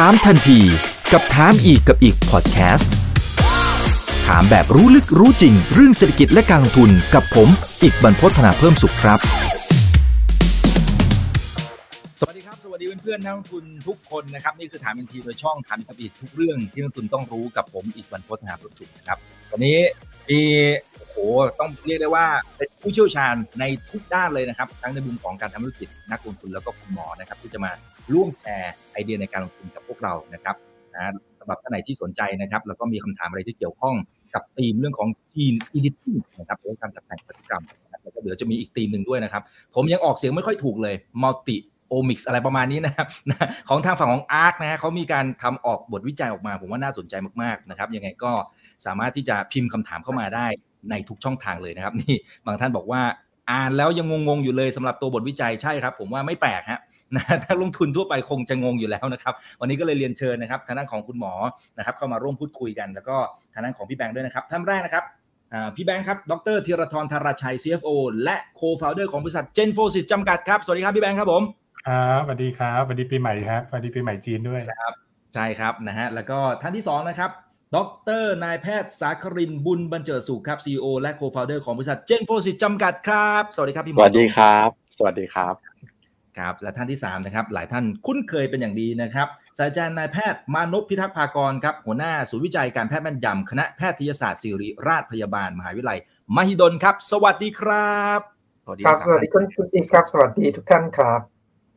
ถามทันทีกับถามอีกกับอีกพอดแคสต์ถามแบบรู้ลึกรู้จริง เรื่องเศรษฐกิจและการลงทุนกับผม อีกบรรพฒนาเพิ่มสุขครับ สวัสดีครับ สวัสดีเพื่อนๆนักลงทุนทุกคนนะครับ นี่คือถามทันทีโดยช่องถามกับอีกทุกเรื่องที่นักลงทุนต้องรู้กับผมอีกบรรพฒนาเพิ่มสุขนะครับวันนี้มี โอ้โหต้องเรียกได้ว่าเป็นผู้เชี่ยวชาญในทุกด้านเลยนะครับ ทั้งในมุมของการทำธุรกิจนักลงทุนแล้วก็คุณหมอนะครับ ที่จะมาร่วมแชร์ไอเดียในการลงทุนกับพวกเรานะครับนะสำหรับท่านไหนที่สนใจนะครับ แล้วก็มีคำถามอะไรที่เกี่ยวข้องกับธีมเรื่องของทีมอีดิทนะครับหรือการตัดแต่งพันธุกรรมแล้วก็เดี๋ยวจะมีอีกธีมหนึ่งด้วยนะครับ ผมยังออกเสียงไม่ค่อยถูกเลย multiomics อะไรประมาณนี้นะครับของทางฝั่งของ ARK นะฮะเขามีการทำออกบทวิจัยออกมา ผมว่าน่าสนใจมากๆนะครับยังไงก็สามารถที่จะพิมพ์คำถามเข้ามาได้ ในทุกช่องทางเลยนะครับ นี่บางท่านบอกว่าอ่านแล้วยังงงๆอยู่เลยสำหรับตัวบทวิจัยใช่ครับ ผมว่าไม่แปลกฮะนะถ้าลงทุนทั่วไปคงจะงงอยู่แล้วนะครับ วันนี้ก็เลยเรียนเชิญนะครับทางด้านของคุณหมอนะครับเข้ามาร่วมพูดคุยกัน แล้วก็ทางด้านของพี่แบงค์ด้วยนะครับท่านแรกนะครับอ่าพี่แบงค์ครับ ดรธีรทรธาราชัย CFO และ Co-founder ของบริษัท Genfosis จำกัดครับ สวัสดีครับ พี่แบงค์ครับผม ครับสวัสดีครับสวัสดีปีใหม่ครับสวัสดีปีใหม่จีนด้วยใช่ครับนะฮะ แล้วก็ท่านที่สองนะครับ ดรนายแพทย์สาครินทร์บุญบรรเจิดสุขครับ CEO และ Co-founder ของบริษัท Genfosis จำกัดครับ สวัสดีครับพี่หมสอวัสดีครับ สวัสดีครับครับและท่านที่สามนะครับหลายท่านคุ้นเคยเป็นอย่างดีนะครับศาสตราจารย์นายแพทย์มานพพิทักษ์ภากรครับหัวหน้าศูนย์วิจัยการแพทย์แม่นยำคณะแพทยศาสตร์ศิริราชพยาบาล มหาวิทยาลัย มหิดลครับ สวัสดีครับสวัสดีครับทั้งสวัสดีท่านคุณคุณอีกครับ สวัสดีทุกท่านครับ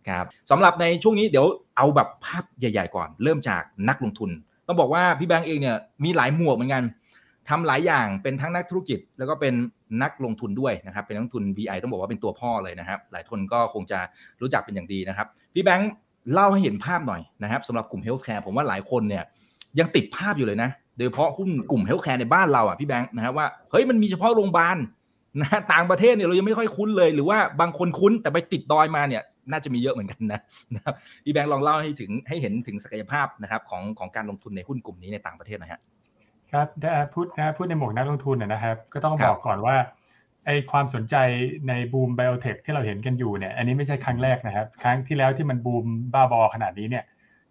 ครับสำหรับในช่วงนี้เดี๋ยวเอาแบบภาพใหญ่ ๆ ก่อน เริ่มจากนักลงทุน ต้องบอกว่าพี่แบงค์เองเนี่ยมีหลายหมวกเหมือนกันทำหลายอย่างเป็นทั้งนักธุรกิจ แล้วก็เป็นนักลงทุนด้วยนะครับ เป็นนักลงทุน VI ต้องบอกว่าเป็นตัวพ่อเลยนะครับ หลายคนก็คงจะรู้จักเป็นอย่างดีนะครับ พี่แบงค์เล่าให้เห็นภาพหน่อยนะครับสำหรับกลุ่ม healthcare ผมว่าหลายคนเนี่ยยังติดภาพอยู่เลยนะโดยเฉพาะหุ้นกลุ่ม healthcare ในบ้านเราอะพี่แบงค์นะครับว่าเฮ้ยมันมีเฉพาะโรงพยาบาลนะต่างประเทศเนี่ยเรายังไม่ค่อยคุ้นเลย หรือว่าบางคนคุ้นแต่ไปติดดอยมาเนี่ย น่าจะมีเยอะเหมือนกันนะนะครับพี่แบงค์ลองเล่าให้ถึงให้เห็นถึงศักยภาพนะครับของของการลงทุนในหุ้นกลุ่มนี้ในต่างประเทศหนะฮะครับพูดนะพูดในหมวกนักลงทุนนะครับ ก็ต้องบอกก่อนว่าไอความสนใจในบูม biotech ที่เราเห็นกันอยู่เนี่ยอันนี้ไม่ใช่ครั้งแรกนะครับ ครั้งที่แล้วที่มันบูมบ้าบอขนาดนี้เนี่ย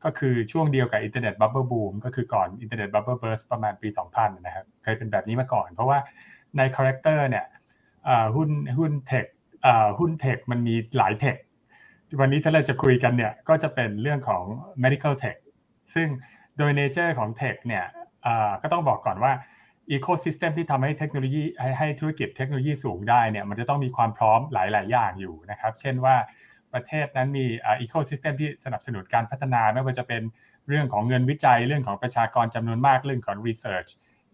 ก็คือช่วงเดียวกับ internet bubble boom ก็คือก่อน internet bubble burst ประมาณปี 2000 นะครับ เคยเป็นแบบนี้มาก่อน เพราะว่าใน character เนี่ยหุ้นหุ้น tech หุ้น tech มันมีหลาย tech วันนี้ถ้าเราจะคุยกันเนี่ยก็จะเป็นเรื่องของ medical tech ซึ่งโดย nature ของ tech เนี่ยก็ต้องบอกก่อนว่า ecosystem ที่ทำให้เทคโนโลยีให้ให้ธุรกิจเทคโนโลยีสูงได้เนี่ยมันจะต้องมีความพร้อมหลาย ๆ อย่างอยู่นะครับ เช่นว่าประเทศนั้นมีอ่า ecosystem ที่สนับสนุนการพัฒนาไม่ว่าจะเป็นเรื่องของเงินวิจัย เรื่องของประชากรจำนวนมากเรื่องของ research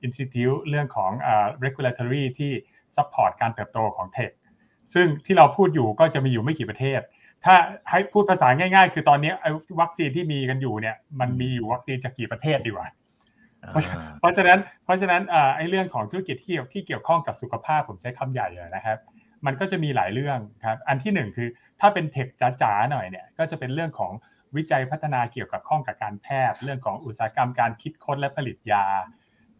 institute เรื่องของ regulatory ที่ support การเติบโตของ tech ซึ่งที่เราพูดอยู่ก็จะมีอยู่ไม่กี่ประเทศ ถ้าให้พูดภาษาง่าย ๆ คือตอนนี้ไอ้วัคซีนที่มีกันอยู่เนี่ย มันมีอยู่วัคซีนจากกี่ประเทศดีกว่า เพราะฉะนั้นเพราะฉะนั้นอ่าไอ้เรื่องของธุรกิจที่เกี่ยวที่เกี่ยวข้องกับสุขภาพผมใช้คำใหญ่เลยนะครับ มันก็จะมีหลายเรื่องครับ อันที่หนึ่งคือถ้าเป็นเทคจ๋าๆหน่อยเนี่ย ก็จะเป็นเรื่องของวิจัยพัฒนาเกี่ยวกับข้องกับการแพทย์ เรื่องของอุตสาหกรรมการคิดค้นและผลิตยา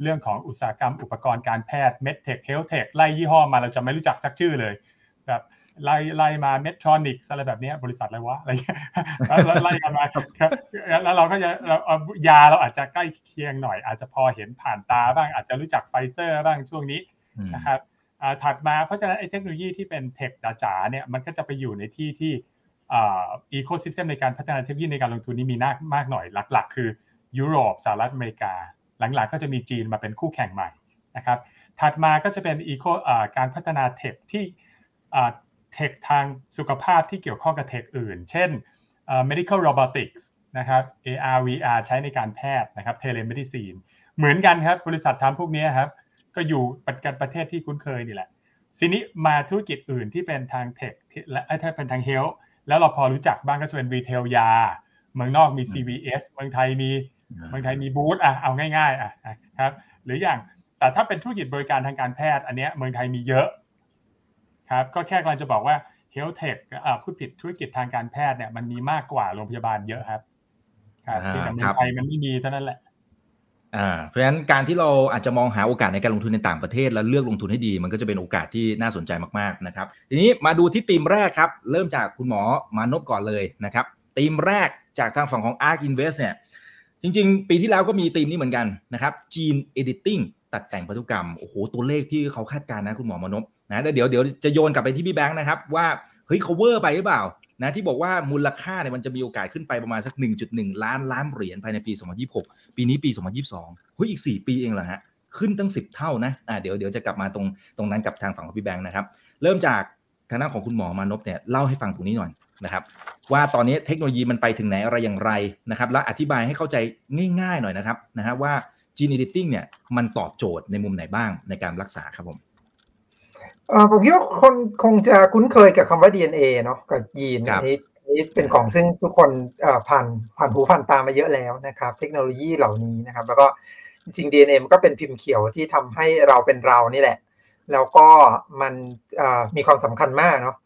เรื่องของอุตสาหกรรมอุปกรณ์การแพทย์เมดเทคเฮลเทคไล่ยี่ห้อมาเราจะไม่รู้จักจักชื่อเลยแบบ ไล่ไล่มา Medtronic อะไรแบบเนี้ยบริษัทอะไรวะอะไรเงี้ยแล้วไล่กันมาครับแล้วเราก็จะเราเอายาเราอาจจะใกล้เคียงหน่อย อาจจะพอเห็นผ่านตาบ้างอาจจะรู้จักไฟเซอร์บ้างช่วงนี้อืมนะครับอ่าถัดมาเพราะฉะนั้นไอ้เทคโนโลยีที่เป็น tech จ๋าๆเนี่ยมันก็จะไปอยู่ในที่ที่ ecosystem ในการพัฒนาเทคโนโลยีในการลงทุนนี้มีมากมากหน่อยหลัก ๆ คือยุโรปสหรัฐอเมริกา หลังๆก็จะมีจีนมาเป็นคู่แข่งใหม่นะครับถัดมาก็จะเป็นอีโคการพัฒนาเทคที่ เทคทางสุขภาพที่เกี่ยวข้องกับเทคอื่น เช่น medical robotics นะครับ AR VR ใช้ในการแพทย์นะครับ telemedicine เหมือนกันครับ บริษัททำพวกนี้ครับ ก็อยู่ประกันประเทศที่คุ้นเคยนี่แหละทีนี้มาธุรกิจอื่นที่เป็นทางเทคและถ้าเป็นทางเฮลแล้วเราพอรู้จักบ้างก็จะเป็นรีเทลยา เมืองนอกมี CVS เมืองไทยมีเมืองไทยมีบูธอะเอาง่ายๆอะครับหรืออย่างแต่ถ้าเป็นธุรกิจบริการทางการแพทย์ อันเนี้ยเมืองไทยมีเยอะ ครับก็แค่กำลังจะบอกว่า health tech อ่าพูดผิดธุรกิจทางการแพทย์เนี่ยมันมีมากกว่าโรงพยาบาลเยอะครับครับอ่าที่แต่เมืคอรังบไทยมันไม่มีเท่านั้นแหละอ่าเพราะฉะนั้นการที่เราอาจจะมองหาโอกาสในการลงทุนในต่างประเทศ แล้วเลือกลงทุนให้ดี มันก็จะเป็นโอกาสที่น่าสนใจมากๆนะครับ ทีนี้มาดูที่ธีมแรกครับ เริ่มจากคุณหมอมานพก่อนเลยนะครับธีมแรกจากทางฝั่งของ ARK Invest เนี่ยจริงๆ ปีที่แล้วก็มีธีมนี้เหมือนกันนะครับ Gene Editing ตัดแต่งพันธุกรรมโอ้โหตัวเลขที่เขาคาดการณ์นะคุณหมอมนพนะเดี๋ยวเดี๋ยวจะโยนกลับไปที่พี่แบงค์นะครับว่าเฮ้ยเขาเวอร์ไปหรือเปล่านะที่บอกว่ามูลค่าเนี่ยมันจะมีโอกาสขึ้นไปประมาณสัก 1.1 ล้านล้านเหรียญภายในปี 2026 ปีนี้ปี 2022เฮ้ยอีก 4 ปีเองเหรอฮะขึ้นตั้ง 10 เท่านะอ่าเดี๋ยวเดี๋ยวจะกลับมาตรงตรงนั้นกับทางฝั่งของพี่แบงค์นะครับเริ่มจากทางด้านของคุณหมอมานพเนี่ยเล่าให้ฟังตรงนี้หน่อยนะครับว่าตอนนี้เทคโนโลยีมันไปถึงไหนอะไรอย่างไรนะครับ และอธิบายให้เข้าใจง่ายๆหน่อยนะครับนะฮะว่า gene editing เนี่ยมันตอบโจทย์ในมุมไหนบ้างในการรักษาครับผมผมคิดว่าคนคงจะคุ้นเคยกับคำว่า DNA เนาะกับยีนอันนี้นี้เป็นของซึ่งทุกคนผ่านผ่านหูผ่านตามาเยอะแล้วนะครับ เทคโนโลยีเหล่านี้นะครับ แล้วก็จริง DNA มันก็เป็นพิมพ์เขียวที่ทำให้เราเป็นเรานี่แหละ แล้วก็มันมีความสำคัญมากเนาะ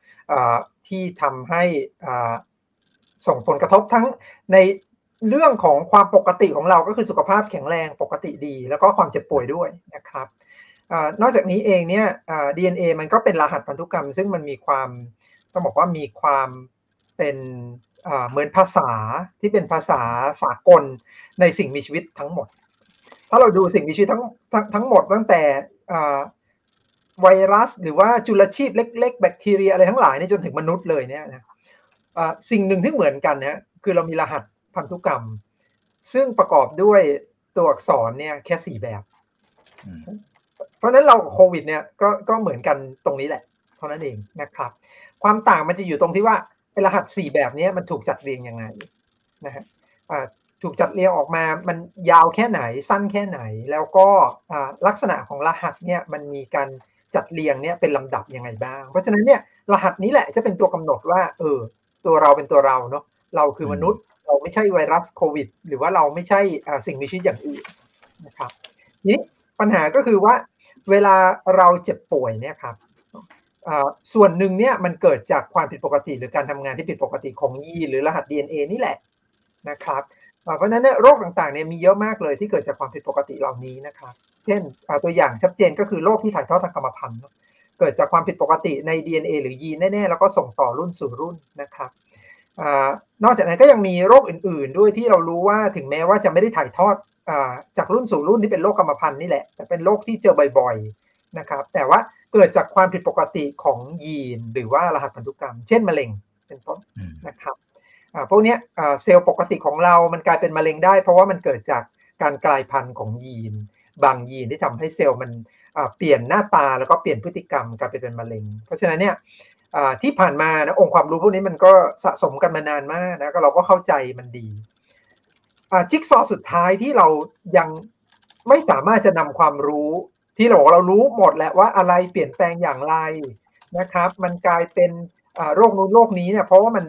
ที่ทำให้ส่งผลกระทบทั้งใน เรื่องของความปกติของเราก็คือสุขภาพแข็งแรงปกติดี แล้วก็ความเจ็บป่วยด้วยนะครับอนอกจากนี้เองเนี่ย DNA มันก็เป็นรหัสพันธุกรรม ซึ่งมันมีความต้องบอกว่ามีความเป็นเหมือนภาษาที่เป็นภาษาสากลในสิ่งมีชีวิตทั้งหมด ถ้าเราดูสิ่งมีชีวิตทั้งทั้งทั้งหมดตั้งแต่ไวรัส หรือว่าจุลชีพเล็ก ๆ แบคทีเรียอะไรทั้งหลายนี่จนถึงมนุษย์เลยเนี่ยนะสิ่งหนึ่งที่เหมือนกันเนี่ยคือเรามีรหัส พันธุกรรม ซึ่งประกอบด้วยตัวอักษรเนี่ยแค่สี่แบบ เพราะนั้นเราโควิดเนี่ยก็ก็เหมือนกันตรงนี้แหละ เท่านั้นเองนะครับ ความต่างมันจะอยู่ตรงที่ว่ารหัสสี่แบบนี้มันถูกจัดเรียงยังไงนะฮะถูกจัดเรียงออกมา มันยาวแค่ไหน สั้นแค่ไหน แล้วก็ลักษณะของรหัสเนี่ยมันมีการจัดเรียงเนี่ยเป็นลำดับยังไงบ้าง เพราะฉะนั้นเนี่ยรหัสนี้แหละจะเป็นตัวกำหนดว่า เออ ตัวเราเป็นตัวเราเนาะ เราคือมนุษย์ เราไม่ใช่ไวรัสโควิด หรือว่าเราไม่ใช่สิ่งมีชีวิตอย่างอื่นนะครับนี้ปัญหาก็คือว่าเวลาเราเจ็บป่วยเนี่ยครับส่วนหนึ่งเนี่ยมันเกิดจากความผิดปกติ หรือการทำงานที่ผิดปกติของยีนหรือรหัส DNA นี่แหละนะครับเพราะฉะนั้นเนี่ยโรคต่างๆเนี่ยมีเยอะมากเลยที่เกิดจากความผิดปกติเหล่านี้นะครับ เช่นตัวอย่างชัดเจนก็คือโรคที่ถ่ายทอดทางกรรมพันธุ์เกิดจากความผิดปกติใน DNA หรือยีนแน่ๆ แล้วก็ส่งต่อรุ่นสู่รุ่นนะครับ นอกจากนั้นก็ยังมีโรคอื่น ๆ ด้วยที่เรารู้ว่าถึงแม้ว่าจะไม่ได้ถ่ายทอดจากรุ่นสู่รุ่นที่เป็นโรคกรรมพันธุ์นี่แหละแต่เป็นโรคที่เจอบ่อยๆนะครับ แต่ว่าเกิดจากความผิดปกติของยีน หรือว่ารหัสพันธุกรรม เช่นมะเร็งเป็นต้นนะครับพวกนี้เซลล์ปกติของเรา มันกลายเป็นมะเร็งได้ เพราะว่ามันเกิดจากการกลายพันธุ์ของยีน บางยีนที่ทำให้เซลล์มันเปลี่ยนหน้าตาแล้วก็เปลี่ยนพฤติกรรมกลายเป็นมะเร็ง เพราะฉะนั้นเนี่ย ที่ผ่านมานะองค์ความรู้พวกนี้มันก็สะสมกันมานานมากนะก็เราก็เข้าใจมันดีจิ๊กซอสุดท้ายที่เรายังไม่สามารถจะนำความรู้ที่เราเรารู้หมดแหละว่าอะไรเปลี่ยนแปลงอย่างไรนะครับ มันกลายเป็นโรคนู้นโรคนี้เนี่ยเพราะว่ามัน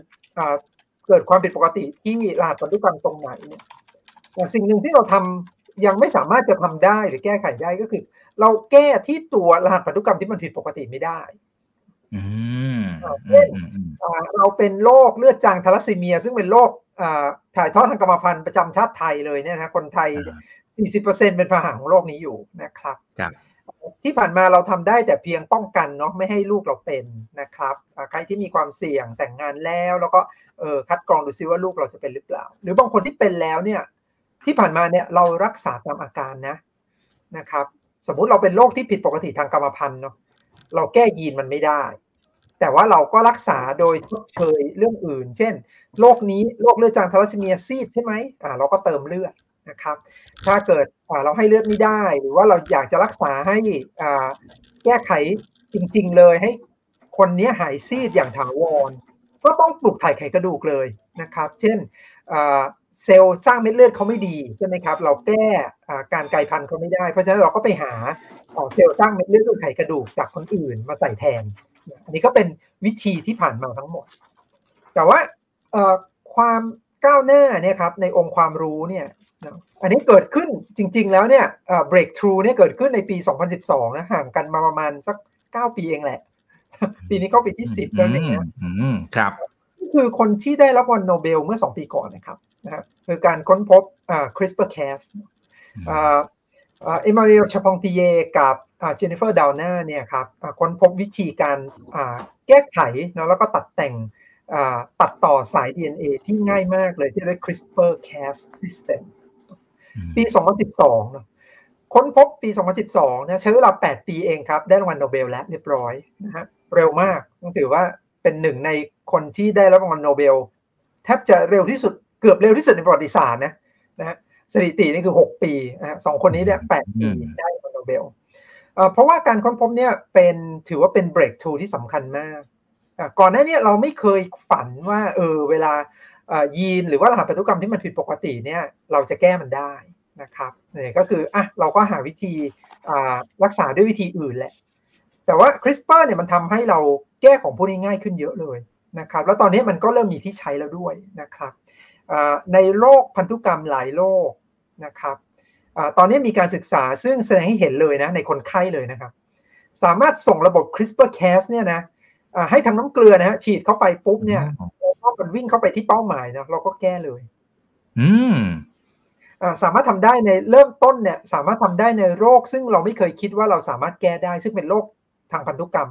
เกิดความผิดปกติที่รหัสพันธุกรรมตรงไหนเนี่ยแต่สิ่งหนึ่งที่เราทำยังไม่สามารถจะทำได้หรือแก้ไขได้ก็คือ เราแก้ที่ตัวรหัสพันธุกรรมที่มันผิดปกติไม่ได้ เช่นเราเป็นโรคเลือดจางทาลัสซีเมีย ซึ่งเป็นโรคถ่ายทอดทางกรรมพันธุ์ประจำชาติไทยเลยเนี่ยนะคนไทย 40%เป็นพาหะของโรคนี้อยู่นะครับครับที่ผ่านมาเราทำได้แต่เพียงป้องกันเนาะไม่ให้ลูกเราเป็นนะครับ ใครที่มีความเสี่ยงแต่งงานแล้วแล้วก็เออคัดกรองดูซิว่าลูกเราจะเป็นหรือเปล่า หรือบางคนที่เป็นแล้วเนี่ยที่ผ่านมาเนี่ยเรารักษาตามอาการนะนะครับ สมมุติเราเป็นโรคที่ผิดปกติทางกรรมพันธุ์เนาะเราแก้ยีนมันไม่ได้ แต่ว่าเราก็รักษาโดยชดเชยเรื่องอื่น เช่นโรคนี้โรคเลือดจางทาลัสซีเมียซีดใช่ไหมอ่าเราก็เติมเลือดนะครับ ถ้าเกิดเราให้เลือดไม่ได้ หรือว่าเราอยากจะรักษาให้แก้ไขจริง ๆ เลยให้คนนี้หายซีดอย่างถาวร ก็ต้องปลูกถ่ายไขกระดูกเลยนะครับ เช่นเซลล์สร้างเม็ดเลือดเขาไม่ดีใช่ไหมครับ เราแก้การกลายพันธุ์เขาไม่ได้ เพราะฉะนั้นเราก็ไปหาเซลล์สร้างเม็ดเลือดไขกระดูกจากคนอื่นมาใส่แทน อันนี้ก็เป็นวิธีที่ผ่านมาทั้งหมด แต่ว่าความก้าวหน้าเนี่ยครับในองค์ความรู้เนี่ยอันนี้เกิดขึ้นจริง ๆ แล้วเนี่ย breakthrough เนี่ยเกิดขึ้นในปี 2012 นะห่างกันมาประมาณสัก 9 ปีเองแหละ ปีนี้ก็ปีที่ 10 แล้วเนี่ยครับ คือคนที่ได้รับวันโนเบลเมื่อ 2 ปีก่อนนะครับนะคือการค้นพบ CRISPR-Cas เอ็มมานูเอลชาร์ป็องตีเยกับ เจนนิเฟอร์ดาวด์นาเนี่ยครับค้นพบวิธีการแก้ไขนะแล้วก็ตัดแต่งตัดต่อสาย DNA ที่ง่ายมากเลยที่เรียก CRISPR-Cas system ปี 2012เนาะค้นพบปี 2012นะใช้เวลา 8 ปีเองครับ ได้รางวัลโนเบลแล้วเรียบร้อยนะฮะเร็วมากต้องถือว่าเป็นหนึ่งในคนที่ได้รับรางวัลโนเบล แทบจะเร็วที่สุดเกือบเร็วที่สุดในประวัติศาสตร์นะนะฮะสถิตินี่คือ 6 ปีนะฮะสองคนนี้เนี่ย8ปีได้รางวัลโนเบล เพราะว่าการค้นพบเนี่ยเป็นถือว่าเป็น breakthrough ที่สำคัญมาก ก่อนหน้านี้เราไม่เคยฝันว่าเออเวลายีนหรือว่ารหัสพันธุกรรมที่มันผิดปกติเนี่ยเราจะแก้มันได้นะครับเนี่ยก็คืออะเราก็หาวิธีรักษาด้วยวิธีอื่นแหละ แต่ว่า CRISPR เนี่ยมันทำให้เราแก้ของพวกนี้ง่ายขึ้นเยอะเลยนะครับ แล้วตอนนี้มันก็เริ่มมีที่ใช้แล้วด้วยนะครับในโรคพันธุกรรมหลายโรคนะครับ ตอนนี้มีการศึกษาซึ่งแสดงให้เห็นเลยนะในคนไข้เลยนะครับ สามารถส่งระบบ CRISPR-Cas เนี่ยนะให้ทำน้ำเกลือนะฮะฉีดเข้าไปปุ๊บเนี่ยพอมันวิ่งเข้าไปที่เป้าหมายนะเราก็แก้เลย อืมสามารถทำได้ในเริ่มต้นเนี่ย สามารถทำได้ในโรค ซึ่งเราไม่เคยคิดว่าเราสามารถแก้ได้ ซึ่งเป็นโรคทางพันธุกรรม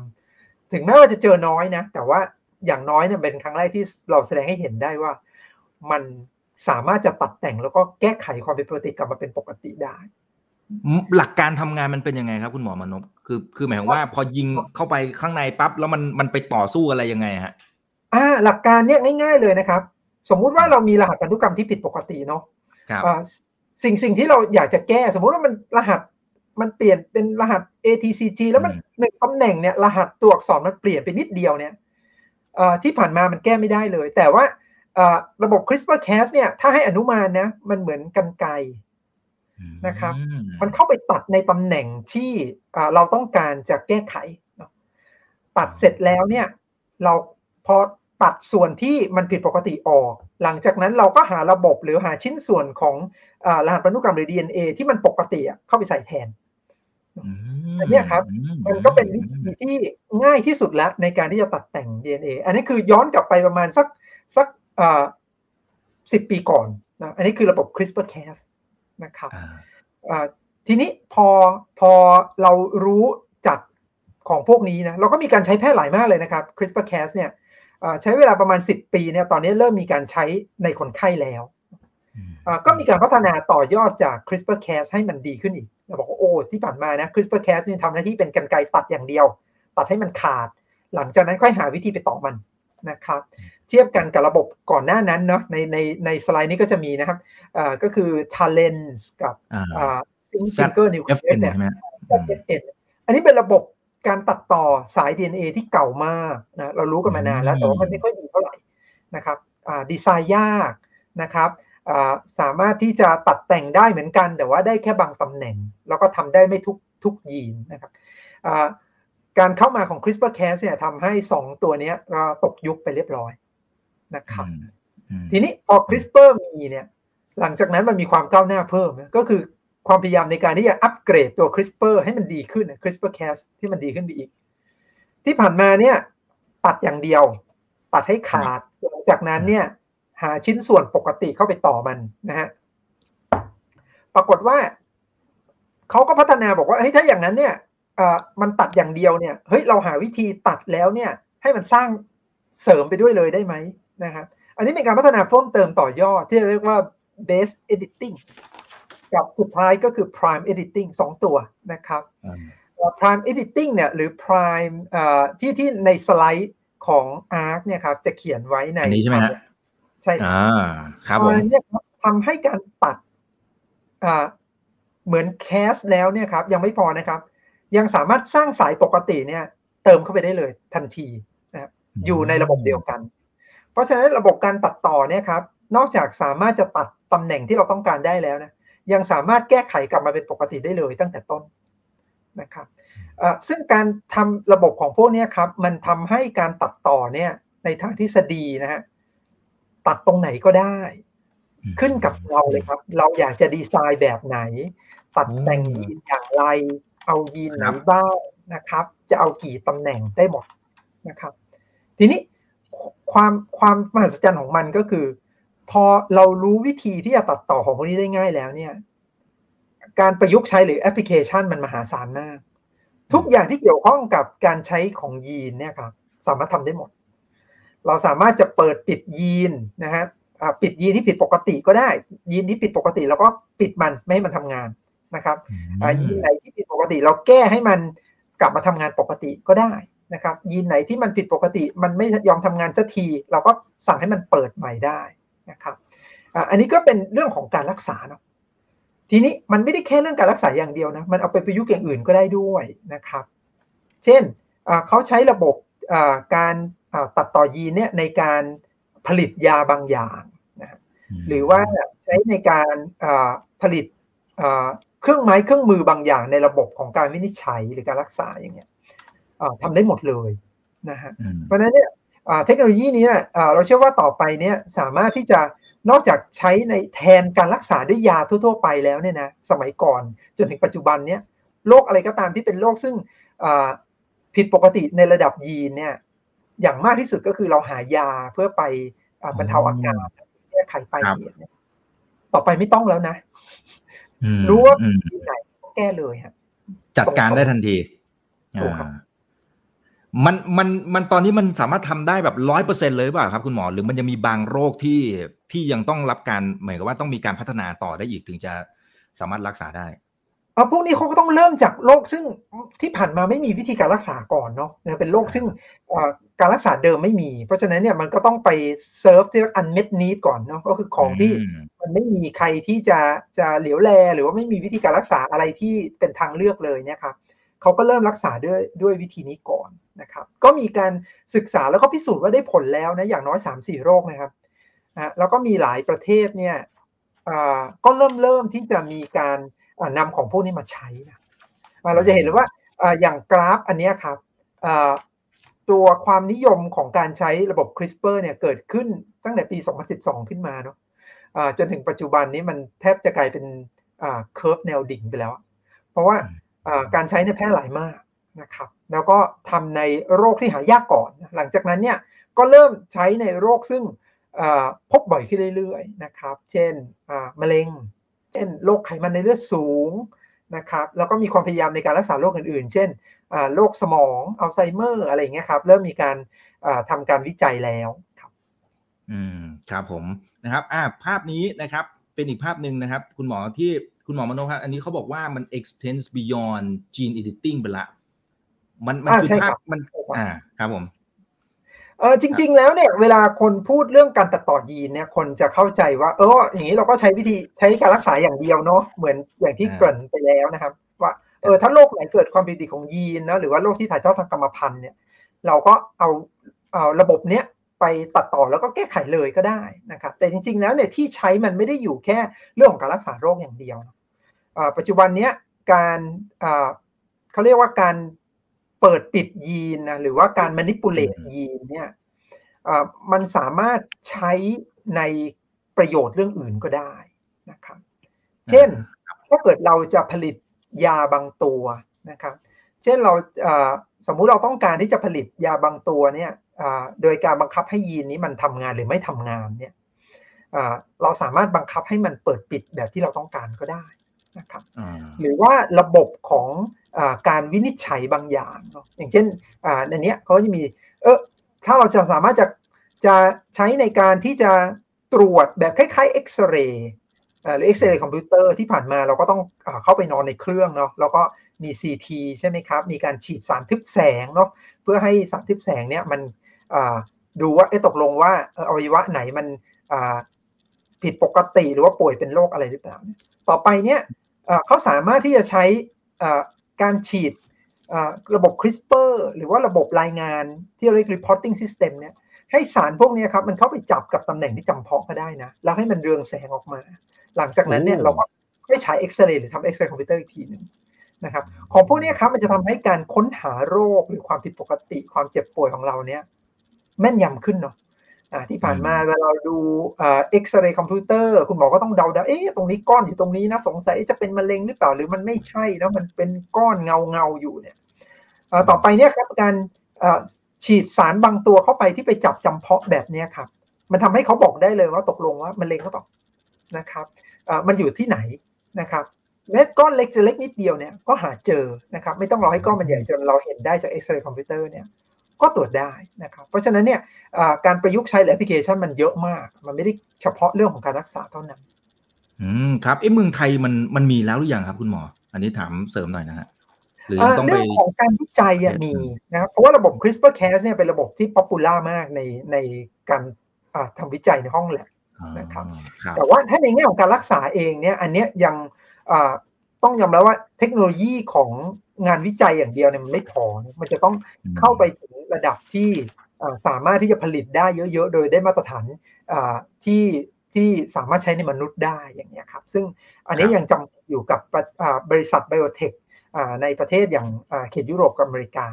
ถึงแม้ว่าจะเจอน้อยนะ แต่ว่าอย่างน้อยเนี่ยเป็นครั้งแรกที่เราแสดงให้เห็นได้ว่า มัน สามารถจะตัดแต่งแล้วก็แก้ไขความเป็นปกติกลับมาเป็นปกติได้ หลักการทำงานมันเป็นยังไงครับ คุณหมอมนพคือคือหมายถึงว่าพอยิงเข้าไปข้างในปั๊บแล้วมันมันไปต่อสู้อะไรยังไงฮะอ่าหลักการเนี้ยง่ายๆเลยนะครับ สมมุติว่าเรามีรหัสพันธุกรรมที่ผิดปกติเนาะสิ่งสิ่งที่เราอยากจะแก้ สมมุติว่ามันรหัสมันเปลี่ยนเป็นรหัส ATCG แล้วมันหนึ่งตำแหน่งเนี่ยรหัสตัวอักษรมันเปลี่ยนไปนิดเดียวเนี่ยที่ผ่านมามันแก้ไม่ได้เลย แต่ว่า ระบบ CRISPR-Cas เนี่ย ถ้าให้อนุมานนะ มันเหมือนกันไกนะครับ มันเข้าไปตัดในตำแหน่งที่เราต้องการจะแก้ไข ตัดเสร็จแล้วเนี่ย เราพอตัดส่วนที่มันผิดปกติออก หลังจากนั้นเราก็หาระบบหรือหาชิ้นส่วนของรหัสพันธุกรรมหรือ DNA ที่มันปกติเข้าไปใส่แทนอันนี้ครับ มันก็เป็นวิธีที่ง่ายที่สุดแล้วในการที่จะตัดแต่ง DNA อันนี้คือย้อนกลับไปประมาณสักสัก สิบปีก่อนนะอันนี้คือระบบ CRISPR-Cas นะครับทีนี้พอพอเรารู้จักของพวกนี้นะเราก็มีการใช้แพร่หลายมากเลยนะครับ CRISPR-Cas เนี่ยใช้เวลาประมาณ 10 ปีเนี่ยตอนนี้เริ่มมีการใช้ในคนไข้แล้วก็มีการพัฒนาต่อยอดจาก CRISPR-Cas ให้มันดีขึ้นอีกเราบอกว่าโอ้ที่ผ่านมานะ CRISPR-Cas นี่ทำหน้าที่เป็นกันไกตัดอย่างเดียว ตัดให้มันขาด หลังจากนั้นค่อยหาวิธีไปต่อมันนะครับ เทียบกันกับระบบก่อนหน้านั้นเนาะในในในสไลด์นี้ก็จะมีนะครับก็คือ Talent กับ Single Nucleus เนี่ยอันนี้เป็นระบบการตัดต่อสาย DNA ที่เก่ามากนะเรารู้กันมานานแล้วแต่ว่ามันไม่ค่อยดีเท่าไหร่นะครับดีไซน์ยากนะครับสามารถที่จะตัดแต่งได้เหมือนกัน แต่ว่าได้แค่บางตำแหน่ง แล้วก็ทำได้ไม่ทุกทุกยีนนะครับการเข้ามาของ CRISPR-Cas เนี่ยทำให้ 2 ตัวนี้ตกยุคไปเรียบร้อย นะครับทีนี้พอ CRISPR มีเนี่ยหลังจากนั้นมันมีความก้าวหน้าเพิ่มก็คือความพยายามในการที่จะอัปเกรดตัว CRISPR ให้มันดีขึ้น CRISPR-Cas ที่มันดีขึ้นไปอีก ที่ผ่านมาเนี่ยตัดอย่างเดียว ตัดให้ขาดหลังจากนั้นเนี่ย หาชิ้นส่วนปกติเข้าไปต่อมันนะฮะปรากฏว่าเขาก็พัฒนาบอกว่าเฮ้ยถ้าอย่างนั้นเนี่ยมันตัดอย่างเดียวเนี่ยเฮ้ยเราหาวิธีตัดแล้วเนี่ย ให้มันสร้างเสริมไปด้วยเลยได้ไหม นะครับอันนี้เป็นการพัฒนาเพิ่มเติมต่อยอดที่เรียกว่า base editing กับสุดท้ายก็คือ prime editing สองตัวนะครับ prime editing เนี่ยหรือ prime ที่ที่ในสไลด์ของ ARC เนี่ยครับจะเขียนไว้ในนี้ใช่ไหมฮะใช่อ่าครับผมเนี่ยทำให้การตัดเหมือนแคสแล้วเนี่ยครับยังไม่พอนะครับ ยังสามารถสร้างสายปกติเนี่ยเติมเข้าไปได้เลยทันทีนะครับอยู่ในระบบเดียวกัน เพราะฉะนั้นระบบการตัดต่อเนี่ยครับนอกจากสามารถจะตัดตำแหน่งที่เราต้องการได้แล้วนะยังสามารถแก้ไขกลับมาเป็นปกติได้เลยตั้งแต่ต้นนะครับซึ่งการทำระบบของพวกนี้ครับมันทำให้การตัดต่อเนี่ยในทางทฤษฎีนะฮะตัดตรงไหนก็ได้ ขึ้นกับเราเลยครับ เราอยากจะดีไซน์แบบไหน ตัดแต่งยีนอย่างไร เอายีนไหนบ้างนะครับ จะเอากี่ตำแหน่งได้หมดนะครับ ทีนี้ ความความมหัศจรรย์ของมันก็คือ พอเรารู้วิธีที่จะตัดต่อของพวกนี้ได้ง่ายแล้วเนี่ย การประยุกต์ใช้หรือแอปพลิเคชันมันมหาศาลมาก ทุกอย่างที่เกี่ยวข้องกับการใช้ของยีนเนี่ยครับ สามารถทำได้หมด เราสามารถจะเปิดปิดยีนนะฮะปิดยีนที่ผิดปกติก็ได้ ยีนที่ผิดปกติเราก็ปิดมันไม่ให้มันทำงานนะครับยีนไหนที่ผิดปกติ เราแก้ให้มันกลับมาทำงานปกติก็ได้ นะครับยีนไหนที่มันผิดปกติ มันไม่ยอมทำงานสักที เราก็สั่งให้มันเปิดใหม่ได้นะครับอันนี้ก็เป็นเรื่องของการรักษาเนาะทีนี้มันไม่ได้แค่เรื่องการรักษาอย่างเดียวนะมันเอาไปประยุกต์อย่างอื่นก็ได้ด้วยนะครับ เช่นเขาใช้ระบบการตัดต่อยีนเนี่ยในการผลิตยาบางอย่างนะหรือว่าใช้ในการผลิตเครื่องไม้เครื่องมือบางอย่างในระบบของการวินิจฉัยหรือการรักษาอย่างเงี้ย ทำได้หมดเลยนะฮะเพราะฉะนั้นเนี่ยเทคโนโลยีนี้เราเชื่อว่าต่อไปเนี่ยสามารถที่จะนอกจากใช้ในแทนการรักษาด้วยยาทั่ว ๆ ไปแล้วเนี่ยนะสมัยก่อนจนถึงปัจจุบันเนี่ยโรคอะไรก็ตามที่เป็นโรคซึ่งผิดปกติในระดับยีนเนี่ยอย่างมากที่สุดก็คือเราหายาเพื่อไปบรรเทาอาการแก้ไขปลายเหตุเนี่ยต่อไปไม่ต้องแล้วนะรู้ว่าที่ไหนก็แก้เลยฮะจัดการได้ทันทีถูกครับ มันมันมันตอนนี้มันสามารถทำได้แบบร้อยเปอร์เซ็นเลยหรือเปล่าครับคุณหมอ หรือมันยังมีบางโรคที่ที่ยังต้องรับการเหมือนกับว่าต้องมีการพัฒนาต่อได้อีกถึงจะสามารถรักษาได้เอพวกนี้เขาก็ต้องเริ่มจากโรคซึ่งที่ผ่านมาไม่มีวิธีการรักษาก่อนเนาะเป็นโรคซึ่งการรักษาเดิมไม่มี เพราะฉะนั้นเนี่ยมันก็ต้องไปเซิร์ฟที่อันเม็ดนีดก่อนเนาะก็คือของที่มันไม่มีใครที่จะจะเหลียวแล หรือว่าไม่มีวิธีการรักษาอะไรที่เป็นทางเลือกเลยเนี่ยครับ เขาก็เริ่มรักษาด้วยด้วยวิธีนี้ก่อนนะครับ ก็มีการศึกษาแล้วก็พิสูจน์ว่าได้ผลแล้วนะอย่างน้อย 3-4 โรคนะครับนะแล้วก็มีหลายประเทศเนี่ยก็เริ่มเริ่มที่จะมีการนำของพวกนี้มาใช้นะเราจะเห็นเลยว่าอย่างกราฟอันนี้ครับตัวความนิยมของการใช้ระบบ CRISPR เนี่ยเกิดขึ้นตั้งแต่ปี 2012 ขึ้นมาเนาะจนถึงปัจจุบันนี้มันแทบจะกลายเป็นเคอร์ฟแนวดิ่งไปแล้ว เพราะว่า การใช้เนี่ยแพร่หลายมากนะครับแล้วก็ทำในโรคที่หายากก่อน หลังจากนั้นเนี่ยก็เริ่มใช้ในโรคซึ่งพบบ่อยขึ้นเรื่อยๆนะครับ เช่นมะเร็ง เช่นโรคไขมันในเลือดสูงนะครับแล้วก็มีความพยายามในการรักษาโรคอื่นๆ เช่นโรคสมองอัลไซเมอร์อะไรอย่างเงี้ยครับ เริ่มมีการทำการวิจัยแล้วครับ อืมครับผมนะครับอ่าภาพนี้นะครับเป็นอีกภาพหนึ่งนะครับ คุณหมอที่ คุณหมอมโนครับอันนี้เขาบอกว่ามัน extends beyond gene editing ไปละ มันมันคือภาพมันอ่าครับผมเออจริง ๆ แล้วเนี่ยเวลาคนพูดเรื่องการตัดต่อยีนเนี่ยคนจะเข้าใจว่า เอออย่างนี้เราก็ใช้วิธีใช้การรักษาอย่างเดียวเนาะเหมือนอย่างที่เกริ่นไปแล้วนะครับ ว่าเออถ้าโรคไหนเกิดความผิดปกติของยีนนะหรือว่าโรคที่ถ่ายทอดทางกรรมพันธุ์เนี่ย เราก็เอาเอาระบบเนี้ยไปตัดต่อแล้วก็แก้ไขเลยก็ได้นะครับ แต่จริง ๆ แล้วเนี่ยที่ใช้มันไม่ได้อยู่แค่เรื่องของการรักษาโรคอย่างเดียว ปัจจุบันเนี้ยการเขาเรียกว่าการเปิดปิดยีนนะหรือว่าการมานิปูเลตยีนเนี่ยมันสามารถใช้ในประโยชน์เรื่องอื่นก็ได้นะครับเช่นถ้าเกิดเราจะผลิตยาบางตัวนะครับ เช่นเราสมมุติเราต้องการที่จะผลิตยาบางตัวเนี่ยโดยการบังคับให้ยีนนี้มันทำงานหรือไม่ทำงานเนี่ยเราสามารถบังคับให้มันเปิดปิดแบบที่เราต้องการก็ได้ นะครับหรือว่าระบบของอการวินิจฉัยบางอย่างเนาะอย่างเช่นในนี้เขาจะมีเออถ้าเราจะสามารถจะจะใช้ในการที่จะตรวจแบบคล้ายๆเอ็กซเรย์หรือเอ็กซเรย์คอมพิวเตอร์ที่ผ่านมาเราก็ต้องเข้าไปนอนในเครื่องเนาะแล้วก็มี CT ใช่ไหมครับ มีการฉีดสารทึบแสงเนาะเพื่อให้สารทึบแสงเนี่ยมันดูว่าไอ้ตกลงว่าอวัยวะไหนมันผิดปกติหรือว่าป่วยเป็นโรคอะไรหรือเปล่า ต่อไปเนี่ย เขาสามารถที่จะใช้การฉีดระบบ CRISPR หรือว่าระบบรายงานที่เรียก reporting system เนี่ยให้สารพวกนี้ครับมันเข้าไปจับกับตำแหน่งที่จำเพาะก็ได้นะ แล้วให้มันเรืองแสงออกมา หลังจากนั้นเนี่ยเราก็ไม่ใช้เอ็กซเรย์หรือทำเอ็กซเรย์คอมพิวเตอร์อีกทีหนึ่งนะครับของพวกนี้ครับมันจะทำให้การค้นหาโรคหรือความผิดปกติความเจ็บป่วยของเราเนี่ยแม่นยำขึ้นเนาะ ที่ผ่านมาเวลาเราดูเอ็กซเรย์คอมพิวเตอร์คุณหมอก็ต้องเดาๆเอ๊ะตรงนี้ก้อนอยู่ตรงนี้นะสงสัยจะเป็นมะเร็งหรือเปล่าหรือมันไม่ใช่แล้วมันเป็นก้อนเงาเงาอยู่เนี่ยต่อไปเนี่ยครับการฉีดสารบางตัวเข้าไปที่ไปจับจำเพาะแบบนี้ครับ มันทำให้เขาบอกได้เลยว่าตกลงว่ามะเร็งหรือเปล่านะครับมันอยู่ที่ไหนนะครับเม็ดก้อนเล็กจะเล็กนิดเดียวเนี่ยก็หาเจอนะครับไม่ต้องรอให้ก้อนมันใหญ่จนเราเห็นได้จากเอ็กซเรย์คอมพิวเตอร์เนี่ย ก็ตรวจได้นะครับ เพราะฉะนั้นเนี่ยการประยุกต์ใช้แอปพลิเคชันมันเยอะมาก มันไม่ได้เฉพาะเรื่องของการรักษาเท่านั้น อืมครับไอ้เมืองไทยมันมันมีแล้วหรือยังครับคุณหมอ อันนี้ถามเสริมหน่อยนะฮะหรือต้องไปเรื่องของการวิจัยมีนะครับเพราะว่าระบบ CRISPR-Cas เนี่ยเป็นระบบที่ป๊อปปูล่ามากในในการทำวิจัยในห้องแลบนะครับ แต่ว่าถ้าในแง่ของการรักษาเองเนี่ย อันเนี้ยยัง ต้องยอมรับว่าเทคโนโลยีของงานวิจัยอย่างเดียวเนี่ยมันไม่พอ มันจะต้องเข้าไปถึงระดับที่สามารถที่จะผลิตได้เยอะๆ โดยได้มาตรฐานที่ที่สามารถใช้ในมนุษย์ได้อย่างนี้ครับ ซึ่งอันนี้ยังจำอยู่กับบริษัท biotech ในประเทศอย่างเขตยุโรปกับอเมริกา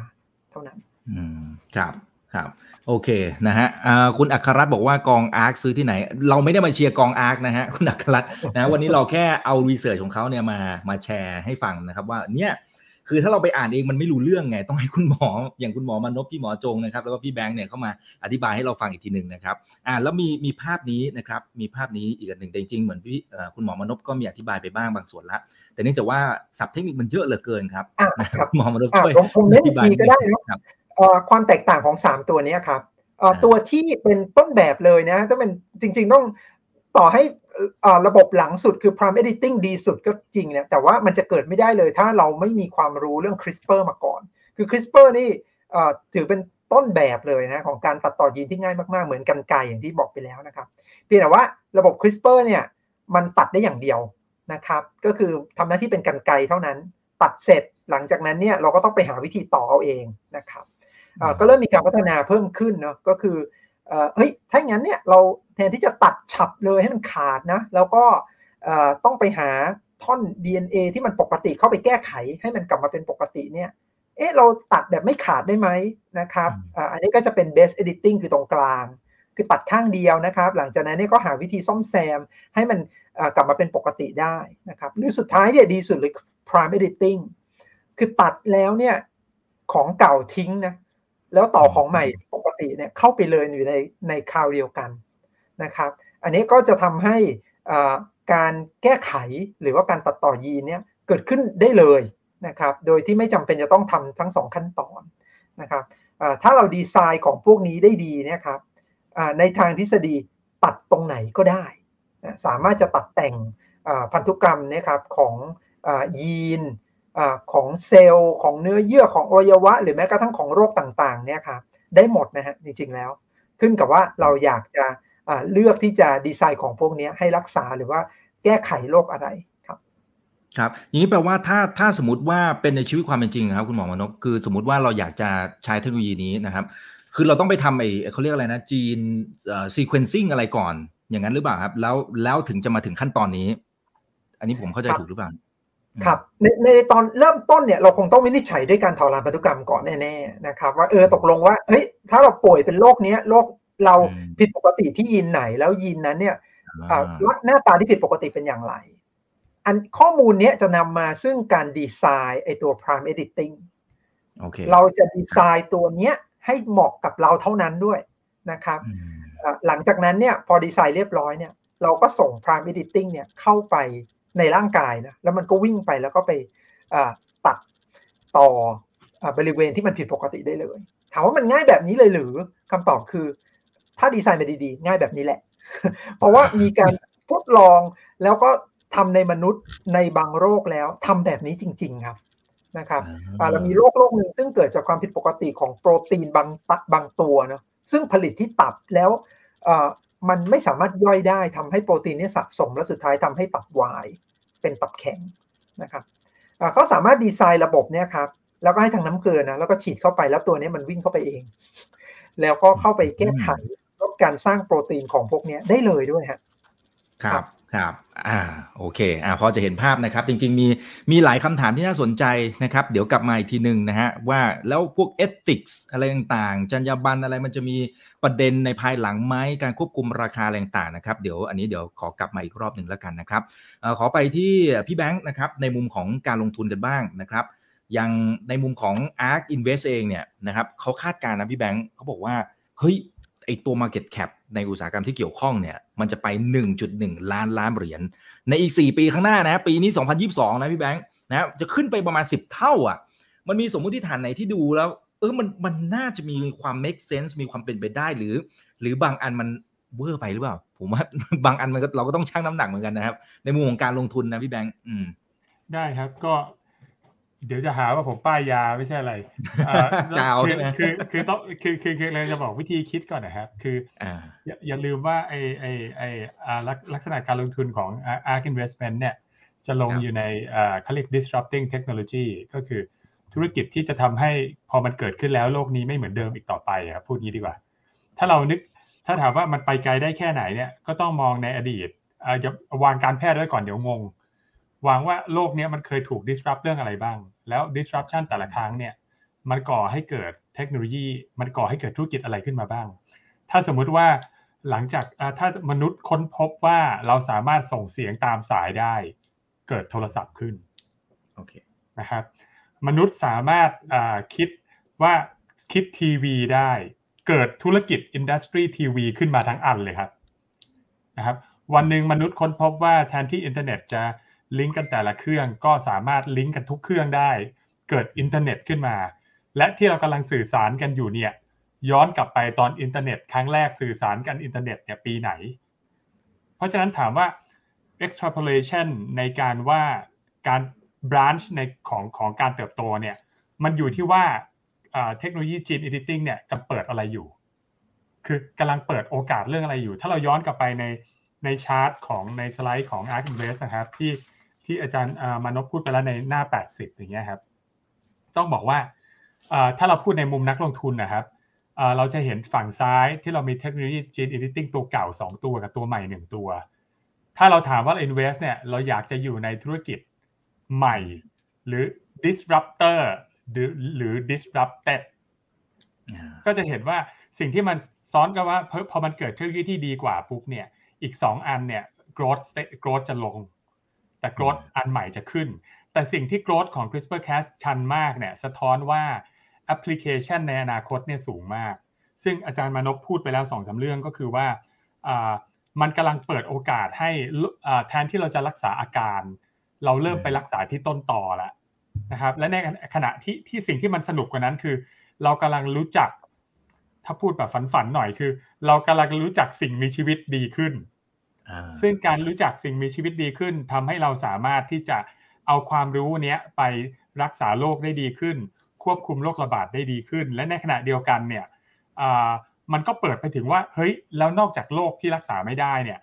เท่านั้น อืม ครับ ครับโอเคนะฮะคุณอัครรัตน์บอกว่ากอง ARK ซื้อที่ไหน เราไม่ได้มาเชียร์กอง ARK นะฮะคุณอัครรัตน์นะวันนี้เราแค่เอา research ของเขาเนี่ยมามาแชร์ให้ฟังนะครับว่าเนี่ยคือถ้าเราไปอ่านเองมันไม่รู้เรื่องไง ต้องให้คุณหมออย่างคุณหมอมานพพี่หมอจงนะครับ แล้วก็พี่แบงค์เนี่ยเข้ามาอธิบายให้เราฟังอีกทีหนึ่งนะครับอ่าแล้วมีมีภาพนี้นะครับมีภาพนี้อีกอันหนึ่งแต่จริงๆเหมือนพี่คุณหมอมานพก็มีอธิบายไปบ้างบางส่วนละแต่เนื่องจากว่าศัพท์เทคนิคมันเยอะเหลือเกินครับหมอมานพช่วยอธิบายก็ได้ครับ ความแตกต่างของ 3 ตัวนี้ครับตัวที่เป็นต้นแบบเลยนะต้องเป็นจริง ๆ ต้องต่อให้ระบบหลังสุดคือ prime editing ดีสุดก็จริงเนี่ยแต่ว่ามันจะเกิดไม่ได้เลยถ้าเราไม่มีความรู้เรื่อง CRISPR มาก่อน คือ CRISPR นี่ถือเป็นต้นแบบเลยนะของการตัดต่อยีนที่ง่ายมากๆ เหมือนกันไกอย่างที่บอกไปแล้วนะครับเพียงแต่ว่าระบบ CRISPR เนี่ยมันตัดได้อย่างเดียวนะครับ ก็คือทำหน้าที่เป็นกันไกเท่านั้น ตัดเสร็จหลังจากนั้นเนี่ยเราก็ต้องไปหาวิธีต่อเอาเองนะครับ ก็เริ่มมีการพัฒนาเพิ่มขึ้นเนาะก็คือเฮ้ยถ้าอย่างนั้นเนี่ยเราแทนที่จะตัดฉับเลยให้มันขาดนะ แล้วก็ต้องไปหาท่อน DNA ที่มันปกติเข้าไปแก้ไขให้มันกลับมาเป็นปกติเนี่ยเอ๊ะเราตัดแบบไม่ขาดได้ไหมนะครับอันนี้ก็จะเป็น base editing คือตรงกลาง คือตัดข้างเดียวนะครับ หลังจากนั้นนี่ก็หาวิธีซ่อมแซม ให้มันกลับมาเป็นปกติได้นะครับหรือสุดท้ายเนี่ยดีสุดเลย prime editing คือตัดแล้วเนี่ยของเก่าทิ้งนะ แล้วต่อของใหม่ปกติเนี่ยเข้าไปเลยอยู่ในในคราวเดียวกันนะครับ อันนี้ก็จะทำให้การแก้ไขหรือว่าการตัดต่อยีนเนี่ยเกิดขึ้นได้เลยนะครับ โดยที่ไม่จำเป็นจะต้องทำทั้งสองขั้นตอนนะครับถ้าเราดีไซน์ของพวกนี้ได้ดีเนี่ยครับในทางทฤษฎีตัดตรงไหนก็ได้ สามารถจะตัดแต่งพันธุกรรมนะครับของยีน ของเซลล์ของเนื้อเยื่อของอวัยวะ หรือแม้กระทั่งของโรคต่างๆเนี่ยครับได้หมดนะฮะจริงๆแล้ว ขึ้นกับว่าเราอยากจะเลือกที่จะดีไซน์ของพวกนี้ให้รักษาหรือว่าแก้ไขโรคอะไรครับ ครับอย่างนี้แปลว่าถ้าถ้าสมมติว่าเป็นในชีวิตความเป็นจริงครับคุณหมอมนกคือสมมติว่าเราอยากจะใช้เทคโนโลยีนี้นะครับ คือเราต้องไปทำไอ้เขาเรียกอะไรนะจีนซีเควนซิ่งอะไรก่อน อย่างนั้นหรือเปล่าครับ แล้วแล้วถึงจะมาถึงขั้นตอนนี้ อันนี้ผมเข้าใจถูกหรือเปล่า ครับในในตอนเริ่มต้นเนี่ยเราคงต้องวินิจฉัยด้วยการถอดรานพันธุกรรมก่อนแน่ๆนะครับ ว่าเออตกลงว่าเฮ้ยถ้าเราป่วยเป็นโรคนี้โรคเราผิดปกติที่ยีนไหนแล้วยีนนั้นเนี่ยลักหน้าตาที่ผิดปกติเป็นอย่างไร อันข้อมูลนี้จะนำมาซึ่งการดีไซน์ไอตัว prime editing เราจะดีไซน์ตัวเนี้ยให้เหมาะกับเราเท่านั้นด้วยนะครับ หลังจากนั้นเนี่ยพอดีไซน์เรียบร้อยเนี่ยเราก็ส่ง prime editing เนี่ยเข้าไป ในร่างกายนะแล้วมันก็วิ่งไปแล้วก็ไปตัดต่อบริเวณที่มันผิดปกติได้เลย ถามว่ามันง่ายแบบนี้เลยหรือคำตอบคือ ถ้าดีไซน์มาดีๆ ง่ายแบบนี้แหละ เพราะว่ามีการทดลองแล้วก็ทำในมนุษย์ในบางโรคแล้วทำแบบนี้จริง ๆครับนะครับเรามีโรคโรคหนึ่งซึ่งเกิดจากความผิดปกติของโปรตีนบางบางตัวเนาะซึ่งผลิตที่ตับแล้วมันไม่สามารถย่อยได้ทำให้โปรตีนนี้สะสมและสุดท้ายทำให้ตับวาย เป็นตับแข็งนะครับเขาสามารถดีไซน์ระบบเนี่ยครับแล้วก็ให้ทางน้ำเกลือนะแล้วก็ฉีดเข้าไปแล้วตัวนี้มันวิ่งเข้าไปเอง แล้วก็เข้าไปแก้ไขลดการสร้างโปรตีนของพวกนี้ได้เลยด้วยครับครับ ครับ อ่า โอเค อ่า พอจะเห็นภาพนะครับ จริง ๆ มี มีหลายคำถามที่น่าสนใจนะครับ เดี๋ยวกลับมาอีกทีหนึ่งนะฮะ ว่าแล้วพวก ethics อะไรต่างๆ จรรยาบรรณอะไรมันจะมีประเด็นในภายหลังไหม การควบคุมราคาอะไรต่างๆ นะครับ เดี๋ยวอันนี้เดี๋ยวขอกลับมาอีกรอบหนึ่งแล้วกันนะครับอขอไปที่พี่แบงค์นะครับ ในมุมของการลงทุนกันบ้างนะครับ อย่างในมุมของ ARK Invest เองเนี่ยนะครับเขาคาดการณ์นะพี่แบงค์เขาบอกว่า เฮ้ย ไอตัว Market Cap ในอุตสาหกรรมที่เกี่ยวข้องเนี่ยมันจะไป 1.1 ล้านล้านเหรียญในอีก 4 ปีข้างหน้านะปีนี้ 2022 นะพี่แบงค์นะจะขึ้นไปประมาณ 10 เท่าอะมันมีสมมติฐานไหนที่ดูแล้วเออมันมันน่าจะมีความ make sense มีความเป็นไปได้หรือ หรือบางอันมันเวอร์ไปหรือเปล่า ผมว่าบางอันมันเราก็ต้องชั่งน้ำหนักเหมือนกันนะครับ ในมุมของการลงทุนนะพี่แบงค์อืมได้ครับก็ เดี๋ยวจะหาว่าผมป้ายยาไม่ใช่อะไรกาวใช่ไหมคือคือต้องคือคือคือเราจะบอกวิธีคิดก่อนนะครับ คืออ่าอย่าอย่าลืมว่าไอไอไออ่าลักลักษณะการลงทุนของ ARK Investment เนี่ย จะลงครับอยู่ในอ่าเขาเรียก disrupting technology ก็คือธุรกิจที่จะทำให้พอมันเกิดขึ้นแล้วโลกนี้ไม่เหมือนเดิมอีกต่อไปอะครับพูดงี้ดีกว่า ถ้าเรานึกถ้าถามว่ามันไปไกลได้แค่ไหนเนี่ยก็ต้องมองในอดีตอ่าจะวางการแพทย์ไว้ก่อนเดี๋ยวงง วางว่าโลกเนี้ยมันเคยถูก disrupt เรื่องอะไรบ้าง แล้ว disruption แต่ละครั้งเนี่ยมันก่อให้เกิดเทคโนโลยี มันก่อให้เกิดธุรกิจอะไรขึ้นมาบ้าง ถ้าสมมุติว่าหลังจากอ่าถ้ามนุษย์ค้นพบว่าเราสามารถส่งเสียงตามสายได้ เกิดโทรศัพท์ขึ้นโอเคนะครับมนุษย์สามารถอ่าคิดว่าคิดทีวีได้ เกิดธุรกิจ industry ทีวีขึ้นมาทั้งอันเลยครับนะครับวันหนึ่งมนุษย์ค้นพบว่าแทนที่อินเทอร์เน็ตจะ ลิงก์กันแต่ละเครื่องก็สามารถลิงก์กันทุกเครื่องได้ เกิดอินเทอร์เน็ตขึ้นมา และที่เรากำลังสื่อสารกันอยู่เนี่ยย้อนกลับไปตอนอินเทอร์เน็ตครั้งแรกสื่อสารกันอินเทอร์เน็ตเนี่ยปีไหน เพราะฉะนั้นถามว่า extrapolation ในการว่าการ branch ในของของการเติบโตเนี่ยมันอยู่ที่ว่าเทคโนโลยี gene editing เนี่ยกำลังเปิดอะไรอยู่ คือกำลังเปิดโอกาสเรื่องอะไรอยู่ ถ้าเราย้อนกลับไปในในชาร์ตของในสไลด์ของ ARK Invest นะครับที่ ที่อาจารย์อ่ามานพพูดไปแล้วในหน้า 80 อย่างเงี้ยครับ ต้องบอกว่าอ่าถ้าเราพูดในมุมนักลงทุนนะครับอ่าเราจะเห็นฝั่งซ้ายที่เรามีเทคโนโลยี gene editing ตัวเก่า 2 ตัวกับตัวใหม่ 1 ตัว ถ้าเราถามว่า invest เนี่ยเราอยากจะอยู่ในธุรกิจใหม่ หรือ disruptor หรือหรือ disrupted ก็จะเห็นว่าสิ่งที่มันซ้อนกันว่าเพิ่มพอมันเกิดเทคโนโลยีที่ดีกว่าปุ๊บเนี่ยอีก 2 อันเนี่ย growth state growth จะลง แต่ growth อันใหม่จะขึ้น แต่สิ่งที่ growth ของ CRISPR-Cas ชันมากเนี่ยสะท้อนว่า application ในอนาคตเนี่ยสูงมาก ซึ่งอาจารย์มานพพูดไปแล้วสองสาเรื่องก็คือว่าอ่ามันกำลังเปิดโอกาสให้ลุอ่าแทนที่เราจะรักษาอาการ เราเริ่มไปรักษาที่ต้นต่อแล้วนะครับและในขณะที่ที่สิ่งที่มันสนุกกว่านั้นคือ เรากำลังรู้จักถ้าพูดแบบฝันๆหน่อยคือ เรากำลังรู้จักสิ่งมีชีวิตดีขึ้นอ่า ซึ่งการรู้จักสิ่งมีชีวิตดีขึ้นทำให้เราสามารถที่จะเอาความรู้เนี้ยไปรักษาโรคได้ดีขึ้น ควบคุมโรคระบาดได้ดีขึ้น และในขณะเดียวกันเนี่ยอ่ามันก็เปิดไปถึงว่าเฮ้ยแล้วนอกจากโรคที่รักษาไม่ได้เนี่ย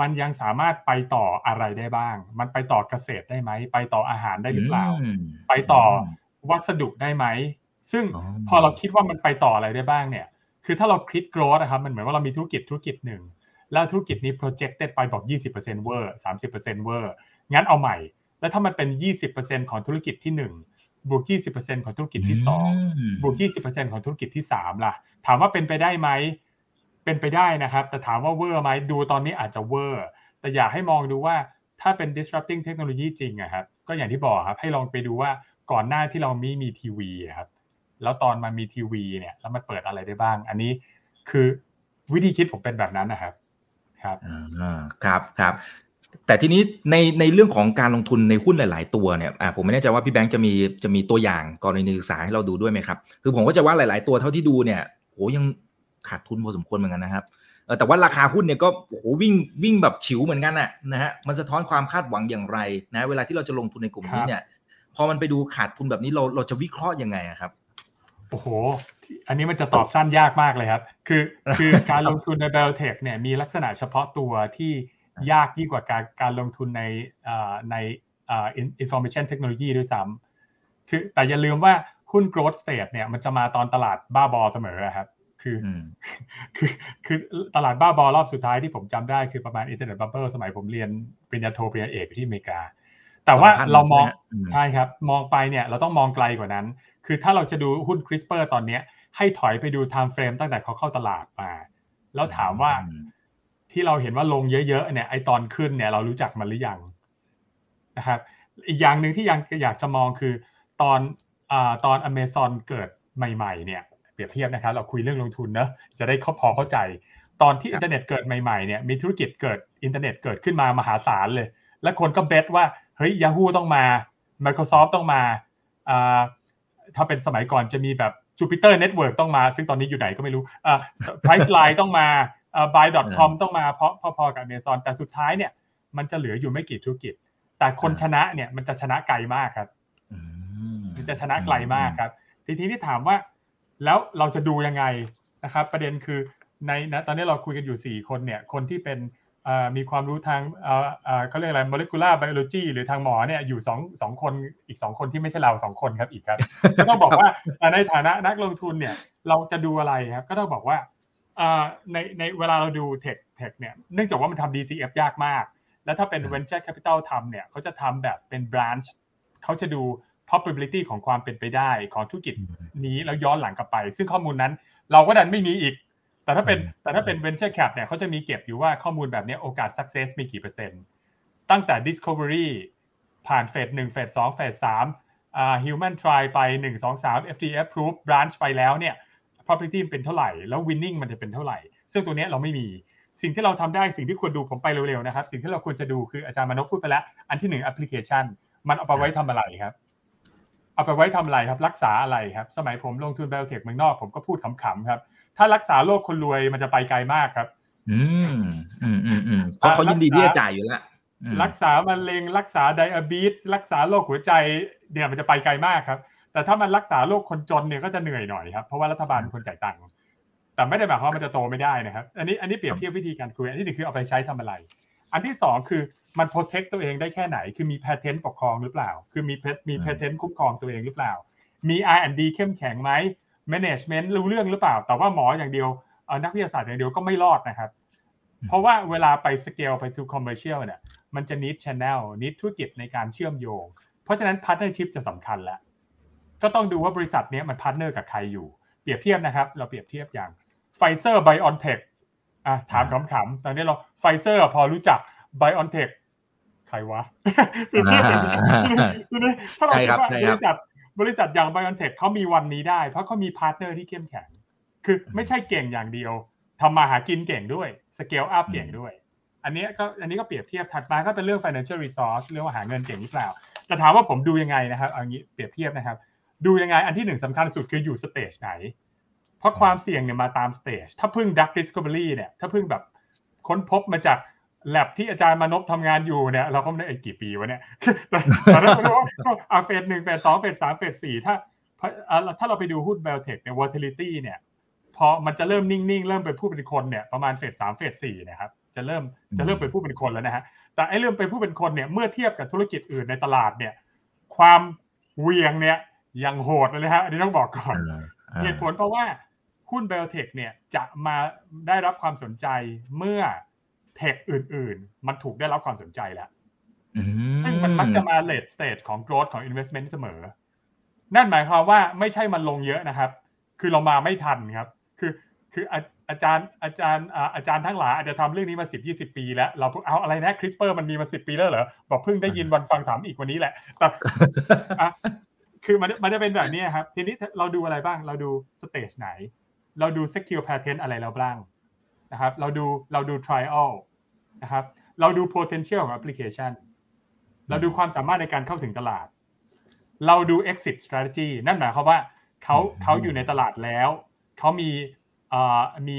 มันยังสามารถไปต่ออะไรได้บ้าง มันไปต่อเกษตรได้ไหม ไปต่ออาหารได้หรือเปล่า ไปต่อวัสดุได้ไหม ซึ่งอ๋อพอเราคิดว่ามันไปต่ออะไรได้บ้างเนี่ย คือถ้าเราคิด growth นะครับ มันเหมือนว่าเรามีธุรกิจธุรกิจหนึ่ง แล้วธุรกิจนี้ projected ไปบอก 20%เวอร์30%เวอร์งั้นเอาใหม่ แล้วถ้ามันเป็น 20%ของธุรกิจที่ 1 บวก 20%ของธุรกิจที่ 2 บวก 20%ของธุรกิจที่ 3 ล่ะ ถามว่าเป็นไปได้ไหม เป็นไปได้นะครับ แต่ถามว่าเวอร์ไหมดูตอนนี้อาจจะเวอร์ แต่อยากให้มองดูว่าถ้าเป็น disrupting technology จริงอะครับก็อย่างที่บอกครับให้ลองไปดูว่าก่อนหน้าที่เรามีมีทีวีอะครับแล้วตอนมันมีทีวีเนี่ยแล้วมันเปิดอะไรได้บ้าง อันนี้คือวิธีคิดผมเป็นแบบนั้นนะครับ ครับอ่าครับครับแต่ทีนี้ในในเรื่องของการลงทุนในหุ้นหลาย ๆ ตัวเนี่ยอ่าผมไม่แน่ใจว่าพี่แบงค์จะมีจะมีตัวอย่างกรณีศึกษาให้เราดูด้วยไหมครับ คือผมก็จะว่าหลาย ๆ ตัวเท่าที่ดูเนี่ยโหยังขาดทุนพอสมควรเหมือนกันนะครับเออแต่ว่าราคาหุ้นเนี่ยก็โอ้โหวิ่งวิ่งแบบฉิวเหมือนกันน่ะนะฮะมันสะท้อนความคาดหวังอย่างไรนะเวลาที่เราจะลงทุนในกลุ่มนี้เนี่ย พอมันไปดูขาดทุนแบบนี้เราเราจะวิเคราะห์ยังไงอะครับ โอ้โห อันนี้มันจะตอบสั้นยากมากเลยครับ คือคือการลงทุนใน biotech เนี่ยมีลักษณะเฉพาะตัวที่ยากยิ่งกว่าการการลงทุนในเอ่อในเอ่อ information technology ด้วยซ้ำคือแต่อย่าลืมว่าหุ้น growth stage เนี่ยมันจะมาตอนตลาดบ้าบอเสมออะครับ คืออืมคือคือตลาดบ้าบอรอบสุดท้ายที่ผมจำได้คือประมาณอินเทอร์เน็ต bubble สมัยผมเรียนปริญญาโทปริญญาเอกอยู่ที่อเมริกา แต่ว่า2,000เรามองนะฮะอืมใช่ครับ มองไปเนี่ยเราต้องมองไกลกว่านั้น คือถ้าเราจะดูหุ้น CRISPR ตอนเนี้ย ให้ถอยไปดู time frame ตั้งแต่เขาเข้าตลาดมา แล้วถามว่าอืมที่เราเห็นว่าลงเยอะๆเนี่ยไอตอนขึ้นเนี่ยเรารู้จักมันหรือยังนะครับ อีกอย่างหนึ่งที่ยังอยากจะมองคือ ตอนอ่าตอน Amazon เกิดใหม่ ๆ เนี่ยเปรียบเทียบนะครับ เราคุยเรื่องลงทุนเนอะจะได้เข้าพอเข้าใจ ตอนที่ครับอินเทอร์เน็ตเกิดใหม่ๆเนี่ยมีธุรกิจเกิดอินเทอร์เน็ตเกิดขึ้นมามหาศาลเลย และคนก็ bet ว่า เฮ้ย Yahoo ต้องมา Microsoft ต้องมาอ่าถ้าเป็นสมัยก่อนจะมีแบบ Jupiter Network ต้องมา ซึ่งตอนนี้อยู่ไหนก็ไม่รู้อ่า Priceline ต้องมาอ่า Buy.com ต้องมาเพราะพอๆกับ Amazon แต่สุดท้ายเนี่ยมันจะเหลืออยู่ไม่กี่ธุรกิจ แต่คนชนะเนี่ยมันจะชนะไกลมากครับมันจะชนะไกลมากครับ ทีนี้ที่ถามว่า แล้วเราจะดูยังไงนะครับ ประเด็นคือในนะตอนนี้เราคุยกันอยู่ 4 คนเนี่ย คนที่เป็น มีความรู้ทางเขาเรียกอะไร molecular biology หรือทางหมอเนี่ยอยู่สองสองคนอีกสองคนที่ไม่ใช่เราสองคนครับอีกครับ ก็ต้องบอกว่าในฐานะนักลงทุนเนี่ยเราจะดูอะไรครับก็ต้องบอกว่าในในเวลาเราดูเทคเทคเนี่ยเนื่องจากว่ามันทำ DCF ยากมาก แล้วถ้าเป็น venture capital ทำเนี่ยเขาจะทำแบบเป็น branch เขาจะดู probability ของความเป็นไปได้ของธุรกิจนี้แล้วย้อนหลังกลับไป ซึ่งข้อมูลนั้นเราก็ดันไม่มีอีก แต่ถ้าเป็นแต่ถ้าเป็น venture cap เนี่ยเขาจะมีเก็บอยู่ว่าข้อมูลแบบนี้โอกาส success มีกี่เปอร์เซ็นต์ ตั้งแต่ discovery ผ่านเฟสหนึ่งเฟสสองเฟสสามอ่า human trial ไปหนึ่งสองสาม FDA approved branch ไปแล้วเนี่ย probability เป็นเท่าไหร่ แล้ว winning มันจะเป็นเท่าไหร่ ซึ่งตัวนี้เราไม่มี สิ่งที่เราทำได้สิ่งที่ควรดูผมไปเร็วๆนะครับ สิ่งที่เราควรจะดูคืออาจารย์มานพพูดไปแล้ว อันที่หนึ่ง application มันเอาไปไว้ทำอะไรครับ เอาไปไว้ทำอะไรครับ รักษาอะไรครับ สมัยผมลงทุนไบโอเทคเมืองนอกผมก็พูดขำๆครับ ถ้ารักษาโรคคนรวยมันจะไปไกลมากครับ อืมอืมอืมอืมเพราะเขายินดีที่จะจ่ายอยู่แล้วรักษามะเร็งรักษาไดอะบีสรักษาโรคหัวใจเนี่ยมันจะไปไกลมากครับ แต่ถ้ามันรักษาโรคคนจนเนี่ยก็จะเหนื่อยหน่อยครับเพราะว่ารัฐบาลคนจ่ายตังค์แต่ไม่ได้หมายความว่ามันจะโตไม่ได้นะครับ อันนี้อันนี้เปรียบเทียบวิธีการคุยอันที่หนึ่งคือเอาไปใช้ทำอะไร อันที่สองคือมัน protect ตัวเองได้แค่ไหน คือมี patent ปกครองหรือเปล่า คือมีแพ มี patent คุ้มครองตัวเองหรือเปล่า มี R&D เข้มแข็งไหม management รู้เรื่องหรือเปล่า แต่ว่าหมออย่างเดียวนักวิทยาศาสตร์อย่างเดียวก็ไม่รอดนะครับ เพราะว่าเวลาไปสเกลไป to commercial เนี่ยมันจะ need channel need ธุรกิจในการเชื่อมโยง เพราะฉะนั้น partnership จะสำคัญแล้ว ก็ต้องดูว่าบริษัทนี้มัน partner กับใครอยู่ เปรียบเทียบนะครับ เราเปรียบเทียบอย่าง Pfizer BioNTech อะถามขำๆตอนนี้เรา Pfizer พอรู้จัก BioNTech ใครวะเปรียบเทียบแบบนี้ถ้าเราคิดว่าบริษัท บริษัทอย่าง BioNTech เขามีวันนี้ได้ เพราะเขามี partner ที่เข้มแข็ง คือไม่ใช่เก่งอย่างเดียวทำมาหากินเก่งด้วย scale up เก่งด้วย อันนี้ก็อันนี้ก็เปรียบเทียบถัดมาก็เป็นเรื่อง financial resource เรื่องว่าหาเงินเก่งหรือเปล่า แต่ถามว่าผมดูยังไงนะครับอันนี้เปรียบเทียบนะครับ ดูยังไงอันที่หนึ่งสำคัญสุดคืออยู่ stage ไหน เพราะความเสี่ยงเนี่ยมาตาม stage ถ้าพึ่ง drug discovery เนี่ยถ้าพึ่งแบบค้นพบมาจาก แล็บที่อาจารย์มานพทำงานอยู่เนี่ยเราก็ไม่ได้ไอ้กี่ปีวะเนี่ยแต่ถ้าเราเอา phase หนึ่ง phase สอง phase สาม phase สี่ถ้าถ้าเราไปดูหุ้น biotech เนี่ย volatility เนี่ยพอมันจะเริ่มนิ่งๆ เริ่มเป็นผู้เป็นคนเนี่ยประมาณ phase สาม phase สี่นะครับจะเริ่มจะเริ่มเป็นผู้เป็นคนแล้วนะฮะแต่ไอ้เริ่มเป็นผู้เป็นคนเนี่ยเมื่อเทียบกับธุรกิจอื่นในตลาดเนี่ย ความเหวี่ยงเนี่ยยังโหดเลยฮะอันนี้ต้องบอกก่อนเหตุผลเพราะว่าหุ้น biotech เนี่ยจะมาได้รับความสนใจเมื่อ tech อื่น ๆ มันถูกได้รับความสนใจแล้วซึ่งมันมักจะมา late stage ของ growth ของ investment เสมอ นั่นหมายความว่าไม่ใช่มันลงเยอะนะครับ คือเรามาไม่ทันครับ คือคืออาจารย์อาจารย์อาจารย์ทั้งหลายอาจจะทำเรื่องนี้มาสิบยี่สิบปีแล้ว เราเอาอะไรนะ CRISPR มันมีมาสิบปีแล้วเหรอ บอกเพิ่งได้ยินวันฟังถามอีกวันนี้แหละ แต่คือมันมันจะเป็นแบบนี้ครับ ทีนี้เราดูอะไรบ้าง เราดู stage ไหน เราดู secure patent อะไรเราบ้าง นะครับเราดูเราดู trial นะครับเราดู potential ของ application เราดูความสามารถในการเข้าถึงตลาด เราดู exit strategy นั่นหมายความว่าเขาเขาอยู่ในตลาดแล้ว เขามีมี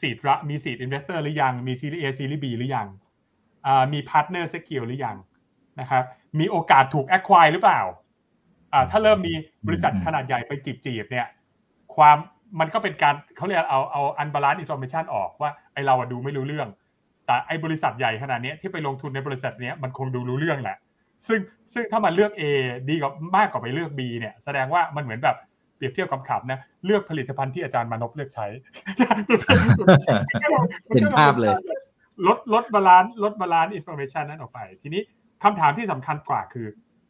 seed ระมี seed investor หรือยัง มี series A series B หรือยังมี partner secure หรือยังนะครับมีโอกาสถูก acquire หรือเปล่าถ้าเริ่มมีบริษัทขนาดใหญ่ไปจีบจีบเนี่ยความ มันก็เป็นการเขาเรียกเอาเอา unbalance information ออกว่าไอเราดูไม่รู้เรื่อง แต่ไอบริษัทใหญ่ขนาดนี้ที่ไปลงทุนในบริษัทนี้มันคงดูรู้เรื่องแหละ ซึ่งซึ่งถ้ามันเลือก A ดีกว่ามากกว่าไปเลือก B เนี่ยแสดงว่ามันเหมือนแบบเปรียบเทียบกับครับนะเลือกผลิตภัณฑ์ที่อาจารย์มานพเลือกใช้เห็นภาพเลยลดลด balance ลด balance information นั้นออกไป ทีนี้คำถามที่สำคัญกว่าคือ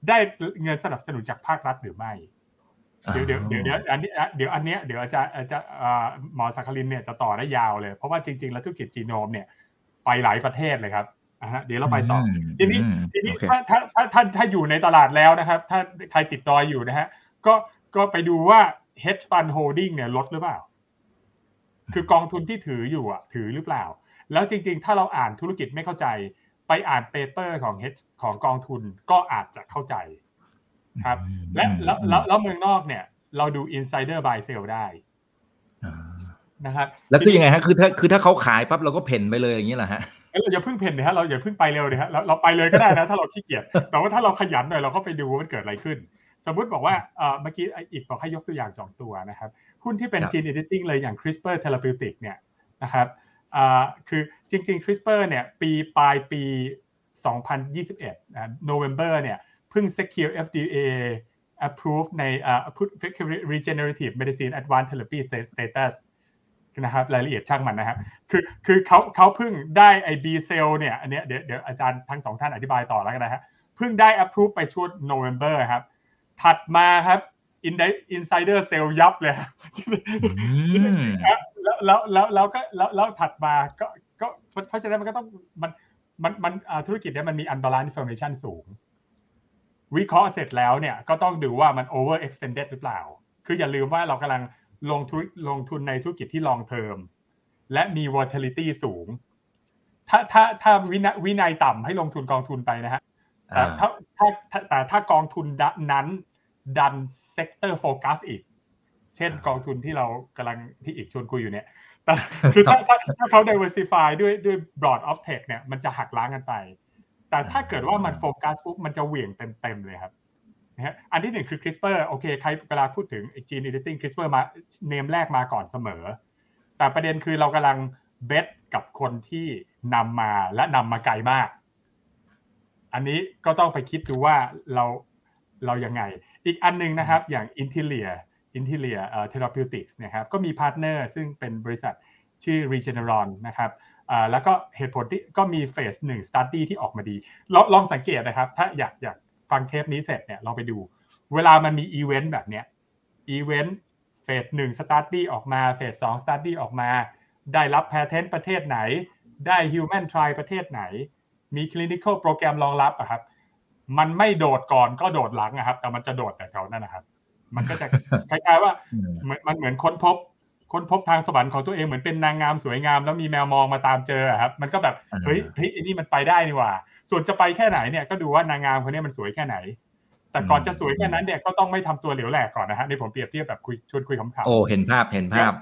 ได้เงินสนับสนุนจากภาครัฐหรือไม่ เดี๋ยวเดี๋ยวเดี๋ยวเดี๋ยวอันนี้เดี๋ยวอันเนี้ยเดี๋ยวอาจารย์อาจารย์หมอสักคลินเนี่ยจะต่อได้ยาวเลย เพราะว่าจริง ๆ แล้วธุรกิจจีโนมเนี่ยไปหลายประเทศเลยครับเดี๋ยวเราไปต่อทีนี้ทีนี้ถ้าถ้าถ้าถ้าอยู่ในตลาดแล้วนะครับ ถ้าใครติดต่ออยู่นะฮะก็ก็ไปดูว่า hedge fund holding เนี่ยลดหรือเปล่า คือกองทุนที่ถืออยู่อะ ถือหรือเปล่า แล้วจริง ๆ ถ้าเราอ่านธุรกิจไม่เข้าใจ ไปอ่านเปเปอร์ของ hedge ของกองทุนก็อาจจะเข้าใจ ครับ และแล้วแล้วเมืองนอกเนี่ย เราดู insider buy sell ได้นะครับแล้วคือยังไงฮะคือถ้าคือถ้าเขาขายปั๊บเราก็เพ่นไปเลยอย่างนี้แหละฮะเราอย่าเพิ่งเพ่นนะฮะเราอย่าเพิ่งไปเร็วเลยฮะเราเราไปเลยก็ได้นะ ถ้าเราขี้เกียจแต่ว่าถ้าเราขยันหน่อยเราก็ไปดูว่ามันเกิดอะไรขึ้น สมมติบอกว่าเมื่อกี้อีกบอกให้ยกตัวอย่าง 2 ตัวนะครับหุ้นที่เป็น gene editing เลยอย่าง CRISPR Therapeutics เนี่ยนะครับคือจริง ๆ CRISPR เนี่ยปีปลายปี 2021นะ November เนี่ยเพิ่ง secure FDA approve ใน regenerative medicine advanced therapy status นะครับรายละเอียดช่างมันนะครับคือคือเขาเขาเพิ่งได้ไอบีเซลเนี่ยอันเนี้ยเดี๋ยวเดี๋ยวอาจารย์ทั้งสองท่านอธิบายต่อแล้วกันนะฮะเพิ่งได้ approve ไปช่วงโนเวม ber ครับ ถัดมาครับอินอินไซเดอร์เซลยับเลยแล้วแล้วแล้วแล้วก็แล้วแล้วถัดมาก็ก็เพราะฉะนั้นมันก็ต้องมันมันมันธุรกิจเนี้ยมันมี unbalanced information สูง วิเคราะห์เสร็จแล้วเนี่ยก็ต้องดูว่ามัน over extended หรือเปล่า คืออย่าลืมว่าเรากำลังลงทุนลงทุนในธุรกิจที่ long term และมี volatility สูง ถ้าถ้าถ้าวินัยวินัยต่ำให้ลงทุนกองทุนไปนะฮะแต่ถ้าถ้าแต่ถ้ากองทุนนั้นดัน sector focus อีก เช่นกองทุนที่เรากำลังที่อีกชวนคุยอยู่เนี่ยแต่คือถ้าถ้าถ้าเขา diversify ด้วยด้วย broad of tech เนี่ยมันจะหักล้างกันไป แต่ถ้าเกิดว่ามันโฟกัสปุ๊บมันจะเหวี่ยงเต็มๆเลยครับนะฮะอันที่หนึ่งคือ CRISPR โอเคใครเวลาพูดถึง gene editing CRISPR มา name แรกมาก่อนเสมอ แต่ประเด็นคือเรากำลัง base กับคนที่นำมาและนำมาไกลมาก อันนี้ก็ต้องไปคิดดูว่าเราเรายังไง อีกอันนึงนะครับอย่าง i n t e l l i a i n t e l l i a Therapeutics นะครับก็มี partner ซึ่งเป็นบริษัทชื่อ Regeneron นะครับ แล้วก็เหตุผลที่ก็มี phase หนึ่ง study ที่ออกมาดีลองสังเกตนะครับ ถ้าอยากอยากฟังเทปนี้เสร็จเนี่ยเราไปดู เวลามันมีอีเวนต์แบบเนี้ยevent phase หนึ่ง study ออกมา phase สอง study ออกมา ได้รับ patent ประเทศไหน ได้ human trial ประเทศไหน มี clinical program รองรับอะครับ มันไม่โดดก่อนก็โดดหลังนะครับ แต่มันจะโดดแต่แถวนั้นนะครับ มันก็จะคล้ายๆว่ามันเหมือนค้นพบ ค้นพบทางสวรรค์ของตัวเองเหมือนเป็นนางงามสวยงาม แล้วมีแมวมองมาตามเจอครับ มันก็แบบเฮ้ยเฮ้ยอันนี้มันไปได้นี่ว่า ส่วนจะไปแค่ไหนเนี่ยก็ดูว่านางงามคนนี้มันสวยแค่ไหน แต่ก่อนจะสวยแค่นั้นเนี่ยก็ต้องไม่ทำตัวเหลวแหลกก่อนนะฮะนี่ผมเปรียบเทียบแบบคุยชวนคุยคำๆโอ้เห็นภาพเห็นภาพ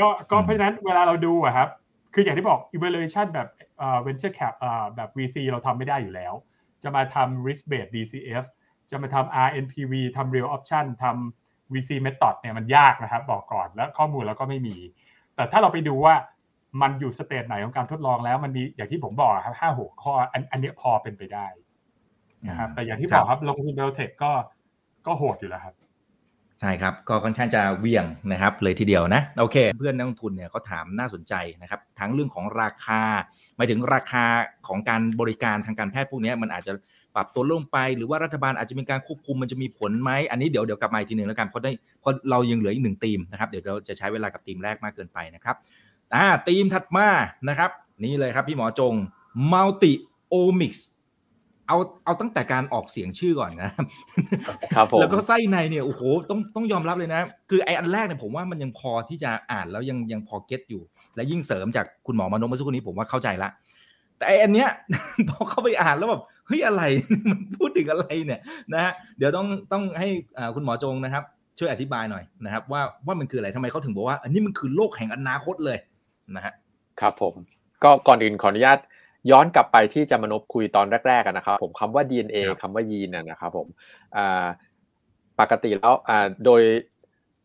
ก็ก็เพราะฉะนั้นเวลาเราดูอะครับ คืออย่างที่บอก evaluation แบบเอ่อ venture cap เอ่อแบบ VC เราทำไม่ได้อยู่แล้ว จะมาทำ risk based DCF จะมาทำ RNPV ทำ real option ทำ VC method เนี่ยมันยากนะครับบอกก่อนแล้วข้อมูลเราก็ไม่มี แต่ถ้าเราไปดูว่ามันอยู่สเตจไหนของการทดลองแล้ว มันมีอย่างที่ผมบอกครับห้าหกข้ออันอันนี้พอเป็นไปได้นะครับแต่อย่างที่บอกครับลงทุนเบลเทคก็ก็โหดอยู่แล้วครับ ใช่ครับ ก็ค่อนข้างจะเวี่ยงนะครับ เลยทีเดียวนะ โอเค เพื่อนนักลงทุนเนี่ยเขาถามน่าสนใจนะครับ ทั้งเรื่องของราคาหมายถึงราคาของการบริการทางการแพทย์พวกนี้มันอาจจะ ปรับตัวลงไป หรือว่ารัฐบาลอาจจะมีการควบคุมมันจะมีผลไหมอันนี้เดี๋ยวเดี๋ยวกลับมาอีกทีหนึ่งแล้วกันเพราะได้เพราะเรายังเหลืออีกหนึ่งทีมนะครับเดี๋ยวเราจะใช้เวลากับทีมแรกมากเกินไปนะครับอ่าทีมถัดมานะครับ นี่เลยครับพี่หมอจง multi omics เอาเอาตั้งแต่การออกเสียงชื่อก่อนนะครับแล้วก็ไส้ในเนี่ยโอ้โหต้องต้องยอมรับเลยนะ คือไออันแรกเนี่ยผมว่ามันยังพอที่จะอ่านแล้วยังยังพอเก็ตอยู่ และยิ่งเสริมจากคุณหมอมานพเมื่อสักครู่นี้ผมว่าเข้าใจละ แต่ไออันเนี้ยพอเข้าไปอ่านแล้วแบบเฮ้ยอะไรมันพูดถึงอะไรเนี่ยนะฮะเดี๋ยวต้องต้องให้คุณหมอจงนะครับ ช่วยอธิบายหน่อยนะครับว่าว่ามันคืออะไรทำไมเขาถึงบอกว่า อันนี้มันคือโลกแห่งอนาคตเลยนะฮะครับผมก็ก่อนอื่นขออนุญาตย้อนกลับไปที่จะมานบคุยตอนแรกๆนะครับ ผมคำว่า DNA คำว่ายีนนะครับผมปกติแล้วโดย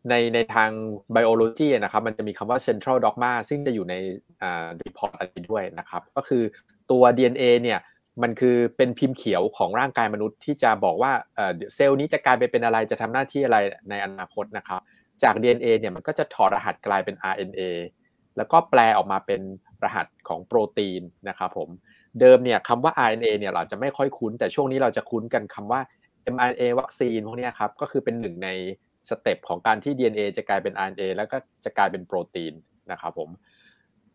ในในทาง biology นะครับมันจะมีคำว่า central dogma ซึ่งจะอยู่ในอ่า report อันนี้ด้วยนะครับ ก็คือตัว DNA เนี่ยมันคือเป็นพิมพ์เขียวของร่างกายมนุษย์ที่จะบอกว่าเซลล์นี้จะกลายไปเป็นอะไรจะทำหน้าที่อะไรในอนาคตนะครับ จาก DNA เนี่ยมันก็จะถอดรหัสกลายเป็น RNA แล้วก็แปลออกมาเป็นรหัสของโปรตีนนะครับผมเดิมเนี่ยคำว่า RNA เนี่ยเราจะไม่ค่อยคุ้น แต่ช่วงนี้เราจะคุ้นกันคำว่า mRNA วัคซีนพวกนี้ครับก็คือเป็นหนึ่งใน step ของการที่ DNA จะกลายเป็น RNA แล้วก็จะกลายเป็นโปรตีนนะครับผม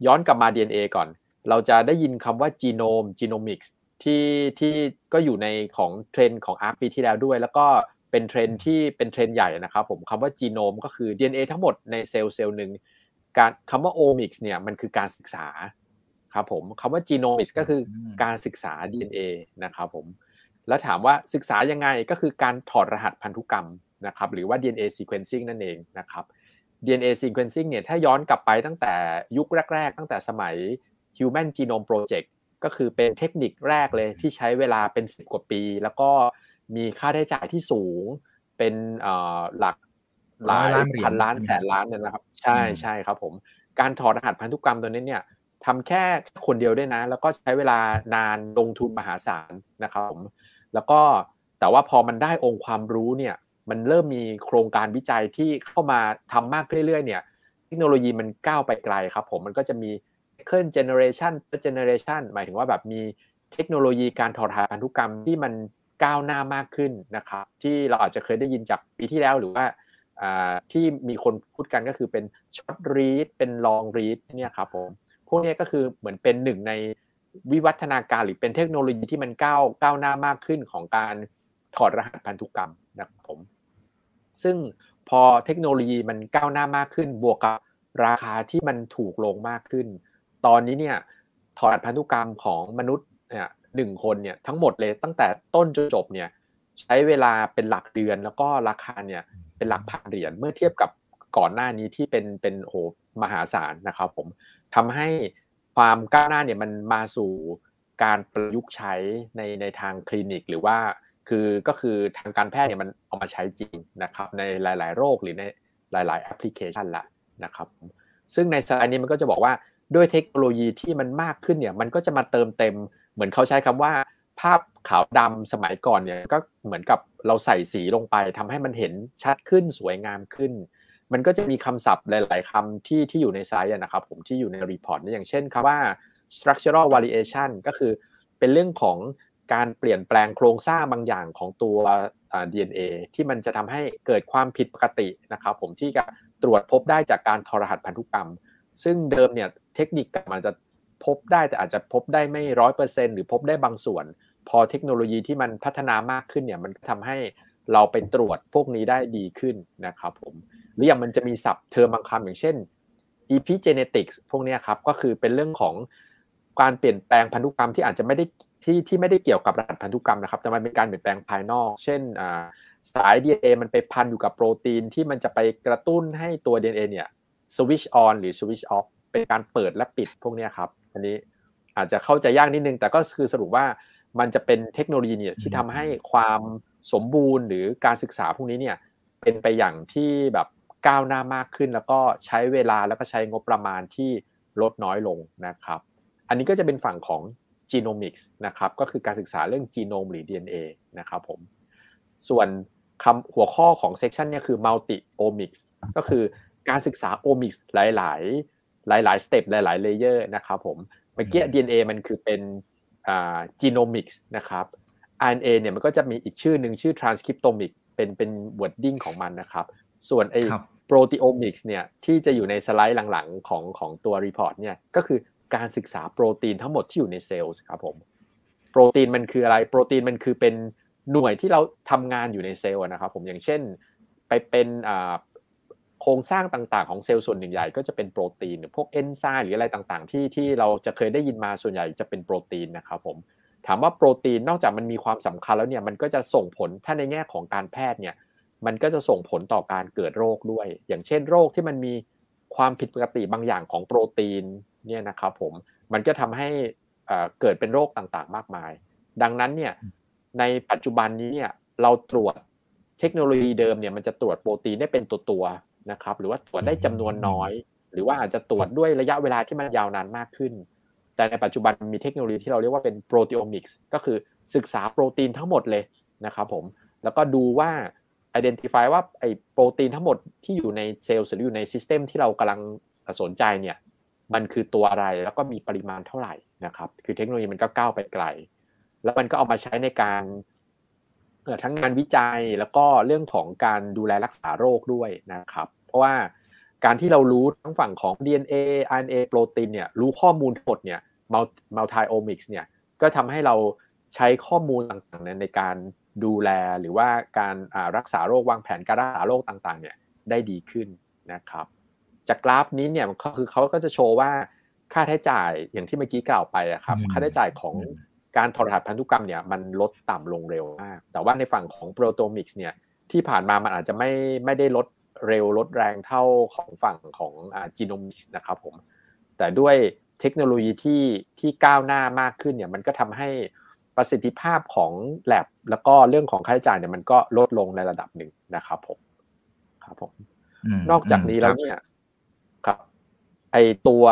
ย้อนกลับมา DNA ก่อน เราจะได้ยินคำว่าจีโนม genomics ที่ที่ก็อยู่ในของเทรนด์ของ ARK ปีที่แล้วด้วย แล้วก็เป็นเทรนด์ที่เป็นเทรนด์ใหญ่นะครับผมคำว่าจีโนมก็คือ DNA ทั้งหมดในเซลล์เซลล์หนึ่งการคำว่า omics เนี่ยมันคือการศึกษาครับผมคำว่า genomics ก็คือการศึกษา DNA นะครับผมแล้วถามว่าศึกษายังไงก็คือการถอดรหัสพันธุกรรม นะครับหรือว่า DNA sequencing นั่นเองนะครับ DNA sequencing เนี่ยถ้าย้อนกลับไปตั้งแต่ยุคแรก ๆ ตั้งแต่สมัย Human Genome Project ก็คือเป็นเทคนิคแรกเลยที่ใช้เวลาเป็น 10 กว่าปี แล้วก็มีค่าใช้จ่ายที่สูงเป็นหลักหลายพันล้านแสนล้านเนี่ยนะครับ ใช่ใช่ครับผมการถอดรหัสพันธุกรรมตัวนี้เนี่ยทำแค่คนเดียวด้วยนะ แล้วก็ใช้เวลานานลงทุนมหาศาลนะครับผมแล้วก็แต่ว่าพอมันได้องค์ความรู้เนี่ย มันเริ่มมีโครงการวิจัยที่เข้ามาทำมากเรื่อยๆเนี่ยเทคโนโลยีมันก้าวไปไกลครับผมมันก็จะมี second generation third generation หมายถึงว่าแบบมีเทคโนโลยีการถอดรหัสพันธุกรรมที่มันก้าวหน้ามากขึ้นนะครับที่เราอาจจะเคยได้ยินจากปีที่แล้วหรือว่าที่มีคนพูดกันก็คือเป็นช็อตรีดเป็นลองรีดเนี่ยครับผมพวกนี้ก็คือเหมือนเป็นหนึ่งในวิวัฒนาการหรือเป็นเทคโนโลยีที่มันก้าวก้าวหน้ามากขึ้นของการ ถอดรหัสพันธุกรรมนะครับผม ซึ่งพอเทคโนโลยีมันก้าวหน้ามากขึ้น บวกกับราคาที่มันถูกลงมากขึ้น ตอนนี้เนี่ยถอดพันธุกรรมของมนุษย์เนี่ยหนึ่งคนเนี่ยทั้งหมดเลยตั้งแต่ต้นจนจบเนี่ยใช้เวลาเป็นหลักเดือนแล้วก็ราคาเนี่ยเป็นหลักพันเหรียญเมื่อเทียบกับก่อนหน้านี้ที่เป็นเป็นโหมหาศาลนะครับผมทำให้ความก้าวหน้าเนี่ยมันมาสู่การประยุกต์ใช้ในในทางคลินิก หรือว่า คือก็คือทางการแพทย์เนี่ยมันเอามาใช้จริงนะครับในหลาย ๆ โรคหรือในหลาย ๆ แอปพลิเคชันละนะครับซึ่งในสไลด์นี้มันก็จะบอกว่าด้วยเทคโนโลยีที่มันมากขึ้นเนี่ยมันก็จะมาเติมเต็ม เหมือนเขาใช้คำว่า ภาพขาวดำสมัยก่อนเนี่ยก็เหมือนกับเราใส่สีลงไปทำให้มันเห็นชัดขึ้นสวยงามขึ้น มันก็จะมีคำศัพท์หลาย ๆคำที่ที่อยู่ในสไลด์นะครับผมที่อยู่ใน report อย่างเช่นคำว่า structural variation ก็คือเป็นเรื่องของ การเปลี่ยนแปลงโครงสร้างบางอย่างของตัว DNA ที่มันจะทำให้เกิดความผิดปกตินะครับผมที่จะตรวจพบได้จากการทรหัสพันธุกรรม ซึ่งเดิมเนี่ยเทคนิคมันจะพบได้แต่อาจจะพบได้ไม่ร้อยเปอร์เซ็นหรือพบได้บางส่วน พอเทคโนโลยีที่มันพัฒนามากขึ้นเนี่ยมันทำให้เราไปตรวจพวกนี้ได้ดีขึ้นนะครับผมหรืออย่างมันจะมีศัพท์เทอมบางคำอย่างเช่น epigenetics พวกนี้ครับก็คือเป็นเรื่องของ การเปลี่ยนแปลงพันธุกรรมที่อาจจะไม่ได้ที่ที่ไม่ได้เกี่ยวกับรหัสพันธุกรรมนะครับ แต่มันเป็นการเปลี่ยนแปลงภายนอก เช่นสาย DNA มันไปพันอยู่กับโปรตีนที่มันจะไปกระตุ้นให้ตัว DNA เนี่ย switch on หรือ switch off เป็นการเปิดและปิดพวกนี้ครับ อันนี้อาจจะเข้าใจยากนิดนึง แต่ก็คือสรุปว่ามันจะเป็นเทคโนโลยีเนี่ยที่ทำให้ความสมบูรณ์หรือการศึกษาพวกนี้เนี่ยเป็นไปอย่างที่แบบก้าวหน้ามากขึ้น แล้วก็ใช้เวลาแล้วก็ใช้งบประมาณที่ลดน้อยลงนะครับ อันนี้ก็จะเป็นฝั่งของ genomics นะครับ ก็คือการศึกษาเรื่องจีโนมหรือ DNA นะครับผม ส่วนคำหัวข้อของ section เนี่ยคือ multi omics ก็คือการศึกษา omics หลายหลายๆ step หลาย ๆ layer นะครับผม เมื่อกี้ DNA มันคือเป็นอ่า genomics นะครับ RNA เนี่ยมันก็จะมีอีกชื่อหนึ่งชื่อ transcriptomic เป็นเป็น wording ของมันนะครับ ส่วนไอ้ proteomics เนี่ยที่จะอยู่ในสไลด์หลัง ๆ ของของตัว report เนี่ยก็คือ การศึกษาโปรตีนทั้งหมดที่อยู่ในเซลล์ครับผมโปรตีนมันคืออะไรโปรตีนมันคือเป็นหน่วยที่เราทำงานอยู่ในเซลล์นะครับผมอย่างเช่นไปเป็นโครงสร้างต่างๆของเซลล์ส่วนหนึ่งใหญ่ก็จะเป็นโปรตีนหรือพวกเอนไซม์หรืออะไรต่างๆ ที่ที่เราจะเคยได้ยินมาส่วนใหญ่จะเป็นโปรตีนนะครับผมถามว่าโปรตีนนอกจากมันมีความสำคัญแล้วเนี่ยมันก็จะส่งผลถ้าในแง่ของการแพทย์เนี่ยมันก็จะส่งผลต่อการเกิดโรคด้วย อย่างเช่นโรคที่มันมีความผิดปกติบางอย่างของโปรตีน เนี่ยนะครับผมมันก็ทำให้เกิดเป็นโรคต่างๆ มากมาย ดังนั้นเนี่ยในปัจจุบันนี้เนี่ยเราตรวจเทคโนโลยีเดิมเนี่ยมันจะตรวจโปรตีนได้เป็นตัวนะครับหรือว่าตรวจได้จำนวนน้อย หรือว่าอาจจะตรวจด้วยระยะเวลาที่มันยาวนานมากขึ้น แต่ในปัจจุบันมีเทคโนโลยีที่เราเรียกว่าเป็นโปรตีโอมิกส์ก็คือศึกษาโปรตีนทั้งหมดเลยนะครับผมแล้วก็ดูว่า identify ว่าไอ้โปรตีนทั้งหมดที่อยู่ในเซลล์หรืออยู่ในซิสเต็มที่เรากำลังสนใจเนี่ย มันคือตัวอะไรแล้วก็มีปริมาณเท่าไหร่นะครับ คือเทคโนโลยีมันก็ก้าวไปไกล แล้วมันก็เอามาใช้ในการทั้งงานวิจัยแล้วก็เรื่องของการดูแลรักษาโรคด้วยนะครับ เพราะว่าการที่เรารู้ทั้งฝั่งของ DNA RNA โปรตีนเนี่ยรู้ข้อมูลทั้งหมดเนี่ย multi omics เนี่ยก็ทำให้เราใช้ข้อมูลต่างๆในการดูแลหรือว่าการรักษาโรควางแผนการรักษาโรคต่างๆเนี่ยได้ดีขึ้นนะครับ จากกราฟนี้เนี่ยก็คือเขาก็จะโชว์ว่าค่าใช้จ่ายอย่างที่เมื่อกี้กล่าวไปครับค่าใช้จ่ายของการถอดรหัสพันธุกรรมเนี่ยมันลดต่ำลงเร็วมาก แต่ว่าในฝั่งของโปรโตมิกส์เนี่ยที่ผ่านมามันอาจจะไม่ไม่ได้ลดเร็วลดแรงเท่าของฝั่งของจีโนมิกส์นะครับผมแต่ด้วยเทคโนโลยีที่ที่ก้าวหน้ามากขึ้นเนี่ยมันก็ทำให้ประสิทธิภาพของ lab แล้วก็เรื่องของค่าใช้จ่ายเนี่ยมันก็ลดลงในระดับหนึ่งนะครับผมครับผมนอกจากนี้แล้วเนี่ยครับ ไอตัว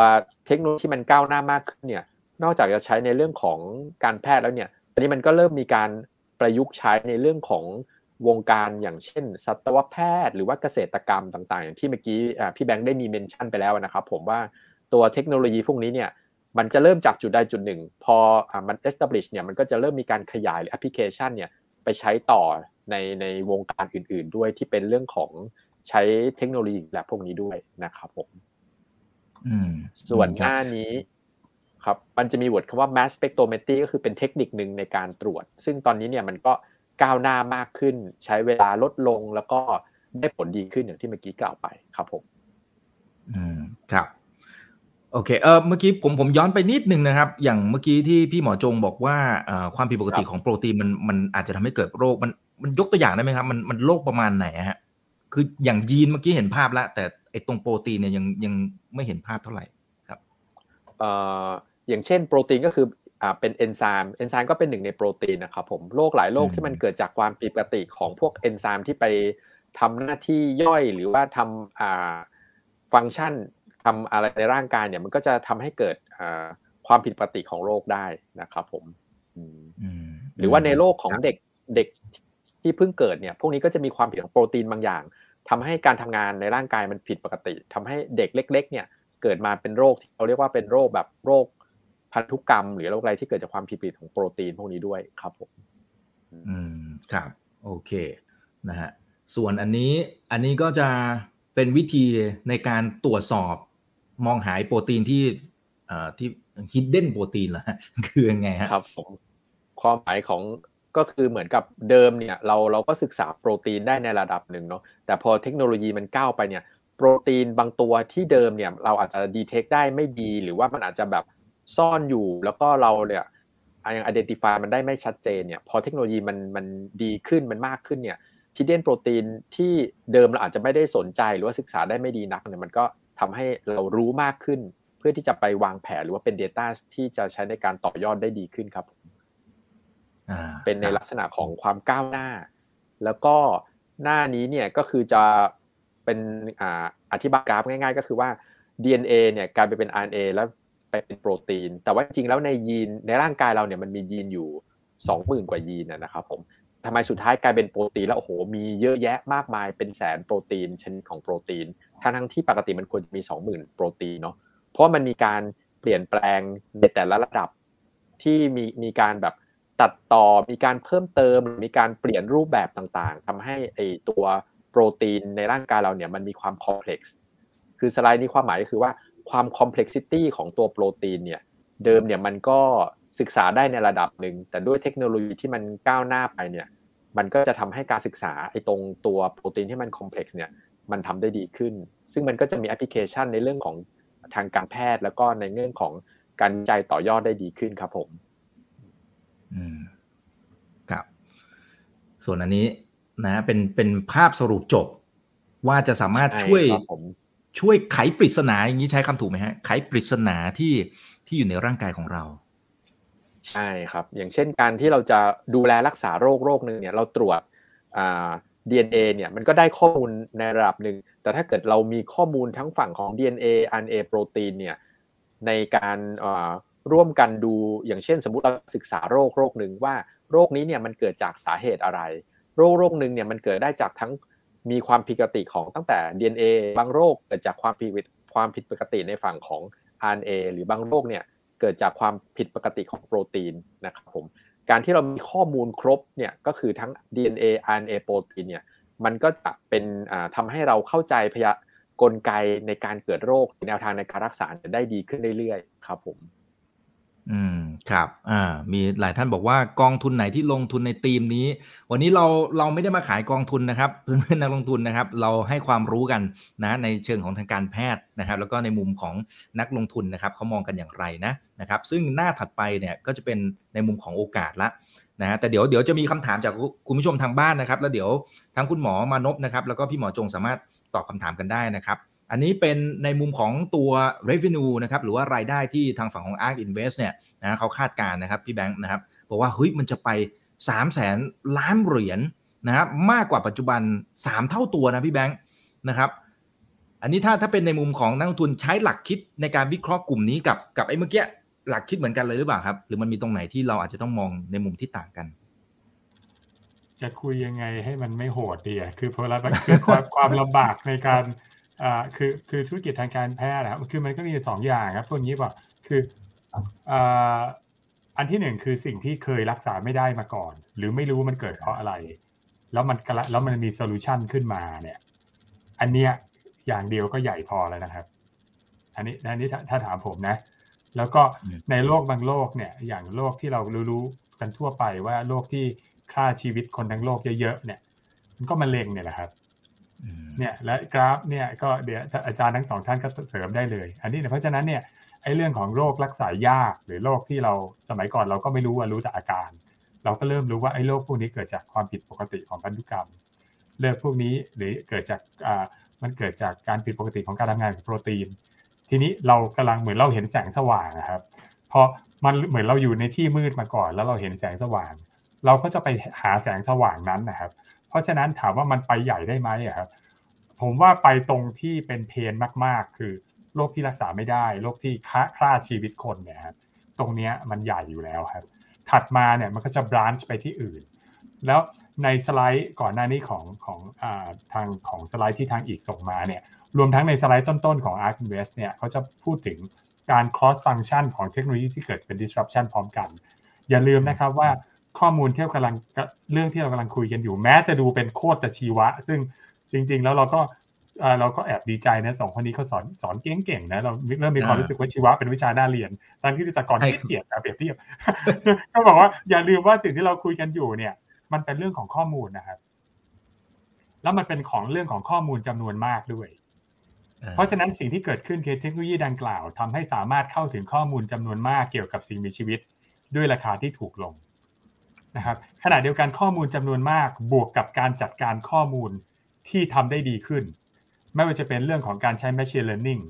เทคโนโลยีที่มันก้าวหน้ามากขึ้นเนี่ยนอกจากจะใช้ในเรื่องของการแพทย์แล้วเนี่ยตอนนี้มันก็เริ่มมีการประยุกต์ใช้ในเรื่องของวงการอย่างเช่น สัตวแพทย์ หรือว่าเกษตรกรรมต่างๆ อย่างที่เมื่อกี้พี่แบงค์ได้มีเมนชั่นไปแล้วนะครับผมว่าตัวเทคโนโลยีพวกนี้เนี่ยมันจะเริ่มจากจุดใดจุดหนึ่ง พอมัน establish เนี่ยมันก็จะเริ่มมีการขยายหรือแอปพลิเคชันเนี่ยไปใช้ต่อในในวงการอื่น ๆ ด้วยที่เป็นเรื่องของใช้เทคโนโลยีแบบพวกนี้ด้วยนะครับผม ส่วนหน้านี้ครับมันจะมีวอร์ดคำว่า mass spectrometry ก็คือเป็นเทคนิคหนึ่งในการตรวจ ซึ่งตอนนี้เนี่ยมันก็ก้าวหน้ามากขึ้น ใช้เวลาลดลงแล้วก็ได้ผลดีขึ้นอย่างที่เมื่อกี้กล่าวไปครับผม อืมครับ โอเคเออเมื่อกี้ผมผมย้อนไปนิดนึงนะครับ อย่างเมื่อกี้ที่พี่หมอจงบอกว่าความผิดปกติของโปรตีนมันมันอาจจะทำให้เกิดโรคมันมันยกตัวอย่างได้ไหมครับ มันมันโรคประมาณไหนฮะ คืออย่างยีนเมื่อกี้เห็นภาพแล้วแต่ไอตรงโปรตีนเนี่ยยังยังไม่เห็นภาพเท่าไหร่ครับเอ่ออย่างเช่นโปรตีนก็คืออ่าเป็นเอนไซม์เอนไซม์ก็เป็นหนึ่งในโปรตีนนะครับผมโรคหลายโรคที่มันเกิดจากความผิดปกติของพวกเอนไซม์ที่ไปทำหน้าที่ย่อยหรือว่าทำอ่าฟังก์ชันทำอะไรในร่างกายเนี่ยมันก็จะทำให้เกิดความผิดปกติของโรคได้นะครับผมหรือว่าในโรคของเด็กเด็กที่เพิ่งเกิดเนี่ย พวกนี้ก็จะมีความผิดของโปรตีนบางอย่าง ทำให้การทำงานในร่างกายมันผิดปกติทำให้เด็กเล็ก ๆ เนี่ยเกิดมาเป็นโรคที่เราเรียกว่าเป็นโรคแบบโรคพันธุกรรม หรือโรคอะไรที่เกิดจากความผิดปกติของโปรตีนพวกนี้ด้วยครับผมอืมครับ โอเคนะฮะส่วนอันนี้อันนี้ก็จะเป็นวิธีในการตรวจสอบมองหาโปรตีนที่ที่ hidden โปรตีนเหรอคือยังไงฮะครับผมความหมายของ ก็คือเหมือนกับเดิมเนี่ยเราเราก็ศึกษาโปรตีนได้ในระดับหนึ่งเนาะแต่พอเทคโนโลยีมันก้าวไปเนี่ยโปรตีนบางตัวที่เดิมเนี่ยเราอาจจะดีเทคได้ไม่ดี หรือว่ามันอาจจะแบบซ่อนอยู่ แล้วก็เราเนี่ยยัง identify มันได้ไม่ชัดเจนเนี่ยพอเทคโนโลยีมันมันดีขึ้นมันมากขึ้นเนี่ยฮิดเด้นโปรตีนที่เดิมเราอาจจะไม่ได้สนใจหรือว่าศึกษาได้ไม่ดีนักเนี่ยมันก็ทำให้เรารู้มากขึ้น เพื่อที่จะไปวางแผนหรือว่าเป็น Data ที่จะใช้ในการต่อยอดได้ดีขึ้นครับ เป็นในลักษณะของความก้าวหน้า แล้วก็หน้านี้เนี่ยก็คือจะเป็นอธิบายกราฟง่าย ๆ ก็คือว่า DNA เนี่ยกลายไปเป็น RNA แล้วไปเป็นโปรตีน แต่ว่าจริงแล้วในยีนในร่างกายเราเนี่ยมันมียีนอยู่ 20,000 กว่ายีนนะครับผมทำไมสุดท้ายกลายเป็นโปรตีนแล้วโอ้โหมีเยอะแยะมากมายเป็นแสนโปรตีนชนิดของโปรตีนทั้งทั้งที่ปกติมันควรจะมี 20,000 โปรตีนเนาะเพราะมันมีการเปลี่ยนแปลงในแต่ละระดับที่มีมีการแบบ ตัดต่อมีการเพิ่มเติมมีการเปลี่ยนรูปแบบต่างๆทำให้ไอ้ตัวโปรตีนในร่างกายเราเนี่ยมันมีความ complex คือสไลด์นี้ความหมายก็คือว่าความ complexity ของตัวโปรตีนเนี่ยเดิมเนี่ยมันก็ศึกษาได้ในระดับหนึ่ง แต่ด้วยเทคโนโลยีที่มันก้าวหน้าไปเนี่ยมันก็จะทำให้การศึกษาไอ้ตรงตัวโปรตีนที่มัน complex เนี่ยมันทำได้ดีขึ้น ซึ่งมันก็จะมีแอปพลิเคชันในเรื่องของทางการแพทย์ แล้วก็ในเรื่องของการวิจัยต่อยอดได้ดีขึ้นครับผม อืมครับ ส่วนอันนี้นะเป็นเป็นภาพสรุปจบ ว่าจะสามารถช่วยช่วยไขปริศนาอย่างนี้ใช้คำถูกไหมฮะไขปริศนาที่ที่อยู่ในร่างกายของเราใช่ครับ อย่างเช่นการที่เราจะดูแลรักษาโรคโรคหนึ่งเนี่ยเราตรวจอ่า DNA เนี่ยมันก็ได้ข้อมูลในระดับหนึ่ง แต่ถ้าเกิดเรามีข้อมูลทั้งฝั่งของ DNA RNA โปรตีนเนี่ยในการ ร่วมกันดูอย่างเช่น สมมติเราศึกษาโรคโรคหนึ่งว่าโรคนี้เนี่ยมันเกิดจากสาเหตุอะไร โรคโรคหนึ่งเนี่ยมันเกิดได้จากทั้งมีความผิดปกติของตั้งแต่ DNA บางโรคเกิดจากความผิดความผิดปกติในฝั่งของ RNA หรือบางโรคเนี่ยเกิดจากความผิดปกติของโปรตีนนะครับผมการที่เรามีข้อมูลครบเนี่ยก็คือทั้ง DNA RNA โปรตีนเนี่ยมันก็จะเป็นทำให้เราเข้าใจพยากลไกในการเกิดโรคแนวทางในการรักษาได้ดีขึ้นเรื่อยๆครับผม อืมครับ อ่า มีหลายท่านบอกว่ากองทุนไหนที่ลงทุนในธีมนี้ วันนี้เราเราไม่ได้มาขายกองทุนนะครับ เพื่อนๆนักลงทุนนะครับ เราให้ความรู้กันนะในเชิงของทางการแพทย์นะครับ แล้วก็ในมุมของนักลงทุนนะครับเขามองกันอย่างไรนะนะครับ ซึ่งหน้าถัดไปเนี่ยก็จะเป็นในมุมของโอกาสละนะฮะแต่เดี๋ยวเดี๋ยวจะมีคำถามจากคุณผู้ชมทางบ้านนะครับ แล้วเดี๋ยวทั้งคุณหมอมานพนะครับ แล้วก็พี่หมอจงสามารถตอบคำถามกันได้นะครับ อันนี้เป็นในมุมของตัว revenue นะครับหรือว่ารายได้ที่ทางฝั่งของ ARK Invest เนี่ยนะเขาคาดการณ์นะครับพี่แบงค์นะครับบอกว่าเฮ้ยมันจะไป 3 0 0แสนล้านเหรียญนะครับมากกว่าปัจจุบัน 3 เท่าตัวนะพี่แบงค์นะครับอันนี้ถ้าถ้าเป็นในมุมของนักลงทุนใช้หลักคิดในการวิเคราะห์กลุ่มนี้กับกับไอ้เมื่อกี้หลักคิดเหมือนกันเลยหรือเปล่าครับ หรือมันมีตรงไหนที่เราอาจจะต้องมองในมุมที่ต่างกัน จะคุยยังไงให้มันไม่โหดดีอะคือเพราะเราคือความความลำบากในการ อ่าคือคือธุรกิจทางการแพทย์นะครับคือมันก็มีสองอย่างครับพวกนี้ว่าคืออ่าอันที่หนึ่งคือสิ่งที่เคยรักษาไม่ได้มาก่อน หรือไม่รู้มันเกิดเพราะอะไร แล้วมันแล้วมันมี solution ขึ้นมาเนี่ย อันเนี้ยอย่างเดียวก็ใหญ่พอแล้วนะครับ อันนี้อันนี้ถ้าถามผมนะ แล้วก็ในโลกบางโลกเนี่ย อย่างโลกที่เรารู้ๆกันทั่วไปว่าโลกที่ฆ่าชีวิตคนทั้งโลกเยอะๆเนี่ย มันก็มะเร็งเนี่ยแหละครับ เนี่ยและกราฟเนี่ยก็เดี๋ยวอาจารย์ทั้งสองท่านก็เสริมได้เลย อันนี้เนี่ยเพราะฉะนั้นเนี่ยไอ้เรื่องของโรครักษายากหรือโรคที่เราสมัยก่อนเราก็ไม่รู้ว่ารู้แต่อาการ เราก็เริ่มรู้ว่าไอ้โรคพวกนี้เกิดจากความผิดปกติของพันธุกรรมเลือกพวกนี้หรือเกิดจากอ่ามันเกิดจากการผิดปกติของการทำงานของโปรตีน ทีนี้เรากำลังเหมือนเราเห็นแสงสว่างนะครับพอมันเหมือนเราอยู่ในที่มืดมาก่อน แล้วเราเห็นแสงสว่าง เราก็จะไปหาแสงสว่างนั้นนะครับ เพราะฉะนั้นถามว่ามันไปใหญ่ได้ไหมครับผมว่าไปตรงที่เป็นเพนมาก ๆ คือโรคที่รักษาไม่ได้โรคที่ฆ่าฆ่าชีวิตคนเนี่ยครับตรงนี้มันใหญ่อยู่แล้วครับ ถัดมาเนี่ยมันก็จะบรานช์ไปที่อื่น แล้วในสไลด์ก่อนหน้านี้ของของอทางของสไลด์ที่ทางอีกส่งมาเนี่ยรวมทั้งในสไลด์ต้น ๆ ของ Ark Invest เนี่ยเขาจะพูดถึงการ cross function ของเทคโนโลยีที่เกิดเป็น disruption พร้อมกัน อย่าลืมนะครับว่า ข้อมูลที่เรากำลังเรื่องที่เรากำลังคุยกันอยู่ แม้จะดูเป็นโคตรจะชีวะ ซึ่งจริง ๆ แล้วเราก็เราก็แอบดีใจนะสองคนนี้เขาสอนสอนเก่งๆนะเราเริ่มมีความรู้สึกว่าชีวะเป็นวิชาน่าเรียนตอนที่แต่ก่อนที่เกียดเปรียบเทียบก็บอกว่าอย่าลืมว่าสิ่งที่เราคุยกันอยู่เนี่ย มันเป็นเรื่องของข้อมูลนะครับ แล้วมันเป็นของเรื่องของข้อมูลจำนวนมากด้วย เพราะฉะนั้นสิ่งที่เกิดขึ้นคือเทคโนโลยีดังกล่าวทำให้สามารถเข้าถึงข้อมูลจำนวนมากเกี่ยวกับสิ่งมีชีวิต ด้วยราคาที่ถูกลง นะครับขณะเดียวกันข้อมูลจำนวนมากบวกกับการจัดการข้อมูลที่ทำได้ดีขึ้น ไม่ว่าจะเป็นเรื่องของการใช้ machine learning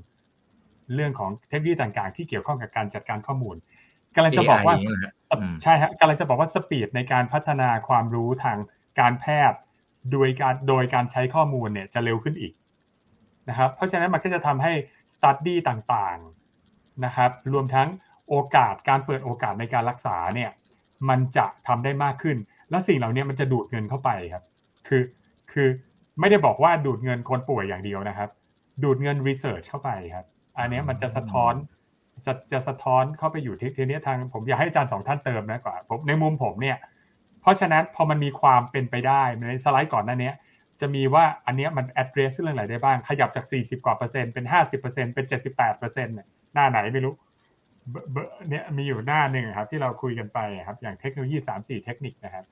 เรื่องของเทคโนโลยีต่างๆ ที่เกี่ยวข้องกับการจัดการข้อมูลกำลังจะบอกว่าใช่ฮะกำลังจะบอกว่าสปีดในการพัฒนาความรู้ทางการแพทย์โดยการโดยการใช้ข้อมูลเนี่ยจะเร็วขึ้นอีกนะครับเพราะฉะนั้นมันก็จะทำให้สตัดดี้ต่างๆนะครับรวมทั้งโอกาสการเปิดโอกาสในการรักษาเนี่ย มันจะทำได้มากขึ้น และสิ่งเหล่านี้มันจะดูดเงินเข้าไปครับ คือคือไม่ได้บอกว่าดูดเงินคนป่วยอย่างเดียวนะครับ ดูดเงิน research เข้าไปครับ อันนี้มันจะสะท้อนจะจะสะท้อนเข้าไปอยู่ที่ทีนี้ทาง ผมอยากให้อาจารย์สองท่านเติมนะกว่าผมในมุมผมเนี่ย เพราะฉะนั้นพอมันมีความเป็นไปได้ในสไลด์ก่อนหน้านี้จะมีว่าอันนี้มัน address เรื่องอะไรได้บ้าง ขยับจาก 40 กว่าเปอร์เซ็นต์เป็น 50เปอร์เซ็นต์เป็น 78เปอร์เซ็นต์หน้าไหนไม่รู้ เนี่ยมีอยู่หน้าหนึ่งครับ ที่เราคุยกันไปครับ อย่างเทคโนโลยี3 4เทคนิคนะครับ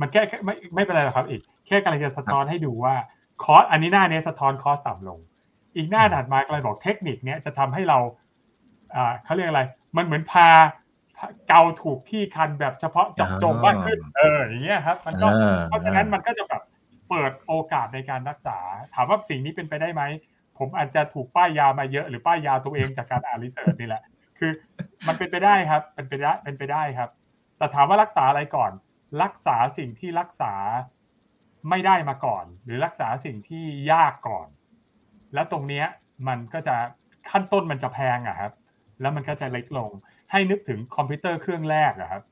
มันแค่ไม่ไม่เป็นไรหรอกครับ อีก แค่กำลังจะสะท้อนให้ดูว่าคอสอันนี้หน้านี้สะท้อนคอสต่ำลง อีกหน้าถัดมากำลังบอกเทคนิคเนี้ยจะทำให้เราอ่าเขาเรียกอะไร มันเหมือนพาเกาถูกที่คันแบบเฉพาะเจาะจงมากขึ้น เอออย่างเงี้ยครับ มันก็เพราะฉะนั้นมันก็จะแบบเปิดโอกาสในการรักษา ถามว่าสิ่งนี้เป็นไปได้ไหมผมอาจจะถูกป้ายยามาเยอะหรือป้ายยาตัวเองจากการอ่านรีเสิร์ชนี่แหละ คือมันเป็นไปได้ครับเป็นไปได้เป็นไปได้ครับ แต่ถามว่ารักษาอะไรก่อน รักษาสิ่งที่รักษาไม่ได้มาก่อน หรือรักษาสิ่งที่ยากก่อน แล้วตรงเนี้ยมันก็จะขั้นต้นมันจะแพงอะครับ แล้วมันก็จะเล็กลง ให้นึกถึงคอมพิวเตอร์เครื่องแรกอะครับ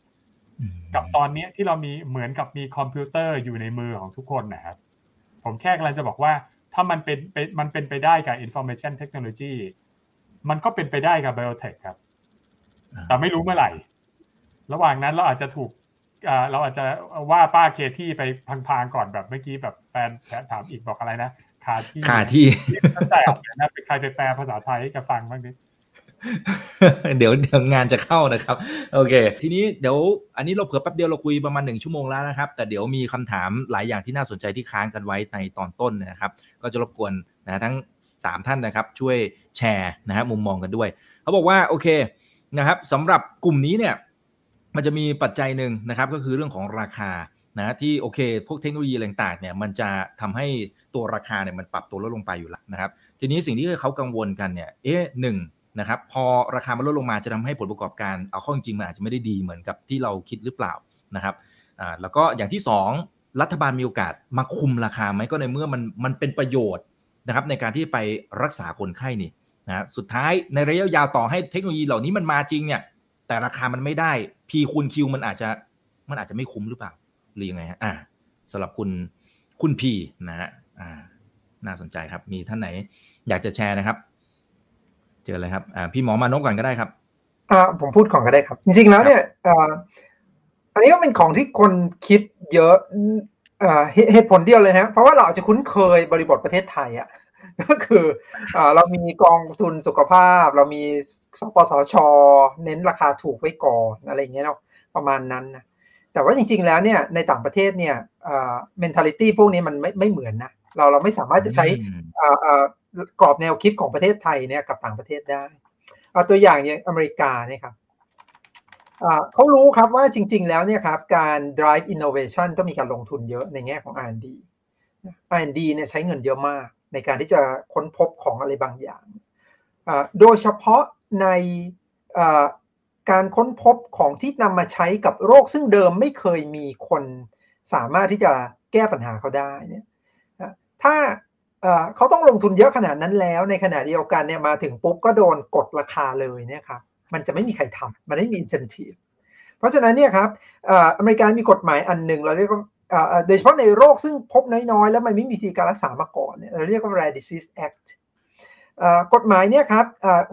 กับตอนนี้ที่เรามีเหมือนกับมีคอมพิวเตอร์อยู่ในมือของทุกคนนะครับ ผมแค่กำลังจะบอกว่าถ้ามันเป็นมันเป็นไปได้กับ information technology มันก็เป็นไปได้กับ biotech ครับ แต่ไม่รู้เมื่อไหร่ ระหว่างนั้นเราอาจจะถูกเราอาจจะว่าป้าเคที่ไปพังๆก่อนแบบเมื่อกี้แบบแฟนถามอีกบอกอะไรนะคาที่คาที่แต่นะเป็นใครไปแปลภาษาไทยให้กับฟังบ้างดิเดี๋ยวเดี๋ยวงานจะเข้านะครับ โอเค ทีนี้เดี๋ยวอันนี้เราเผื่อแป๊บเดียวเราคุยประมาณหนึ่งชั่วโมงแล้วนะครับ แต่เดี๋ยวมีคำถามหลายอย่างที่น่าสนใจที่ค้างกันไว้ในตอนต้นนะครับ ก็จะรบกวน นะทั้ง 3 ท่านนะครับช่วยแชร์นะครับมุมมองกันด้วย เขาบอกว่าโอเคนะครับสำหรับกลุ่มนี้เนี่ยมันจะมีปัจจัยหนึ่งนะครับก็คือเรื่องของราคานะที่โอเค พวกเทคโนโลยีต่างๆเนี่ยมันจะทำให้ตัวราคาเนี่ยมันปรับตัวลดลงไปอยู่แล้วนะครับทีนี้สิ่งที่เขากังวลกันเนี่ยเอ๊ะหนึ่งนะครับพอราคามันลดลงมาจะทำให้ผลประกอบการเอาข้อจริงมันอาจจะไม่ได้ดีเหมือนกับที่เราคิดหรือเปล่านะครับอ่าแล้วก็อย่างที่ 2 รัฐบาลมีโอกาสมาคุมราคาไหมก็ในเมื่อมันมันเป็นประโยชน์ นะครับในการที่ไปรักษาคนไข้นี่นะสุดท้ายในระยะยาวต่อให้เทคโนโลยีเหล่านี้มันมาจริงเนี่ย แต่ราคามันไม่ได้ P คูณ Q มันอาจจะมันอาจจะไม่คุ้มหรือเปล่าหรือยังไงฮะอ่าสำหรับคุณคุณพีนะฮะอ่าน่าสนใจครับ มีท่านไหนอยากจะแชร์นะครับ เจอเลยครับอ่าพี่หมอมานพก่อนก็ได้ครับอ่าผมพูดของก็ได้ครับ จริงๆแล้วเนี่ยอ่าอันนี้ก็เป็นของที่คนคิดเยอะ เหตุผลเดียวเลยนะ เพราะว่าเราอาจจะคุ้นเคยบริบทประเทศไทยอะก็คืออ่าเรามีกองทุนสุขภาพ เรามีสปสช เน้นราคาถูกไว้ก่อนอะไรอย่างเงี้ยเนาะประมาณนั้นนะแต่ว่าจริง ๆ แล้วเนี่ยในต่างประเทศเนี่ยอ่า mentality พวกนี้มันไม่ไม่เหมือนนะเราเราไม่สามารถจะใช้อ่าอ่ากรอบแนวคิดของประเทศไทยเนี่ยกับต่างประเทศได้เอาตัวอย่างอย่างอเมริกาเนี่ยครับ เขารู้ครับว่าจริง ๆ แล้วเนี่ยครับการ drive innovation ต้องมีการลงทุนเยอะในแง่ของ R&D R&D เนี่ยใช้เงินเยอะมาก ในการที่จะค้นพบของอะไรบางอย่าง โดยเฉพาะในการค้นพบของที่นำมาใช้กับโรค ซึ่งเดิมไม่เคยมีคนสามารถที่จะแก้ปัญหาเขาได้เนี่ยถ้าเขาต้องลงทุนเยอะขนาดนั้นแล้วในขณะเดียวกันเนี่ยมาถึงปุ๊บก็โดนกดราคาเลยเนี่ยครับ มันจะไม่มีใครทำมันไม่มี incentive เพราะฉะนั้นเนี่ยครับอเมริกามีกฎหมายอันหนึ่งเราเรียกว่าโดยเฉพาะในโรคซึ่งพบน้อยๆ แล้วมันไม่มีวิธีการรักษามาก่อนเนี่ยเราเรียกว่า rare disease act กฎหมายเนี่ยครับ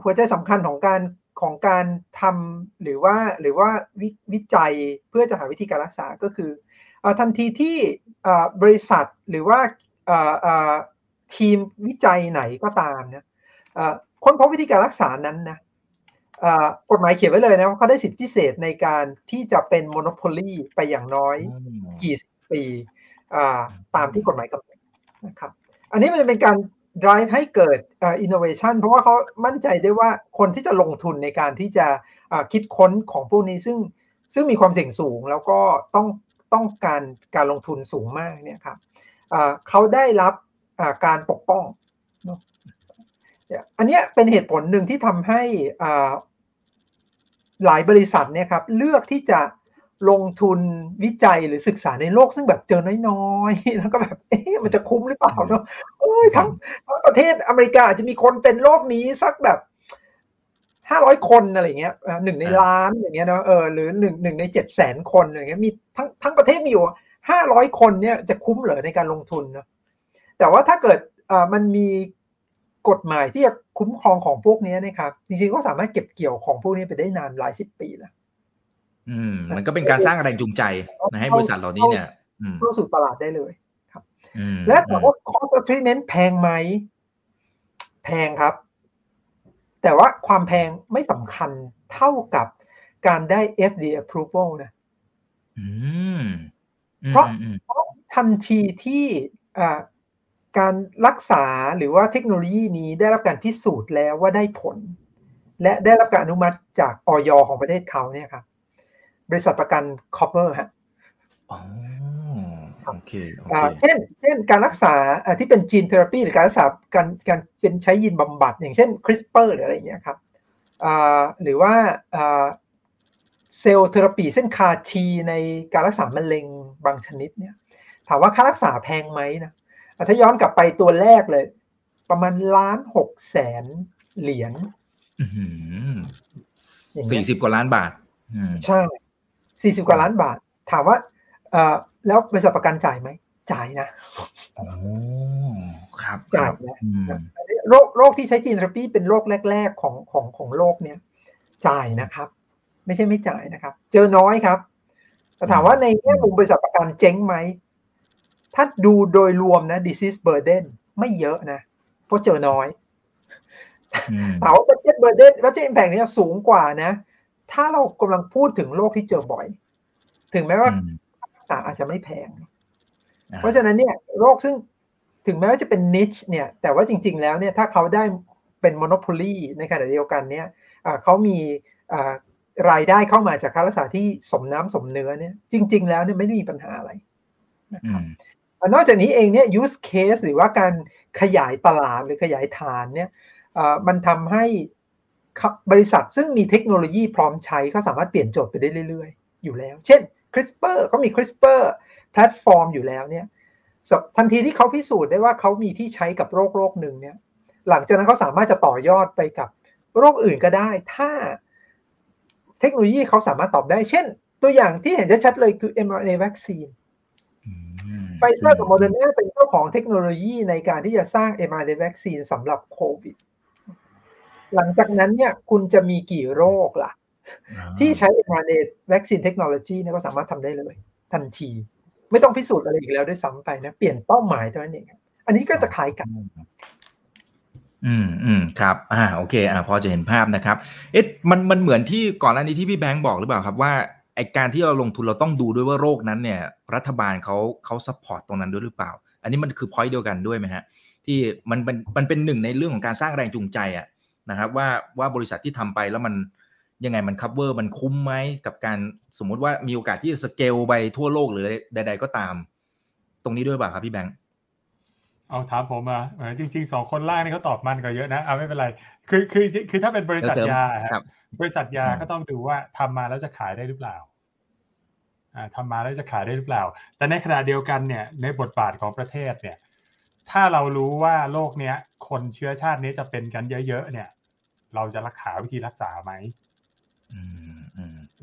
หัวใจสำคัญของการของการทำหรือว่าหรือว่าวิจัยเพื่อจะหาวิธีการรักษาก็คือทันทีที่บริษัทหรือว่าทีมวิจัยไหนก็ตามนะค้นพบวิธีการรักษานั้นนะ กฎหมายเขียนไว้เลยนะว่าเขาได้สิทธิพิเศษในการที่จะเป็นโมโนโพลีไปอย่างน้อย กี่สิบปีตามที่กฎหมายกำหนดนะครับ อันนี้มันจะเป็นการ drive ให้เกิด innovation เพราะว่าเขามั่นใจได้ว่าคนที่จะลงทุนในการที่จะคิดค้นของพวกนี้ซึ่งซึ่งมีความเสี่ยงสูงแล้วก็ต้องต้องการการลงทุนสูงมากเนี่ยครับเขาได้รับการปกป้อง อันนี้เป็นเหตุผลหนึ่งที่ทำให้หลายบริษัทเนี่ยครับเลือกที่จะลงทุนวิจัยหรือศึกษาในโลกซึ่งแบบเจอน้อยๆ แล้วก็แบบเอ๊ะมันจะคุ้มหรือเปล่าเนาะเอ้ยทั้งทั้งประเทศอเมริกาอาจจะมีคนเป็นโรคนี้สักแบบห้าร้อยคนอะไรเงี้ยหนึ่งในล้านอย่างเงี้ยเนาะเออหรือหนึ่งหนึ่งในเจ็ดแสนคนอะไรเงี้ยมีทั้งทั้งประเทศมีอยู่ห้าร้อยคนเนี่ยจะคุ้มเหรอในการลงทุนเนาะแต่ว่าถ้าเกิดมันมี กฎหมายที่จะคุ้มครองของพวกนี้นะครับ จริงๆก็สามารถเก็บเกี่ยวของพวกนี้ไปได้นานหลายสิบปีแล้วอืม มันก็เป็นการสร้างแรงจูงใจนะให้บริษัทเหล่านี้เนี่ยเข้าสู่ตลาดได้เลยครับและถามว่า cost of treatment แพงไหม แพงครับ แต่ว่าความแพงไม่สำคัญเท่ากับการได้ FDA approval นะเพราะทันทีที่ การรักษาหรือว่าเทคโนโลยีนี้ได้รับการพิสูจน์แล้วว่าได้ผล และได้รับการอนุมัติจากออยของประเทศเขาเนี่ยครับบริษัทประกัน cover ฮะอ๋อโอเคเช่น เช่น การรักษาที่เป็นจีนเทอราปีหรือการรักษาการการเป็นใช้ยีนบำบัด อย่างเช่นคริสเปอร์หรืออะไรอย่างเงี้ยครับหรือว่าเซลล์เทอราปีเส้นคาทีในการรักษามะเร็งบางชนิดเนี่ย ถามว่าค่ารักษาแพงไหมนะ ถ้าย้อนกลับไปตัวแรกเลย ประมาณล้านหกแสนเหรียญสี่สิบกว่าล้านบาทใช่สี่สิบกว่าล้านบาท ถามว่าเออแล้วบริษัทประกันจ่ายไหมจ่ายนะอ๋อครับจ่ายนะโรคโรคที่ใช้จีนเทอราปีเป็นโรคแรก ๆ ของของของโลกเนี้ยจ่ายนะครับ ไม่ใช่ไม่จ่ายนะครับ เจอน้อยครับแต่ถามว่าในแง่มุมบริษัทประกันเจ๊งไหม ถ้าดูโดยรวมนะ disease burden ไม่เยอะนะ เพราะเจอน้อยแต่ว่า budget burden budget impact เนี่ยสูงกว่านะ ถ้าเรากำลังพูดถึงโรคที่เจอบ่อย ถึงแม้ว่ารักษาอาจจะไม่แพง เพราะฉะนั้นเนี่ยโรคซึ่งถึงแม้ว่าจะเป็นนิชเนี่ย แต่ว่าจริง ๆ แล้วเนี่ยถ้าเขาได้เป็นโมโนโพลีในขณะเดียวกันเนี่ยเขามีรายได้เข้ามาจากค่ารักษาที่สมน้ำสมเนื้อเนี่ย จริง ๆ แล้วเนี่ยไม่ได้มีปัญหาอะไรนะครับ นอกจากนี้เองเนี่ย use case หรือว่าการขยายตลาดหรือขยายฐานเนี่ยมันทำให้บริษัทซึ่งมีเทคโนโลยีพร้อมใช้เขาสามารถเปลี่ยนโจทย์ไปได้เรื่อยๆ อยู่แล้ว เช่น CRISPR เขามี CRISPR แพลตฟอร์มอยู่แล้วเนี่ยทันทีที่เขาพิสูจน์ได้ว่าเขามีที่ใช้กับโรคโรคหนึ่งเนี่ยหลังจากนั้นเขาสามารถจะต่อยอดไปกับโรคอื่นก็ได้ ถ้าเทคโนโลยีเขาสามารถตอบได้ เช่น ตัวอย่างที่เห็นชัดเลยคือ mRNA วัคซีน ไฟเซอร์กับโมเดอร์นาเป็นเจ้าของเทคโนโลยีในการที่จะสร้าง mRNA วัคซีนสำหรับโควิด หลังจากนั้นเนี่ยคุณจะมีกี่โรคล่ะ ที่ใช้ mRNA วัคซีนเทคโนโลยีเนี่ยก็สามารถทำได้เลย ทันที ไม่ต้องพิสูจน์อะไรอีกแล้วด้วยซ้ำไปนะ เปลี่ยนเป้าหมายเท่านั้นเองอันนี้ก็จะคล้ายกัน อืมอืมครับ อ่า โอเค อ่า พอจะเห็นภาพนะครับ เอ๊ะ มัน มันเหมือนที่ก่อนหน้านี้ที่พี่แบงค์บอกหรือเปล่าครับว่า ไอการที่เราลงทุนเราต้องดูด้วยว่าโรคนั้นเนี่ยรัฐบาลเขาเขา support ตรงนั้นด้วยหรือเปล่า อันนี้มันคือ point เดียวกันด้วยไหมฮะที่มันเป็นมันเป็นหนึ่งในเรื่องของการสร้างแรงจูงใจอะนะครับว่าว่าบริษัทที่ทำไปแล้วมันยังไงมัน cover มันคุ้มไหมกับการสมมุติว่ามีโอกาสที่จะสเกลไปทั่วโลกหรือใด ๆ ก็ตาม ตรงนี้ด้วยเปล่าครับพี่แบงค์ เอาถามผมอะจริงๆสองคนล่างนี่เขาตอบมันก็เยอะนะเอาไม่เป็นไร คือคือคือถ้าเป็นบริษัทยาครับบริษัทยาก็ต้องดูว่าทำมาแล้วจะขายได้หรือเปล่าอ่าทำมาแล้วจะขายได้หรือเปล่า แต่ในขณะเดียวกันเนี่ยในบทบาทของประเทศเนี่ย ถ้าเรารู้ว่าโรคเนี้ย คนเชื้อชาตินี้จะเป็นกันเยอะๆเนี่ย เราจะรักษาวิธีรักษาไหม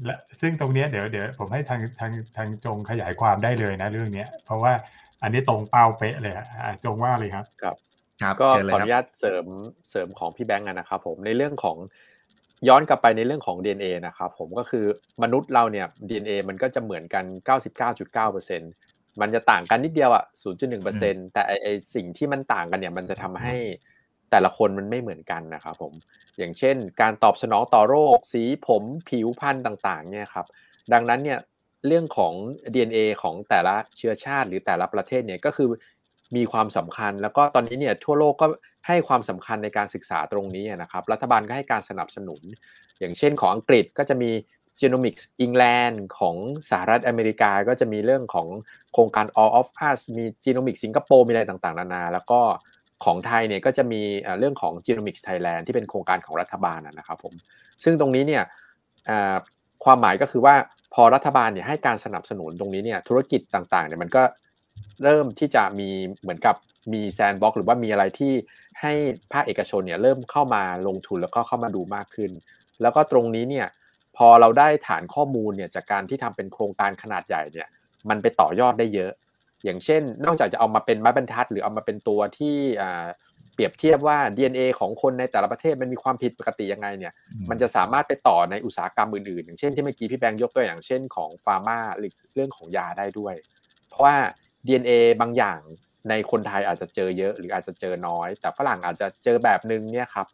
และซึ่งตรงนี้เดี๋ยวเดี๋ยวผมให้ทางทางทางจงขยายความได้เลยนะเรื่องเนี้ย เพราะว่า อันนี้ตรงเป้าเป๊ะเลยจงว่าเลยครับครับ ครับก็ขออนุญาตเสริมเสริมของพี่แบงค์นะครับ ผมในเรื่องของย้อนกลับไปในเรื่องของ DNA นะครับผมก็คือมนุษย์เราเนี่ย DNA มันก็จะเหมือนกัน 99.9%มันจะต่างกันนิดเดียวอะ0.1%แต่ไอไอสิ่งที่มันต่างกันเนี่ย มันจะทำให้แต่ละคนมันไม่เหมือนกันนะครับผมอย่างเช่น การตอบสนองต่อโรค สีผมผิวพรรณต่างๆเนี่ยครับดังนั้นเนี่ย เรื่องของ DNA ของแต่ละเชื้อชาติหรือแต่ละประเทศเนี่ยก็คือมีความสำคัญ แล้วก็ตอนนี้เนี่ยทั่วโลกก็ให้ความสำคัญในการศึกษาตรงนี้นะครับ รัฐบาลก็ให้การสนับสนุน อย่างเช่นของอังกฤษก็จะมี Genomics England ของสหรัฐอเมริกาก็จะมีเรื่องของโครงการ All of Us มี Genomics สิงคโปร์มีอะไรต่างๆ นานา แล้วก็ของไทยเนี่ยก็จะมีเรื่องของ Genomics Thailand ที่เป็นโครงการของรัฐบาลนะครับผมซึ่งตรงนี้เนี่ยความหมายก็คือว่า พอรัฐบาลเนี่ยให้การสนับสนุนตรงนี้เนี่ยธุรกิจต่างๆเนี่ยมันก็เริ่มที่จะมีเหมือนกับมีแซนบ็อกหรือว่ามีอะไรที่ให้ภาคเอกชนเนี่ยเริ่มเข้ามาลงทุนแล้วก็เข้ามาดูมากขึ้น แล้วก็ตรงนี้เนี่ยพอเราได้ฐานข้อมูลเนี่ยจากการที่ทำเป็นโครงการขนาดใหญ่เนี่ยมันไปต่อยอดได้เยอะ อย่างเช่น นอกจากจะเอามาเป็นไม้บรรทัด หรือเอามาเป็นตัวที่ เปรียบเทียบว่า DNA ของคนในแต่ละประเทศมันมีความผิดปกติยังไงเนี่ย มันจะสามารถไปต่อในอุตสาหกรรมอื่นๆ อย่างเช่นที่เมื่อกี้พี่แบงค์ยกตัวอย่างเช่นของฟาร์มาหรือเรื่องของยาได้ด้วย เพราะว่า DNA บางอย่างในคนไทยอาจจะเจอเยอะหรืออาจจะเจอน้อย แต่ฝรั่งอาจจะเจอแบบนึงเนี่ยครับ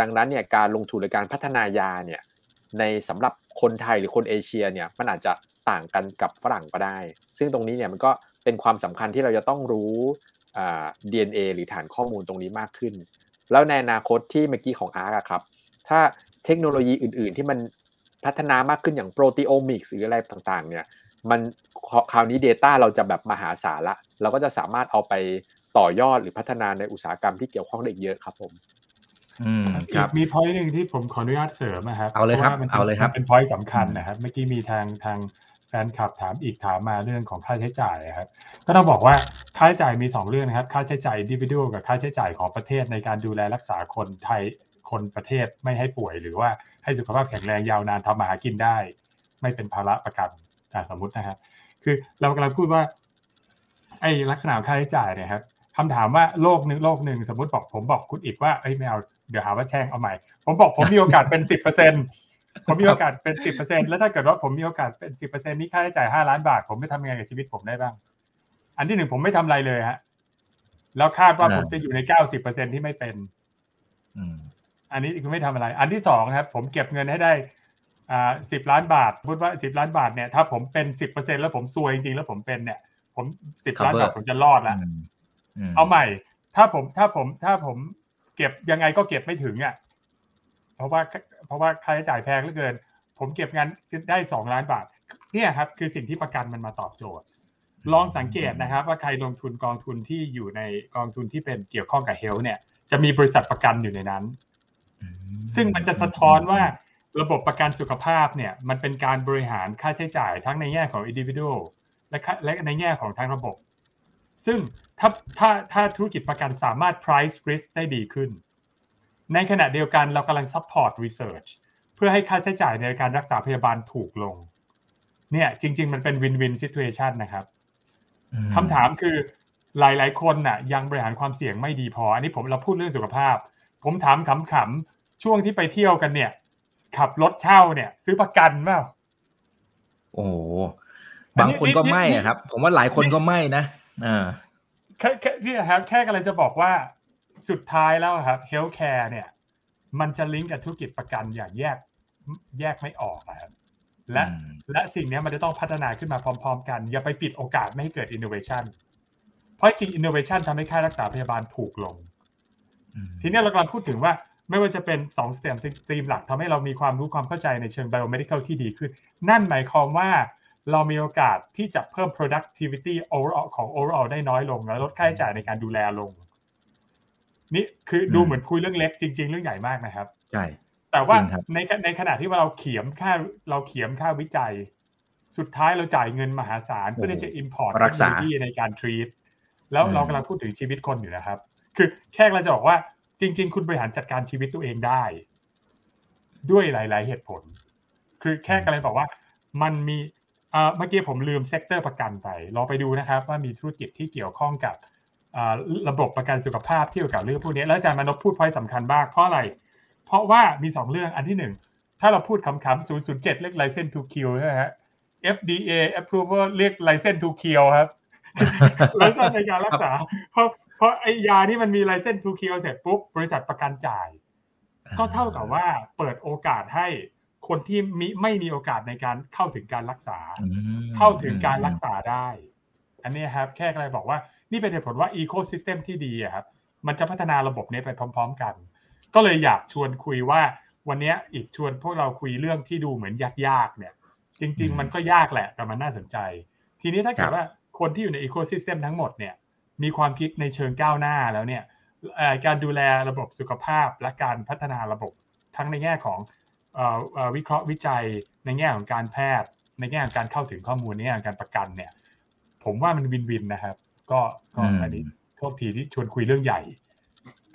ดังนั้นเนี่ยการลงทุนในการพัฒนายาเนี่ยในสำหรับคนไทยหรือคนเอเชียเนี่ยมันอาจจะต่างกันกับฝรั่งก็ได้ ซึ่งตรงนี้เนี่ยมันก็เป็นความสำคัญที่เราจะต้องรู้ DNA หรือฐานข้อมูลตรงนี้มากขึ้น แล้วในอนาคตที่เมื่อกี้ของอาร์ครับ ถ้าเทคโนโลยีอื่น ๆ ที่มันพัฒนามากขึ้นอย่าง proteomics หรืออะไรต่างๆ เนี่ย มันคราวนี้ Data เราจะแบบมหาศาลละ เราก็จะสามารถเอาไปต่อยอดหรือพัฒนาในอุตสาหกรรมที่เกี่ยวข้องได้เยอะครับผมอืมครับมี point หนึ่งที่ผมขออนุญาตเสริมนะครับเอาเลยครับเอาเลยครับเป็น point สำคัญนะครับเมื่อกี้มีทางทาง แฟนคลับถามอีกถามมาเรื่องของค่าใช้จ่ายครับ ก็ต้องบอกว่าค่าใช้จ่ายมี 2 เรื่องนะครับ ค่าใช้จ่ายดิวิดวกับค่าใช้จ่ายของประเทศในการดูแลรักษาคนไทยคนประเทศไม่ให้ป่วย หรือว่าให้สุขภาพแข็งแรงยาวนานทำมาหากินได้ ไม่เป็นภาระประกันสมมตินะครับ คือเรากำลังพูดว่าไอ้ลักษณะค่าใช้จ่ายเนี่ยครับคำถามว่าโลกหนึ่งโลกหนึ่งสมมติบอกผมบอกคุณอีกว่าเอ้ยไม่เอาเดี๋ยวหาว่าแช่งเอาใหม่ ผมบอกผมมีโอกาสเป็นสิบเปอร์เซ็นต์ ผมมีโอกาสเป็นสิบเปอร์เซ็นแล้วถ้าเกิดว่าผมมีโอกาสเป็นสิบเปอร์เซ็นนี้ค่าใช้จ่ายห้าล้านบาท ผมไม่ทำยังไงกับชีวิตผมได้บ้าง อันที่หนึ่งผมไม่ทำอะไรเลยฮะ แล้วคาดว่าผมจะอยู่ในเก้าสิบเปอร์เซ็นที่ไม่เป็นอันนี้คือไม่ทำอะไร อันที่สองครับ ผมเก็บเงินให้ได้อ่าสิบล้านบาทพูดว่าสิบล้านบาทเนี่ยถ้าผมเป็นสิบเปอร์เซ็นแล้วผมซวยจริงๆแล้วผมเป็นเนี่ย ผมสิบล้านบาทผมจะรอดแล้วเอาใหม่ ถ้าผมถ้าผมถ้าผมเก็บยังไงก็เก็บไม่ถึงอะ เพราะว่าเพราะว่าค่าใช้จ่ายแพงเหลือเกินผผมเก็บเงินได้สองล้านบาท เนี่ยครับคือสิ่งที่ประกันมันมาตอบโจทย์ ลองสังเกตนะครับ ว่าใครลงทุนกองทุนที่อยู่ในกองทุนที่เป็นเกี่ยวข้องกับเฮลท์เนี่ย จะมีบริษัทประกันอยู่ในนั้น ซึ่งมันจะสะท้อนว่าระบบประกันสุขภาพเนี่ยมันเป็นการบริหารค่าใช้จ่ายทั้งในแง่ของ individual และและในแง่ของทั้งระบบ ซึ่งถ้าถ้าถ้าธุรกิจประกันสามารถ price risk ได้ดีขึ้น ในขณะเดียวกันเรากำลัง support research เพื่อให้ค่าใช้จ่ายในการรักษาพยาบาลถูกลง เนี่ยจริง ๆ มันเป็น win-win situation นะครับคำถามคือหลาย ๆ คนน่ะ ยังบริหารความเสี่ยงไม่ดีพอ อันนี้ผมเราพูดเรื่องสุขภาพ ผมถามขำๆช่วงที่ไปเที่ยวกันเนี่ย ขับรถเช่าเนี่ย ซื้อประกันเปล่าโอ้บางคนก็ไม่ครับ ผมว่าหลายคนก็ไม่นะอ่าแค่แค่ที่ครับแค่กำลังจะบอกว่า สุดท้ายแล้วครับเฮลท์แคร์เนี่ย มันจะลิงก์กับธุรกิจประกันอย่างแยกแยกไม่ออกครับและและสิ่งนี้มันจะต้องพัฒนาขึ้นมาพร้อม ๆ กัน อย่าไปปิดโอกาสไม่ให้เกิด innovation เพราะจริง innovation ทำให้ค่ารักษาพยาบาลถูกลง ทีนี้เรากำลังพูดถึงว่าไม่ว่าจะเป็น2องสเต็มตีมหลักทำให้เรามีความรู้ความเข้าใจในเชิง biomedical ที่ดีขึ้น นั่นหมายความว่าเรามีโอกาสที่จะเพิ่ม productivity overall ของ overall ได้น้อยลง และลดค่าใช้จ่ายในการดูแลลง นี่คือดูเหมือนคุยเรื่องเล็กจริง ๆ เรื่องใหญ่มากนะครับ ใช่ แต่ว่าในในขณะที่ว่าเราเขียมค่าเราเขียมค่าวิจัย สุดท้ายเราจ่ายเงินมหาศาลเพื่อที่จะ import รักษาในการ treat แล้วเรากำลังพูดถึงชีวิตคนอยู่นะครับ คือแค่เราจะบอกว่าจริง ๆ คุณบริหารจัดการชีวิตตัวเองได้ ด้วยหลาย ๆ เหตุผล คือแค่กำลังบอกว่ามันมีเมื่อกี้ผมลืม sector ประกันไปลองไปดูนะครับ ว่ามีธุรกิจที่เกี่ยวข้องกับ ระบบประกันสุขภาพที่เกี่ยวกับเรื่องพวกนี้แล้วอาจารย์มนพพูดพอยสำคัญมากเพราะอะไร เพราะว่ามีสองเรื่องอันที่หนึ่งถ้าเราพูดคำๆ007 เรียก license to kill ใช่ไหมฮะ FDA approval เรียก license to kill ครับไลเซนในการรักษา เพราะเพราะไอ้ยานี่มันมีไลเซนทูคิวเสร็จปุ๊บบริษัทประกันจ่าย ก็เท่ากับว่าเปิดโอกาสให้คนที่มีไม่มีโอกาสในการเข้าถึงการรักษา เข้าถึงการรักษาได้ อันนี้ครับ แค่อะไรบอกว่า นี่เป็นเหตุผลว่า ecosystem ที่ดีครับมันจะพัฒนาระบบนี้ไปพร้อม ๆ กัน ก็เลยอยากชวนคุยว่าวันนี้อีกชวนพวกเราคุยเรื่องที่ดูเหมือนยากๆเนี่ย จริง ๆ มันก็ยากแหละแต่มันน่าสนใจ ทีนี้ถ้าเกิดว่าคนที่อยู่ใน ecosystem ทั้งหมดเนี่ยมีความคิดในเชิงก้าวหน้าแล้วเนี่ยการดูแลระบบสุขภาพและการพัฒนาระบบทั้งในแง่ของวิเคราะห์วิจัย ในแง่ของการแพทย์ ในแง่ของการเข้าถึงข้อมูลในแง่ของการประกันเนี่ย ผมว่ามันวินวินนะครับ ก็ก็อันนี้โทษทีที่ชวนคุยเรื่องใหญ่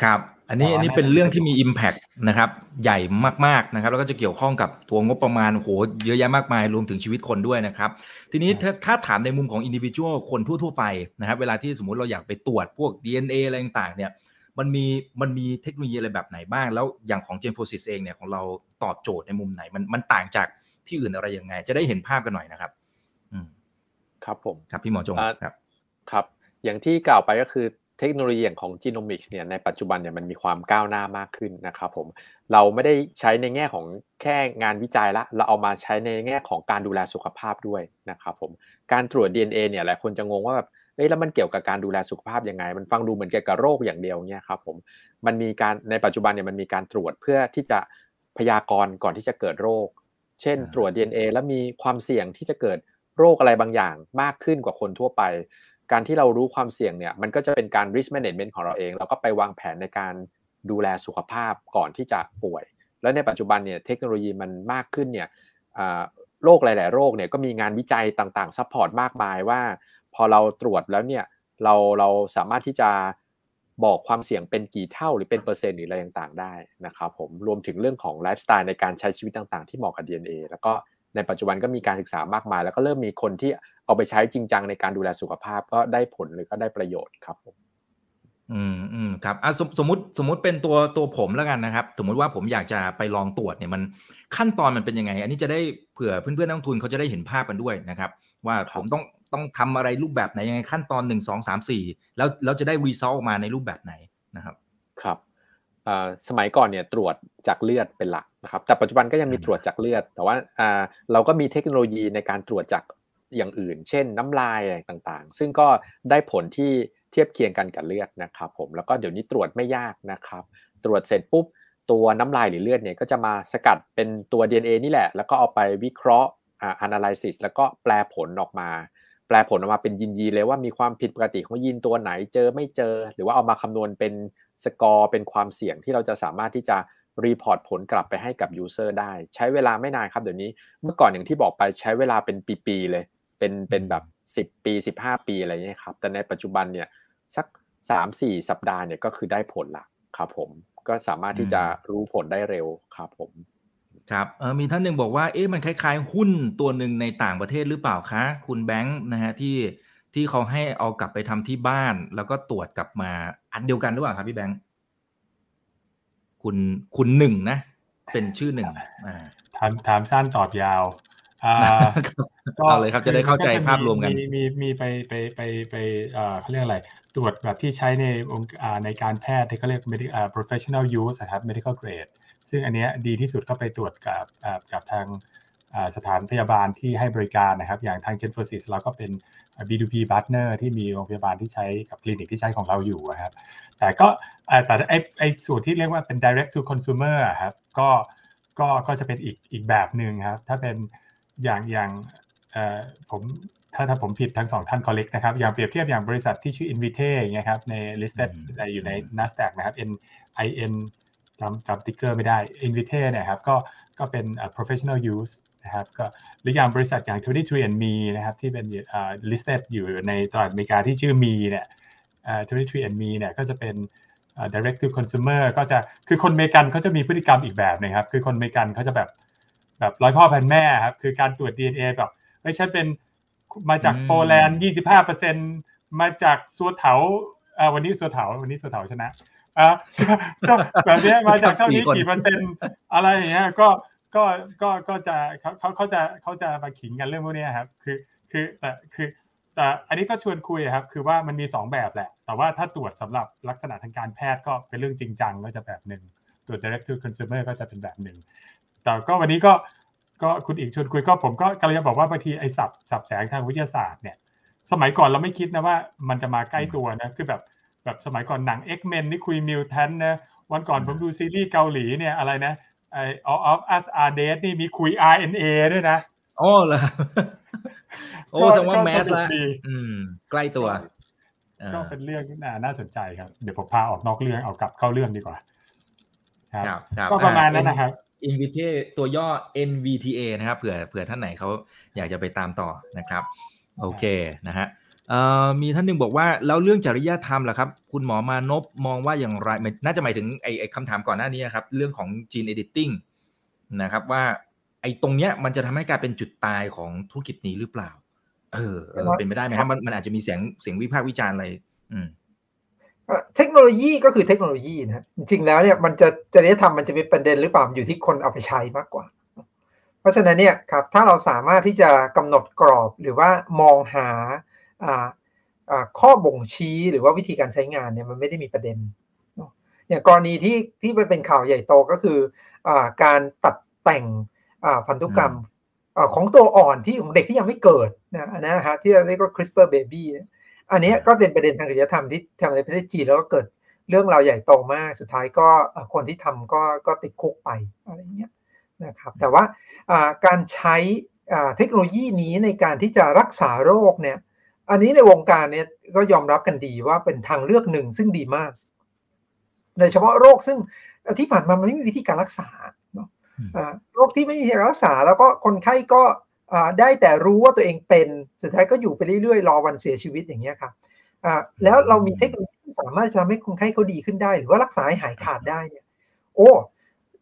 ครับ อันนี้อันนี้เป็นเรื่องที่มี Impact นะครับ ใหญ่มากๆนะครับ แล้วก็จะเกี่ยวข้องกับตัวงบประมาณโหเยอะแยะมากมายรวมถึงชีวิตคนด้วยนะครับ ทีนี้ถ้าถ้าถามในมุมของ individual คนทั่วๆไปนะครับ เวลาที่สมมุติเราอยากไปตรวจพวก DNA อะไรต่างๆเนี่ยมันมีมันมีเทคโนโลยีอะไรแบบไหนบ้าง แล้วอย่างของ g e n f o s i s เองเนี่ยของเราตอบโจทย์ในมุมไหน มันมันต่างจากที่อื่นอะไรยังไง จะได้เห็นภาพกันหน่อยนะครับ อืมครับผมครับพี่หมอจงครับ ครับ อย่างที่กล่าวไปก็คือเทคโนโลยีอย่างของจีโนมิกส์เนี่ยในปัจจุบันเนี่ยมันมีความก้าวหน้ามากขึ้นนะครับผมเราไม่ได้ใช้ในแง่ของแค่งานวิจัยละ เราเอามาใช้ในแง่ของการดูแลสุขภาพด้วยนะครับผมการตรวจ DNA เนี่ยหลายคนจะงงว่าแบบเอ้ยแล้วมันเกี่ยวกับการดูแลสุขภาพยังไง มันฟังดูเหมือนเกี่ยวกับโรคอย่างเดียวเนี่ยครับผมมันมีการในปัจจุบันเนี่ยมันมีการตรวจเพื่อที่จะพยากรณ์ก่อนที่จะเกิดโรค เช่น ตรวจ DNA แล้วมีความเสี่ยงที่จะเกิดโรคอะไรบางอย่างมากขึ้นกว่าคนทั่วไป การที่เรารู้ความเสี่ยงเนี่ยมันก็จะเป็นการ risk management ของเราเอง เราก็ไปวางแผนในการดูแลสุขภาพก่อนที่จะป่วย แล้วในปัจจุบันเนี่ยเทคโนโลยีมันมากขึ้นเนี่ยโรคหลาย ๆ โรคเนี่ยก็มีงานวิจัยต่างๆ support มากมายว่า พอเราตรวจแล้วเนี่ยเราเราสามารถที่จะบอกความเสี่ยงเป็นกี่เท่าหรือเป็นเปอร์เซ็นต์หรืออะไรต่างๆได้นะครับผมรวมถึงเรื่องของไลฟ์สไตล์ในการใช้ชีวิตต่างๆ ที่เหมาะกับ DNA แล้วก็ในปัจจุบันก็มีการศึกษามากมาย แล้วก็เริ่มมีคนที่ เอาไปใช้จริงจังในการดูแลสุขภาพก็ได้ผลหรือก็ได้ประโยชน์ครับผมอืมอืมครับอะสมสมมติสมมติเป็นตัวตัวผมแล้วกันนะครับ สมมติว่าผมอยากจะไปลองตรวจเนี่ยมันขั้นตอนมันเป็นยังไง อันนี้จะได้เผื่อเพื่อนๆนักทุนเขาจะได้เห็นภาพกันด้วยนะครับ ว่าผมต้องต้องทำอะไรรูปแบบไหนยังไงขั้นตอนหนึ่งสองสามสี่แล้วแล้วจะได้รีซอลมาในรูปแบบไหนนะครับครับสมัยก่อนเนี่ยตรวจจากเลือดเป็นหลักนะครับแต่ปัจจุบันก็ยังมีตรวจจากเลือด แต่ว่าเราก็มีเทคโนโลยีในการตรวจจาก อย่างอื่น เช่นน้ำลายอะไรต่างๆ ซึ่งก็ได้ผลที่เทียบเคียงกันกับเลือดนะครับผมแล้วก็เดี๋ยวนี้ตรวจไม่ยากนะครับ ตรวจเสร็จปุ๊บตัวน้ำลายหรือเลือดเนี่ยก็จะมาสกัดเป็นตัว DNA นี่แหละ แล้วก็เอาไปวิเคราะห์อ่า analysis แล้วก็แปลผลออกมา แปลผลออกมาเป็นยีน ๆ เลยว่ามีความผิดปกติของยีนตัวไหนเจอไม่เจอ หรือว่าเอามาคำนวณเป็นสกอร์เป็นความเสี่ยงที่เราจะสามารถที่จะ report ผลกลับไปให้กับ user ได้ ใช้เวลาไม่นานครับเดี๋ยวนี้เมื่อก่อนอย่างที่บอกไปใช้เวลาเป็นปี ๆ เลย เป็นเป็นแบบ10ปี15ปีอะไรเงี้ยครับ แต่ในปัจจุบันเนี่ยสัก3-4สัปดาห์เนี่ยก็คือได้ผลละครับผมก็สามารถที่จะรู้ผลได้เร็วครับผมครับเออมีท่านหนึ่งบอกว่าเอ๊ะมันคล้ายๆ หุ้นตัวหนึ่งในต่างประเทศหรือเปล่าคะ คุณแบงค์นะฮะที่ที่เขาให้เอากลับไปทำที่บ้าน แล้วก็ตรวจกลับมาอันเดียวกันหรือเปล่าครับพี่แบงค์คุณคุณหนึ่งนะ เป็นชื่อหนึ่งอ่าถามถามสั้นตอบยาว อ่าเอาเลยครับจะได้เข้าใจภาพรวมกัน มีมีมีไปไปไปไปเอ่อเขาเรียกอะไร ตรวจแบบที่ใช้ในองค์อ่าในการแพทย์ที่เขาเรียก medical อ่า professional use นะครับ medical grade ซึ่งอันเนี้ยดีที่สุดก็ไปตรวจกับอ่ากับทางอ่าสถานพยาบาลที่ให้บริการนะครับ อย่างทาง g e n f o s i s เราก็เป็น B2B partner ที่มีโรงพยาบาลที่ใช้กับคลินิกที่ใช้ของเราอยู่นะครับ แต่ก็อ่าแต่ไอไอส่วนที่เรียกว่าเป็น direct to consumer อะครับก็ก็ก็จะเป็นอีกอีกแบบหนึ่งครับ ถ้าเป็น อย่างอย่างเอ่อผมถ้าถ้าผมผิดทั้งสองท่าน collect นะครับ อย่างเปรียบเทียบอย่างบริษัทที่ชื่อ Invite อย่างเงี้ยครับใน listed อืมอยู่ใน NASDAQ นะครับ N I N จำจำติ๊กเกอร์ไม่ได้ Invite เนี่ยครับก็ก็เป็น professional use นะครับก็หรืออย่างบริษัทอย่าง 23andMe นะครับที่เป็นอ่า listed อยู่ในตลาดอเมริกาที่ชื่อ Me เนี่ยอ่า 23andMe เนี่ยก็จะเป็น direct to consumer ก็จะคือคนอเมริกันเขาจะมีพฤติกรรมอีกแบบนะครับ คือคนอเมริกันเขาจะแบบ แบบร้อยพ่อพันแม่ครับ คือการตรวจ DNA แบบเฮ้ยฉันเป็นมาจากอืมโปแลนด์ยี่สิบห้าเปอร์เซ็นมาจากสัวเถาอ่าวันนี้สัวเถาวันนี้สัวเถาชนะอ่าก็แบบเนี้ยมาจากเท่านี้สี่คนกี่เปอร์เซ็นต์อะไรอย่างเงี้ยก็ก็ก็ก็จะเขาเขาเขาจะเขาจะมาขิงกันเรื่องพวกเนี้ยครับ คือคือแต่คือแต่อันนี้ก็ชวนคุยครับ คือว่ามันมี 2 แบบแหละ แต่ว่าถ้าตรวจสำหรับลักษณะทางการแพทย์ก็เป็นเรื่องจริงจังก็จะแบบหนึ่งตรวจ direct to consumer ก็จะเป็นแบบหนึ่ง แต่ก็วันนี้ก็ก็คุณอีกชวนคุยก็ผมก็กำลังจะบอกว่าบางทีไอ้สับสับแสงทางวิทยาศาสตร์เนี่ย สมัยก่อนเราไม่คิดนะว่ามันจะมาใกล้ตัวนะคือแบบแบบสมัยก่อนหนัง X-Men นี่คุยมิวแทนนะวันก่อนผมดูซีรีส์เกาหลีเนี่ยอะไรนะไอ All of Us Are Dead นี่มีคุย RNA ด้วยนะโอ้เหรอโอ้ก็แสดงว่าก็แมสสนุละกดีอืม ใกล้ตัวก็อ่าเป็นเรื่องน่าน่าสนใจครับ เดี๋ยวผมพาออกนอกเรื่องเอากลับเข้าเรื่องดีกว่า ครับครับก็ประมาณนั้นนะครับ อินวิเทตัวย่อ NVTA นะครับเผื่อเผื่อท่านไหนเขาอยากจะไปตามต่อนะครับ โอเคนะฮะเอ่อมีท่านหนึ่งบอกว่าแล้วเรื่องจริยธรรมล่ะครับ คุณหมอมานพมองว่าอย่างไรหมายน่าจะหมายถึงไอ้ไอ้คำถามก่อนหน้านี้ครับ เรื่องของ gene editing นะครับว่าไอ้ตรงเนี้ยมันจะทำให้กลายเป็นจุดตายของธุรกิจนี้หรือเปล่า เออเออเป็นไปได้ไหมครับมันมันอาจจะมีเสียงเสียงวิพากษ์วิจารณ์อะไร อืม เอ่อเทคโนโลยีก็คือเทคโนโลยีนะฮะจริงๆแล้วเนี่ยมันจะจริยธรรมมันจะเป็นประเด็นหรือเปล่ามันอยู่ที่คนเอาไปใช้มากกว่า เพราะฉะนั้นเนี่ยครับถ้าเราสามารถที่จะกำหนดกรอบหรือว่ามองหาอ่าอ่าข้อบ่งชี้หรือว่าวิธีการใช้งานเนี่ยมันไม่ได้มีประเด็นเนอะอย่างกรณีที่ที่มันเป็นข่าวใหญ่โตก็คืออาการตัดแต่งอ่าพันธุกรรมอ่าของตัวอ่อนที่ของเด็กที่ยังไม่เกิดนะอันนะฮะที่เราเรียกว่า CRISPR baby เนี่ย อันเนี้ยก็เป็นประเด็นทางจริยธรรมที่ทำในประเทศจีนแล้วก็เกิดเรื่องราวใหญ่โตมากสุดท้ายก็เอ่อคนที่ทำก็ก็ติดคุกไปอะไรเงี้ยนะครับแต่ว่าอ่าการใช้อ่าเทคโนโลยีนี้ในการที่จะรักษาโรคเนี่ยอันนี้ในวงการเนี่ยก็ยอมรับกันดีว่าเป็นทางเลือกหนึ่งซึ่งดีมากโดยเฉพาะโรคซึ่งที่ผ่านมามันไม่มีวิธีการรักษาเนาะอืมอ่าโรคที่ไม่มีวิธีการรักษา แล้วก็คนไข้ก็อ่า ได้แต่รู้ว่าตัวเองเป็นสุดท้ายก็อยู่ไปเรื่อยๆ รอวันเสียชีวิตอย่างเงี้ยครับอ่าแล้วเรามีเทคโนโลยีที่สามารถจะทำให้คนไข้เขาดีขึ้นได้ หรือว่ารักษาให้หายขาดได้เนี่ยโอ้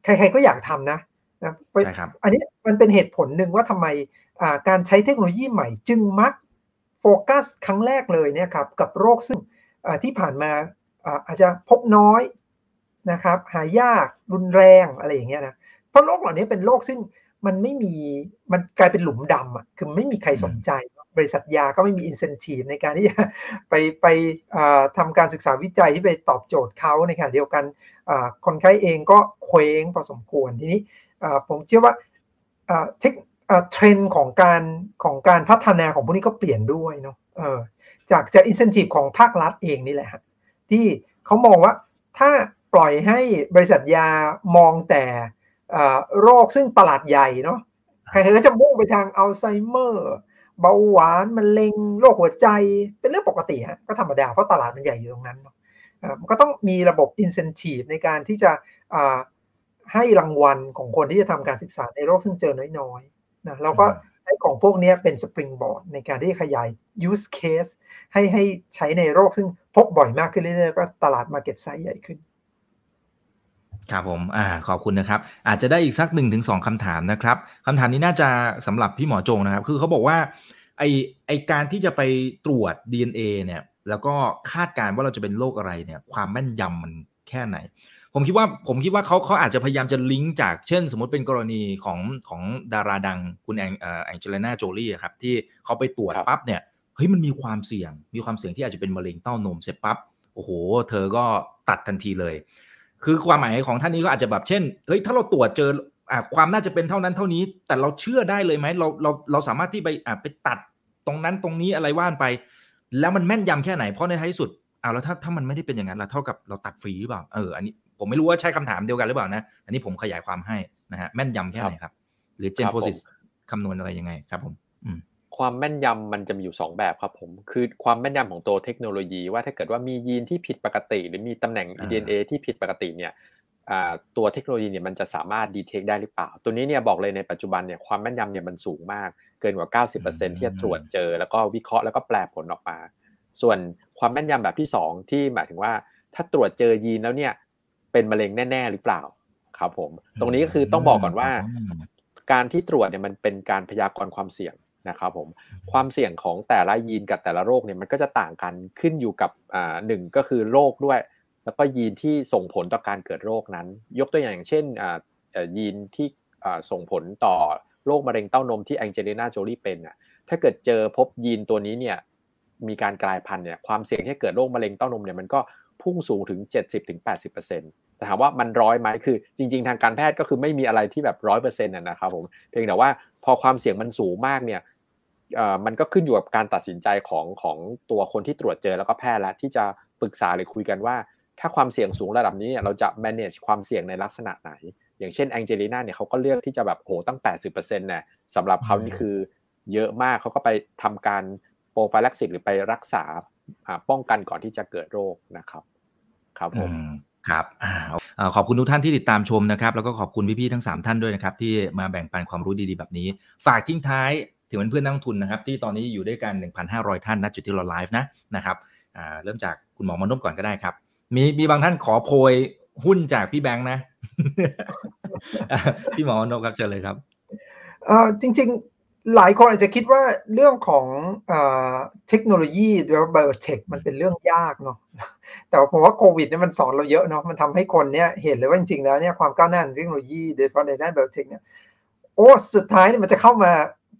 ใครๆก็อยากทำนะนะไปใช่ครับอันนี้มันเป็นเหตุผลหนึ่งว่าทำไมอ่าการใช้เทคโนโลยีใหม่จึงมักโฟกัสครั้งแรกเลยเนี่ยครับกับโรคซึ่งอ่าที่ผ่านมาอ่าอาจจะพบน้อยนะครับหายากรุนแรงอะไรอย่างเงี้ยนะเพราะโรคเหล่านี้เป็นโรคซึ่ง มันไม่มีมันกลายเป็นหลุมดำอ่ะคือไม่มีใครสนใจ บริษัทยาก็ไม่มีอินเซนティブในการที่จะ ไปไปอ่าทำการศึกษาวิจัยที่ไปตอบโจทย์เขาในขณะเดียวกันอ่าคนไข้เองก็เคว้งพอสมควรทีนี้อ่าผมเชื่อว่าอ่าเทคอ่าเทรนด์ของการของการพัฒนาของพวกนี้ก็เปลี่ยนด้วยเนาะเออจากจากอินเซนティブของภาครัฐเองนี่แหละฮะที่เขามองว่าถ้า ปล่อยให้บริษัทยามองแต่ โรคซึ่งประหลาดใหญ่เนาะใครๆก็จะมุ่งไปทางอัลไซเมอร์เบาหวานมะเร็งโรคหัวใจเป็นเรื่องปกติฮะก็ธรรมดาเพราะตลาดมันใหญ่อยู่ตรงนั้นเนาะมันก็ต้องมีระบบอินเซนティブในการที่จะให้รางวัลของคนที่จะทำการศึกษาในโรคซึ่งเจอน้อยๆนะเราก็ใช้ของพวกนี้เป็นสปริงบอร์ดในการที่ขยาย use case ให้ให้ใช้ในโรคซึ่งพบบ่อยมากขึ้นเรื่อยๆก็ตลาด market size ใหญ่ขึ้น ครับผมอ่าขอบคุณนะครับ อาจจะได้อีกสักหนึ่งถึงสองคำถามนะครับคำถามนี้น่าจะสำหรับพี่หมอจงนะครับ คือเขาบอกว่าไอไอการที่จะไปตรวจ DNA เนี่ย แล้วก็คาดการณ์ว่าเราจะเป็นโรคอะไรเนี่ย ความแม่นยำมันแค่ไหน ผมคิดว่าผมคิดว่าเขาเขาอาจจะพยายามจะลิงก์จากเช่น สมมติเป็นกรณีของของดาราดังคุณแองเอ่อเจลิน่าโจลี่ครับที่เขาไปตรวจปั๊บเนี่ยเฮ้ยมันมีความเสี่ยง มีความเสี่ยงที่อาจจะเป็นมะเร็งเต้านมเสร็จปั๊บโอ้โห เธอก็ตัดทันทีเลย คือความหมายของท่านนี้ก็อาจจะแบบเช่นเฮ้ยถ้าเราตรวจเจออ่าความน่าจะเป็นเท่านั้นเท่านี้ แต่เราเชื่อได้เลยไหมเราเราเราสามารถที่ไปอ่าไปตัดตรงนั้นตรงนี้อะไรว่านไป แล้วมันแม่นยำแค่ไหนเพราะในท้ายสุดอ้าวแล้วถ้าถ้ามันไม่ได้เป็นอย่างนั้นเราเท่ากับเราตัดฟรีหรือเปล่าเอออันนี้ผมไม่รู้ว่าใช้คำถามเดียวกันหรือเปล่านะ อันนี้ผมขยายความให้นะฮะแม่นยำแค่ไหนครับ หรือเจนโฟซิสคำนวณอะไรยังไงครับผม อืม ความแม่นยำมันจะมีอยู่ 2 แบบครับผมคือความแม่นยำของตัวเทคโนโลยี ว่าถ้าเกิดว่ามียีนที่ผิดปกติ หรือมีตำแหน่ง DNA ที่ผิดปกติเนี่ยตัวเทคโนโลยีเนี่ยมันจะสามารถดีเทคได้หรือเปล่า ตัวนี้เนี่ยบอกเลยในปัจจุบันเนี่ยความแม่นยำเนี่ยมันสูงมาก เกินกว่า 90%ที่จะตรวจเจอ แล้วก็วิเคราะห์แล้วก็แปลผลออกมา ส่วนความแม่นยำแบบที่ 2 ที่หมายถึงว่า ถ้าตรวจเจอยีนแล้วเนี่ยเป็นมะเร็งแน่ ๆ หรือเปล่าครับผม ตรงนี้ก็คือต้องบอกก่อนว่า การที่ตรวจเนี่ยมันเป็นการพยากรณ์ความเสี่ยง นะครับผมความเสี่ยงของแต่ละยีนกับแต่ละโรคเนี่ยมันก็จะต่างกันขึ้นอยู่กับอ่าหนึ่งก็คือโรคด้วย แล้วก็ยีนที่ส่งผลต่อการเกิดโรคนั้น ยกตัวอย่างเช่นยีนที่ส่งผลต่อโรคมะเร็งเต้านมที่แองเจลิน่าโจลี่เป็นอะถ้าเกิดเจอพบยีนตัวนี้เนี่ยมีการกลายพันธุ์เนี่ยความเสี่ยงที่เกิดโรคมะเร็งเต้านมเนี่ยมันก็พุ่งสูงถึง 70-80%แต่ถามว่ามันร้อยไหมคือ จริง ๆ ทางการแพทย์ก็คือไม่มีอะไรที่แบบร้อยเปอร์เซ็นต์นะครับผมเพียงแต่ว่าพอความเสี่ยงมันสูงมากเนี่ย มันก็ขึ้นอยู่กับการตัดสินใจของของตัวคนที่ตรวจเจอแล้วก็แพทย์แล้วที่จะปรึกษาหรือคุยกันว่า ถ้าความเสี่ยงสูงระดับนี้เราจะ manage ความเสี่ยงในลักษณะไหน อย่างเช่นแองเจลิน่าเนี่ยเขาก็เลือกที่จะแบบโหตั้ง 80%เนี่ยสำหรับเขานี่คือเยอะมากเขาก็ไปทำการโปรไฟลักซิสหรือไปรักษาป้องกันก่อนที่จะเกิดโรคนะครับ ครับผมครับขอบคุณทุกท่านที่ติดตามชมนะครับ แล้วก็ขอบคุณพี่ๆทั้ง 3 ท่านด้วยนะครับ ที่มาแบ่งปันความรู้ดีๆแบบนี้ ฝากทิ้งท้าย ถึงเพื่อนนักลงทุนนะครับที่ตอนนี้อยู่ด้วยกัน 1,500 ท่านณจุดที่เราไลฟ์นะนะครับเริ่มจากคุณหมอมนุษย์ก่อนก็ได้ครับ มีมีบางท่านขอโพยหุ้นจากพี่แบงค์นะ พี่หมอมนกครับเจอเลยครับเออจริง ๆ หลายคนอาจจะคิดว่าเรื่องของเทคโนโลยีหรือไบโอเทคมันเป็นเรื่องยากเนาะแต่ผมว่าโควิดเนี่ยมันสอนเราเยอะเนาะมันทำให้คนเนี่ยเห็นเลยว่าจริงๆแล้วเนี่ยความก้าวหน้าของเทคโนโลยีโดยเฉพาะในด้านไบโอเทคเนี่ยโอ้สุดท้ายเนี่ยมันจะเข้ามา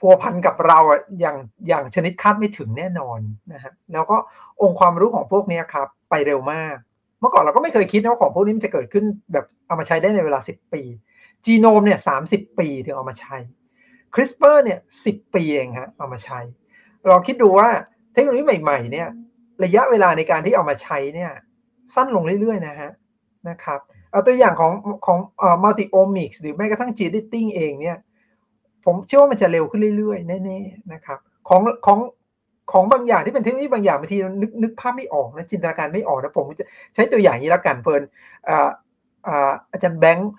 พัวพันกับเราอะอย่างอย่างชนิดคาดไม่ถึงแน่นอนนะฮะแล้วก็องค์ความรู้ของพวกนี้ครับ ไปเร็วมาก เมื่อก่อนเราก็ไม่เคยคิดนะว่าของพวกนี้มันจะเกิดขึ้นแบบเอามาใช้ได้ในเวลา 10 ปี จีโนมเนี่ยสาปีถึงเอามาใช้คริสเปอร์เนี่ยสิปีเองฮะเอามาใช้ลองคิดดูว่าเทคโนโลยีใหม่ ๆ เนี่ย ระยะเวลาในการที่เอามาใช้เนี่ย สั้นลงเรื่อย ๆ นะฮะนะครับเอาตัวอย่างของของเอ่อ multiomics หรือแม้กระทั่ง gene editing เองเนี่ย ผมเชื่อว่ามันจะเร็วขึ้นเรื่อยๆแน่ๆนะครับ ของของของบางอย่างที่เป็นเทคโนโลยีบางอย่างบางทีนึกนึกภาพไม่ออกนะจินตนาการไม่ออกนะผมจะใช้ตัวอย่างนี้แล้วกันเพลินอาจารย์แบงค์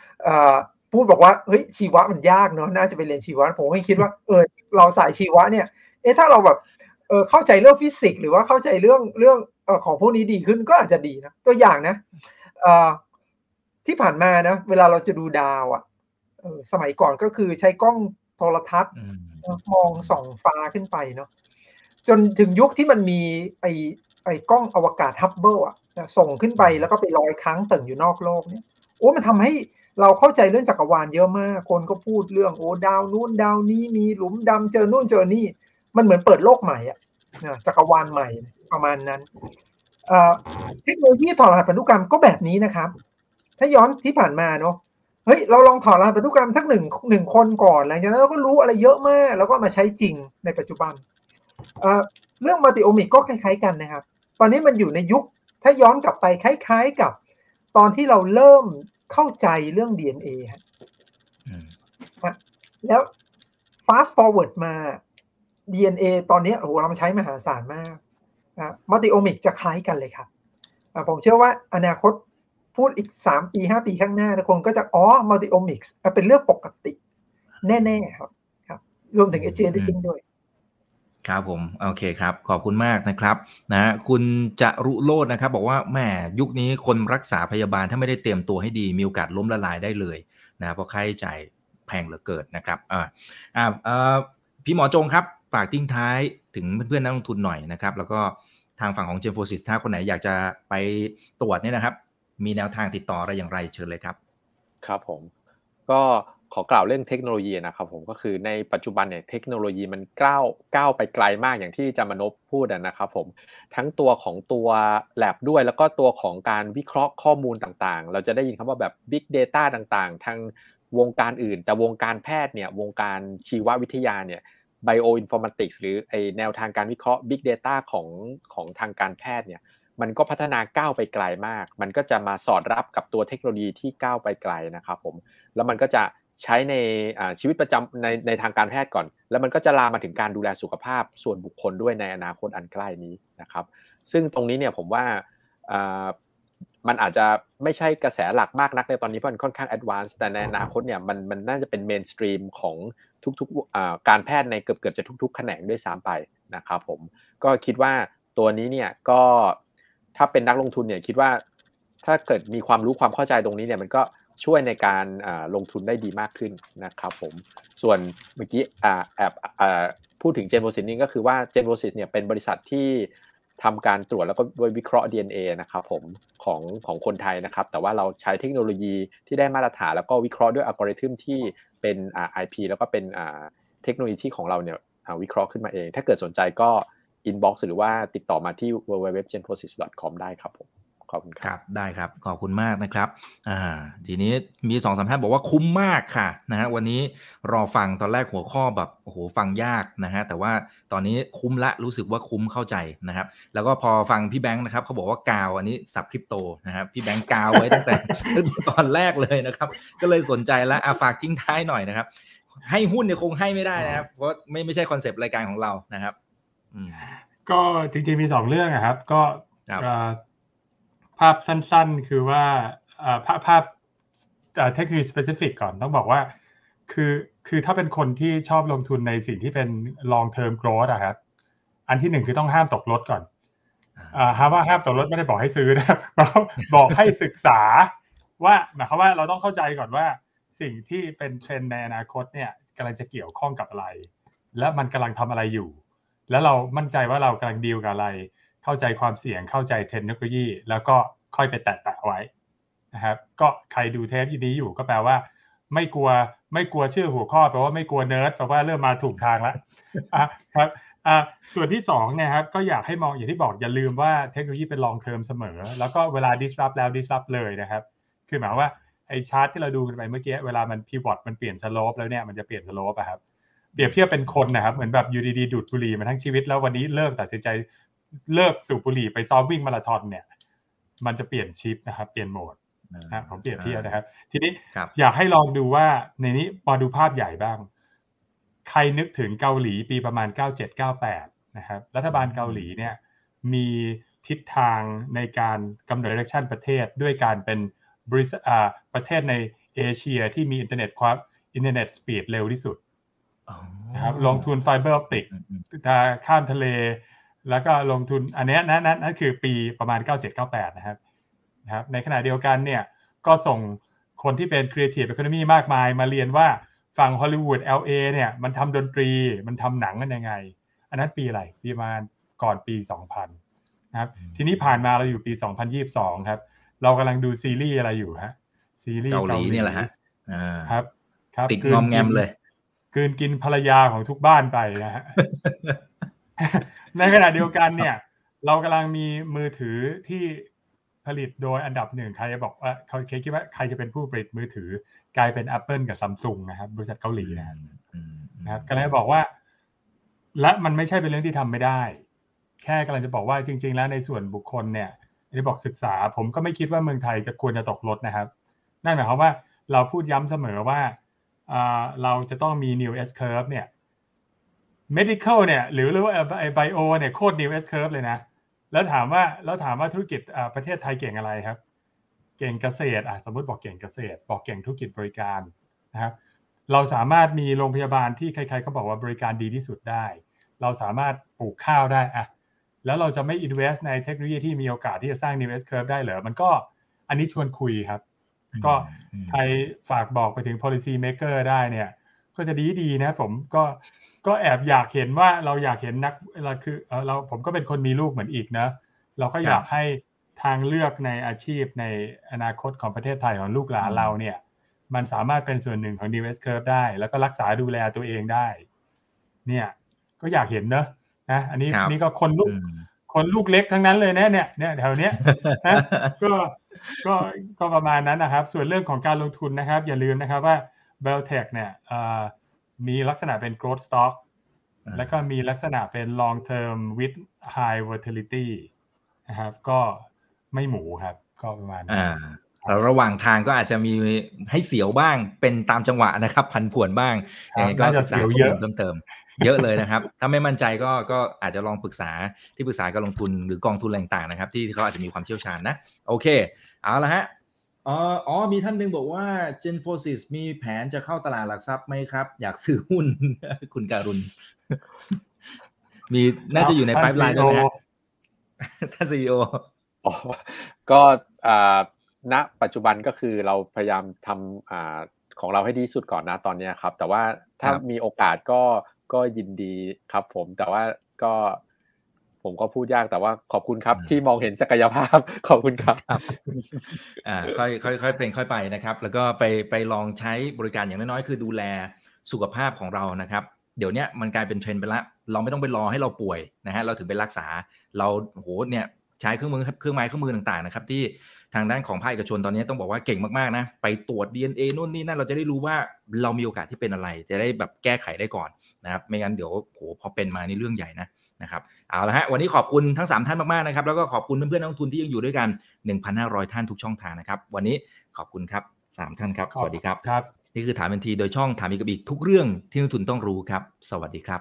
พูดบอกว่าเฮ้ยชีวะมันยากเนาะน่าจะไปเรียนชีวะ ผมก็คิดว่าเออเราสายชีวะเนี่ย เอ๊ะถ้าเราแบบเออเข้าใจเรื่องฟิสิกส์หรือว่าเข้าใจเรื่องเรื่องของพวกนี้ดีขึ้นก็อาจจะดีนะตัวอย่างนะที่ผ่านมานะเวลาเราจะดูดาวอะ่ะสมัยก่อนก็คือใช้กล้อง โทรทัศน์มองส่องฟ้าขึ้นไปเนาะจนถึงยุคที่มันมีไอ้ไอ้กล้องอวกาศฮับเบิลอะส่งขึ้นไปแล้วก็ไปลอยค้างตึงอยู่นอกโลกเนี่ยโอ้มันทำให้เราเข้าใจเรื่องจักรวาลเยอะมาก คนก็พูดเรื่องโอ้ดาวนู้นดาวนี้มีหลุมดำเจอนู่นเจอนี่ มันเหมือนเปิดโลกใหม่อะจักรวาลใหม่ประมาณนั้นเทคโนโลยีถอดรหัสพันธุกรรมก็แบบนี้นะครับ ถ้าย้อนที่ผ่านมาเนาะ เฮ้ยเราลองถอดรหัสพันธุกรรมสักหนึ่งหนึ่งคนก่อนหลังจากนั้นเราก็รู้อะไรเยอะมาก แล้วก็มาใช้จริงในปัจจุบันเรื่องมัลติโอมิกก็คล้ายๆกันนะครับ ตอนนี้มันอยู่ในยุคถ้าย้อนกลับไปคล้ายๆกับ ตอนที่เราเริ่มเข้าใจเรื่อง DNA ฮะแล้ว fast forward มา DNA ตอนนี้โอ้โหเราใช้มหาศาลมากนะ multiomics จะคล้ายกันเลยครับ ผมเชื่อว่าอนาคต พูดอีกสามปีห้าปีข้างหน้าทุกคนก็จะ อ๋อ multiomics เป็นเรื่องปกติ แน่ ๆ ครับครับ รวมถึง gene editing ด้วย ครับผม โอเคครับ ขอบคุณมากนะครับนะคุณจะรุโลดนะครับ บอกว่าแหมยุคนี้ค่ารักษาพยาบาลถ้าไม่ได้เตรียมตัวให้ดี มีโอกาสล้มละลายได้เลยนะเพราะค่าใช้จ่ายแพงเหลือเกินนะครับอ่าอ่าเอ่อพี่หมอจงครับฝากทิ้งท้ายถึงเพื่อนๆนักลงทุนหน่อยนะครับ แล้วก็ทางฝั่งของเจมโฟสิสถ้าคนไหนอยากจะไปตรวจเนี่ยนะครับ มีแนวทางติดต่ออะไรอย่างไรเชิญเลยครับ ครับผม ก็ขอกล่าวเรื่องเทคโนโลยีนะครับผมก็คือในปัจจุบันเนี่ยเทคโนโลยีมันก้าวก้าวไปไกลมากอย่างที่จามนพพูดนะครับผมทั้งตัวของตัว lab ด้วยแล้วก็ตัวของการวิเคราะห์ข้อมูลต่างๆ เราจะได้ยินคำว่าแบบ big data ต่างๆ ทางวงการอื่น แต่วงการแพทย์เนี่ยวงการชีววิทยาเนี่ย bioinformatics หรือไอแนวทางการวิเคราะห์ big data ของของทางการแพทย์เนี่ย มันก็พัฒนาก้าวไปไกลมาก มันก็จะมาสอดรับกับตัวเทคโนโลยีที่ก้าวไปไกลนะครับผม แล้วมันก็จะใช้ในชีวิตประจำในในทางการแพทย์ก่อน แล้วมันก็จะลามมาถึงการดูแลสุขภาพส่วนบุคคลด้วยในอนาคตอันใกล้นี้นะครับ ซึ่งตรงนี้เนี่ยผมว่ามันอาจจะไม่ใช่กระแสหลักมากนักในตอนนี้เพราะมันค่อนข้าง advance แต่ในอนาคตเนี่ยมันมันน่าจะเป็น mainstream ของทุกๆการแพทย์ในเกือบเกือบจะทุกๆ แขนงด้วยซ้ำไปนะครับผมก็คิดว่าตัวนี้เนี่ยก็ ถ้าเป็นนักลงทุนเนี่ยคิดว่า ถ้าเกิดมีความรู้ความเข้าใจตรงนี้เนี่ยมันก็ช่วยในการลงทุนได้ดีมากขึ้นนะครับผมส่วนเมื่อกี้แอบพูดถึงเจนโบซินนี่ก็คือว่าเจนโบซินเนี่ยเป็นบริษัทที่ทำการตรวจแล้วก็โดยวิเคราะห์ DNA นะครับผมของของคนไทยนะครับ แต่ว่าเราใช้เทคโนโลยีที่ได้มาตรฐานแล้วก็วิเคราะห์ด้วยอัลกอริทึมที่เป็นอ่า IP แล้วก็เป็นอ่าเทคโนโลยีที่ของเราเนี่ยวิเคราะห์ขึ้นมาเอง ถ้าเกิดสนใจก็ inbox หรือว่าติดต่อมาที่ www.genfosis.com ได้ครับผมขอบคุณครับ ได้ครับ ขอบคุณมากนะครับ อ่า ทีนี้มีสองสามท่านบอกว่าคุ้มมากค่ะนะฮะ วันนี้รอฟังตอนแรกหัวข้อแบบ โอ้โห ฟังยากนะฮะ แต่ว่าตอนนี้คุ้มละ รู้สึกว่าคุ้มเข้าใจนะครับ แล้วก็พอฟังพี่แบงค์นะครับ เขาบอกว่ากาว อันนี้ศัพท์คริปโตนะครับ พี่แบงค์กาวไว้ตั้งแต่ตอนแรกเลยนะครับ ก็เลยสนใจแล้วอาฝากทิ้งท้ายหน่อยนะครับ ให้หุ้นเนี่ยคงให้ไม่ได้นะครับ เพราะไม่ไม่ใช่ concept รายการของเรานะครับ ก็จริงๆมีสองเรื่องครับ ก็ภาพสั้นๆ คือว่าภาพภาพเทคโนโลยี specific ก่อนต้องบอกว่า คือคือถ้าเป็นคนที่ชอบลงทุนในสิ่งที่เป็น long term growth อะครับ อันที่หนึ่งคือต้องห้ามตกรถก่อนอ่าห้ามว่าห้ามตกรถไม่ได้บอกให้ซื้อนะครับบอกให้ศึกษาว่าหมายความว่าเราต้องเข้าใจก่อนว่าสิ่งที่เป็นเทรนในอนาคตเนี่ยกำลังจะเกี่ยวข้องกับอะไร และมันกำลังทำอะไรอยู่ แล้วเรามั่นใจว่าเรากำลังดีลกับอะไร เข้าใจความเสี่ยงเข้าใจเทคโนโลยี แล้วก็ค่อยไปแตะๆไว้นะครับก็ใครดูเทปนี้อยู่ก็แปลว่า ไม่กลัวไม่กลัวชื่อหัวข้อแปลว่าไม่กลัวเนิร์ดแปลว่าเริ่มมาถูกทางแล้วครับอ่าส่วนที่สองเนี่ยครับก็อยากให้มองอย่างที่บอกอย่าลืมว่าเทคโนโลยีเป็น long term เสมอ แล้วก็เวลา disrupt แล้ว disrupt เลยนะครับ คือหมายว่าไอ้ชาร์ตที่เราดูกันไปเมื่อกี้เวลามัน pivot มันเปลี่ยน slope แล้วเนี่ยมันจะเปลี่ยน slope อะครับ เปรียบเทียบเป็นคนนะครับเหมือนแบบอยู่ดีๆดูดบุหรี่มาทั้งชีวิตแล้ววันนี้เลิกตัดสินใจเลิกสูบบุหรี่ไปซ้อมวิ่งมาราธอนเนี่ยมันจะเปลี่ยนชิปนะครับเปลี่ยนโหมดนะผมเปรียบเทียบนะครับ ทีนี้อยากให้ลองดูว่าในนี้มาดูภาพใหญ่บ้าง ใครนึกถึงเกาหลีปีประมาณ 9798 นะครับ รัฐบาลเกาหลีเนี่ยมีทิศทางในการกำหนด direction ประเทศด้วยการเป็นบริษัทประเทศในเอเชียที่มีอินเทอร์เน็ตความอินเทอร์เน็ต speed เร็วที่สุด นะครับลงทุน fiber optic ข้ามทะเล แล้วก็ลงทุนอันนี้นั่นนั่นคือปีประมาณ 9798 นะครับนะครับในขณะเดียวกันเนี่ยก็ส่งคนที่เป็น Creative Economy มากมายมาเรียนว่าฝั่งฮอลลีวูด LA เนี่ยมันทำดนตรีมันทำหนังกันยังไง อันนั้นปีอะไรปีประมาณก่อนปี 2000นะครับทีนี้ผ่านมาเราอยู่ปี 2022 ครับ เรากำลังดูซีรีส์อะไรอยู่ฮะซีรีส์เกาหลีเนี่ยแหละฮะครับครับติดงอมแงมเลย กืนกินภรรยาของทุกบ้านไปนะฮะในขณะเดียวกันเนี่ย เรากำลังมีมือถือที่ผลิตโดยอันดับหนึ่งใครจะบอกว่าเขาคิดว่าใครจะเป็นผู้ผลิตมือถือกลายเป็น Apple กับซัมซุงนะครับบริษัทเกาหลีนะครับก็เลยบอกว่า และมันไม่ใช่เป็นเรื่องที่ทำไม่ได้ แค่กำลังจะบอกว่าจริง ๆ แล้วในส่วนบุคคลเนี่ยอันนี้บอกศึกษา ผมก็ไม่คิดว่าเมืองไทยจะควรจะตกรถนะครับ นั่นหมายความว่าเราพูดย้ำเสมอว่า เราจะต้องมี new S curve เนี่ย medical เนี่ยหรือหรือว่าไอไบโอเนี่ยโคตร new S curve เลยนะ แล้วถามว่าแล้วถามว่าธุรกิจประเทศไทยเก่งอะไรครับ เก่งเกษตรอะสมมติบอกเก่งเกษตร บอกเก่งธุรกิจบริการนะครับเราสามารถมีโรงพยาบาลที่ใครๆเขาบอกว่าบริการดีที่สุดได้ เราสามารถปลูกข้าวได้อะแล้วเราจะไม่ invest ในเทคโนโลยีที่มีโอกาสที่จะสร้าง new S curve ได้เหรอมันก็อันนี้ชวนคุยครับ ก็ใครฝากบอกไปถึง policy maker ได้เนี่ย ก็จะดีดีนะผมก็ก็แอบอยากเห็นว่าเราอยากเห็นนักเราคือเราผมก็เป็นคนมีลูกเหมือนอีกนะเราก็อยากให้ทางเลือกในอาชีพในอนาคตของประเทศไทยของลูกหลานเราเนี่ย มันสามารถเป็นส่วนหนึ่งของ New S Curve ได้ แล้วก็รักษาดูแลตัวเองได้ เนี่ย ก็อยากเห็นเนอะนะอันนี้นี่ก็คนลูก คนลูกเล็กทั้งนั้นเลยนะเนี่ยเนี่ยแถวเนี้ยนะก็ก็ก็ประมาณนั้นนะครับ ส่วนเรื่องของการลงทุนนะครับ อย่าลืมนะครับว่า b e l t e c h เนี่ยมีลักษณะเป็น growth stock แล้วก็มีลักษณะเป็น long term with high volatility นะครับ ก็ไม่หมูครับ ก็ประมาณนั้นแล้ว ระหว่างทางก็อาจจะมีให้เสียวบ้างเป็นตามจังหวะนะครับ พันผวนบ้างยังไงก็ศึกษาข้อมูลเพิ่มเติม เยอะเลยนะครับ ถ้าไม่มั่นใจก็ก็อาจจะลองปรึกษาที่ปรึกษาการลงทุนหรือกองทุนต่างๆนะครับ ที่เขาอาจจะมีความเชี่ยวชาญนะโอเค เอาละฮะอ๋ออ๋อ มีท่านหนึ่งบอกว่า Gen f o s i s มีแผนจะเข้าตลาดหลักทรัพย์ไหมครับ อยากซื้อหุ้นคุณการุณ มีน่าจะอยู่ในไพป์ไลน์ด้วยนะท่านซีโออ๋อก็อ่า ณปัจจุบันก็คือเราพยายามทำอ่าของเราให้ดีสุดก่อนนะตอนนี้ครับ แต่ว่าถ้ามีโอกาสก็ก็ยินดีครับผมแต่ว่าก็ผมก็พูดยากแต่ว่าขอบคุณครับ ที่มองเห็นศักยภาพขอบคุณครับอ่าค่อยค่อยค่อยเป็นค่อยไปนะครับ แล้วก็ไปไปลองใช้บริการอย่างน้อยๆคือดูแลสุขภาพของเรานะครับ เดี๋ยวนี้มันกลายเป็นเทรนด์ไปแล้วเราไม่ต้องไปรอให้เราป่วยนะฮะเราถึงไปรักษา เราโหเนี่ยใช้เครื่องมือเครื่องไม้เครื่องมือต่างๆนะครับ ที่ ทางด้านของภาคเอกชนตอนนี้ต้องบอกว่าเก่งมากๆนะไปตรวจ DNA นู่นนี่นั่นเราจะได้รู้ว่าเรามีโอกาสที่เป็นอะไร จะได้แบบแก้ไขได้ก่อนนะครับไม่งั้นเดี๋ยวโหพอเป็นมานี่เรื่องใหญ่นะนะครับเอาละฮะวันนี้ขอบคุณทั้ง 3 ท่านมากๆนะครับแล้วก็ขอบคุณเพื่อนๆนักลงทุนที่ยังอยู่ด้วยกัน 1,500 ท่านทุกช่องทางนะครับวันนี้ขอบคุณครับ 3 ท่านครับ สวัสดีครับครับ นี่คือถามเป็นทีโดยช่องถามอีกกับอีกทุกเรื่องที่นักทุนต้องรู้ครับ สวัสดีครับ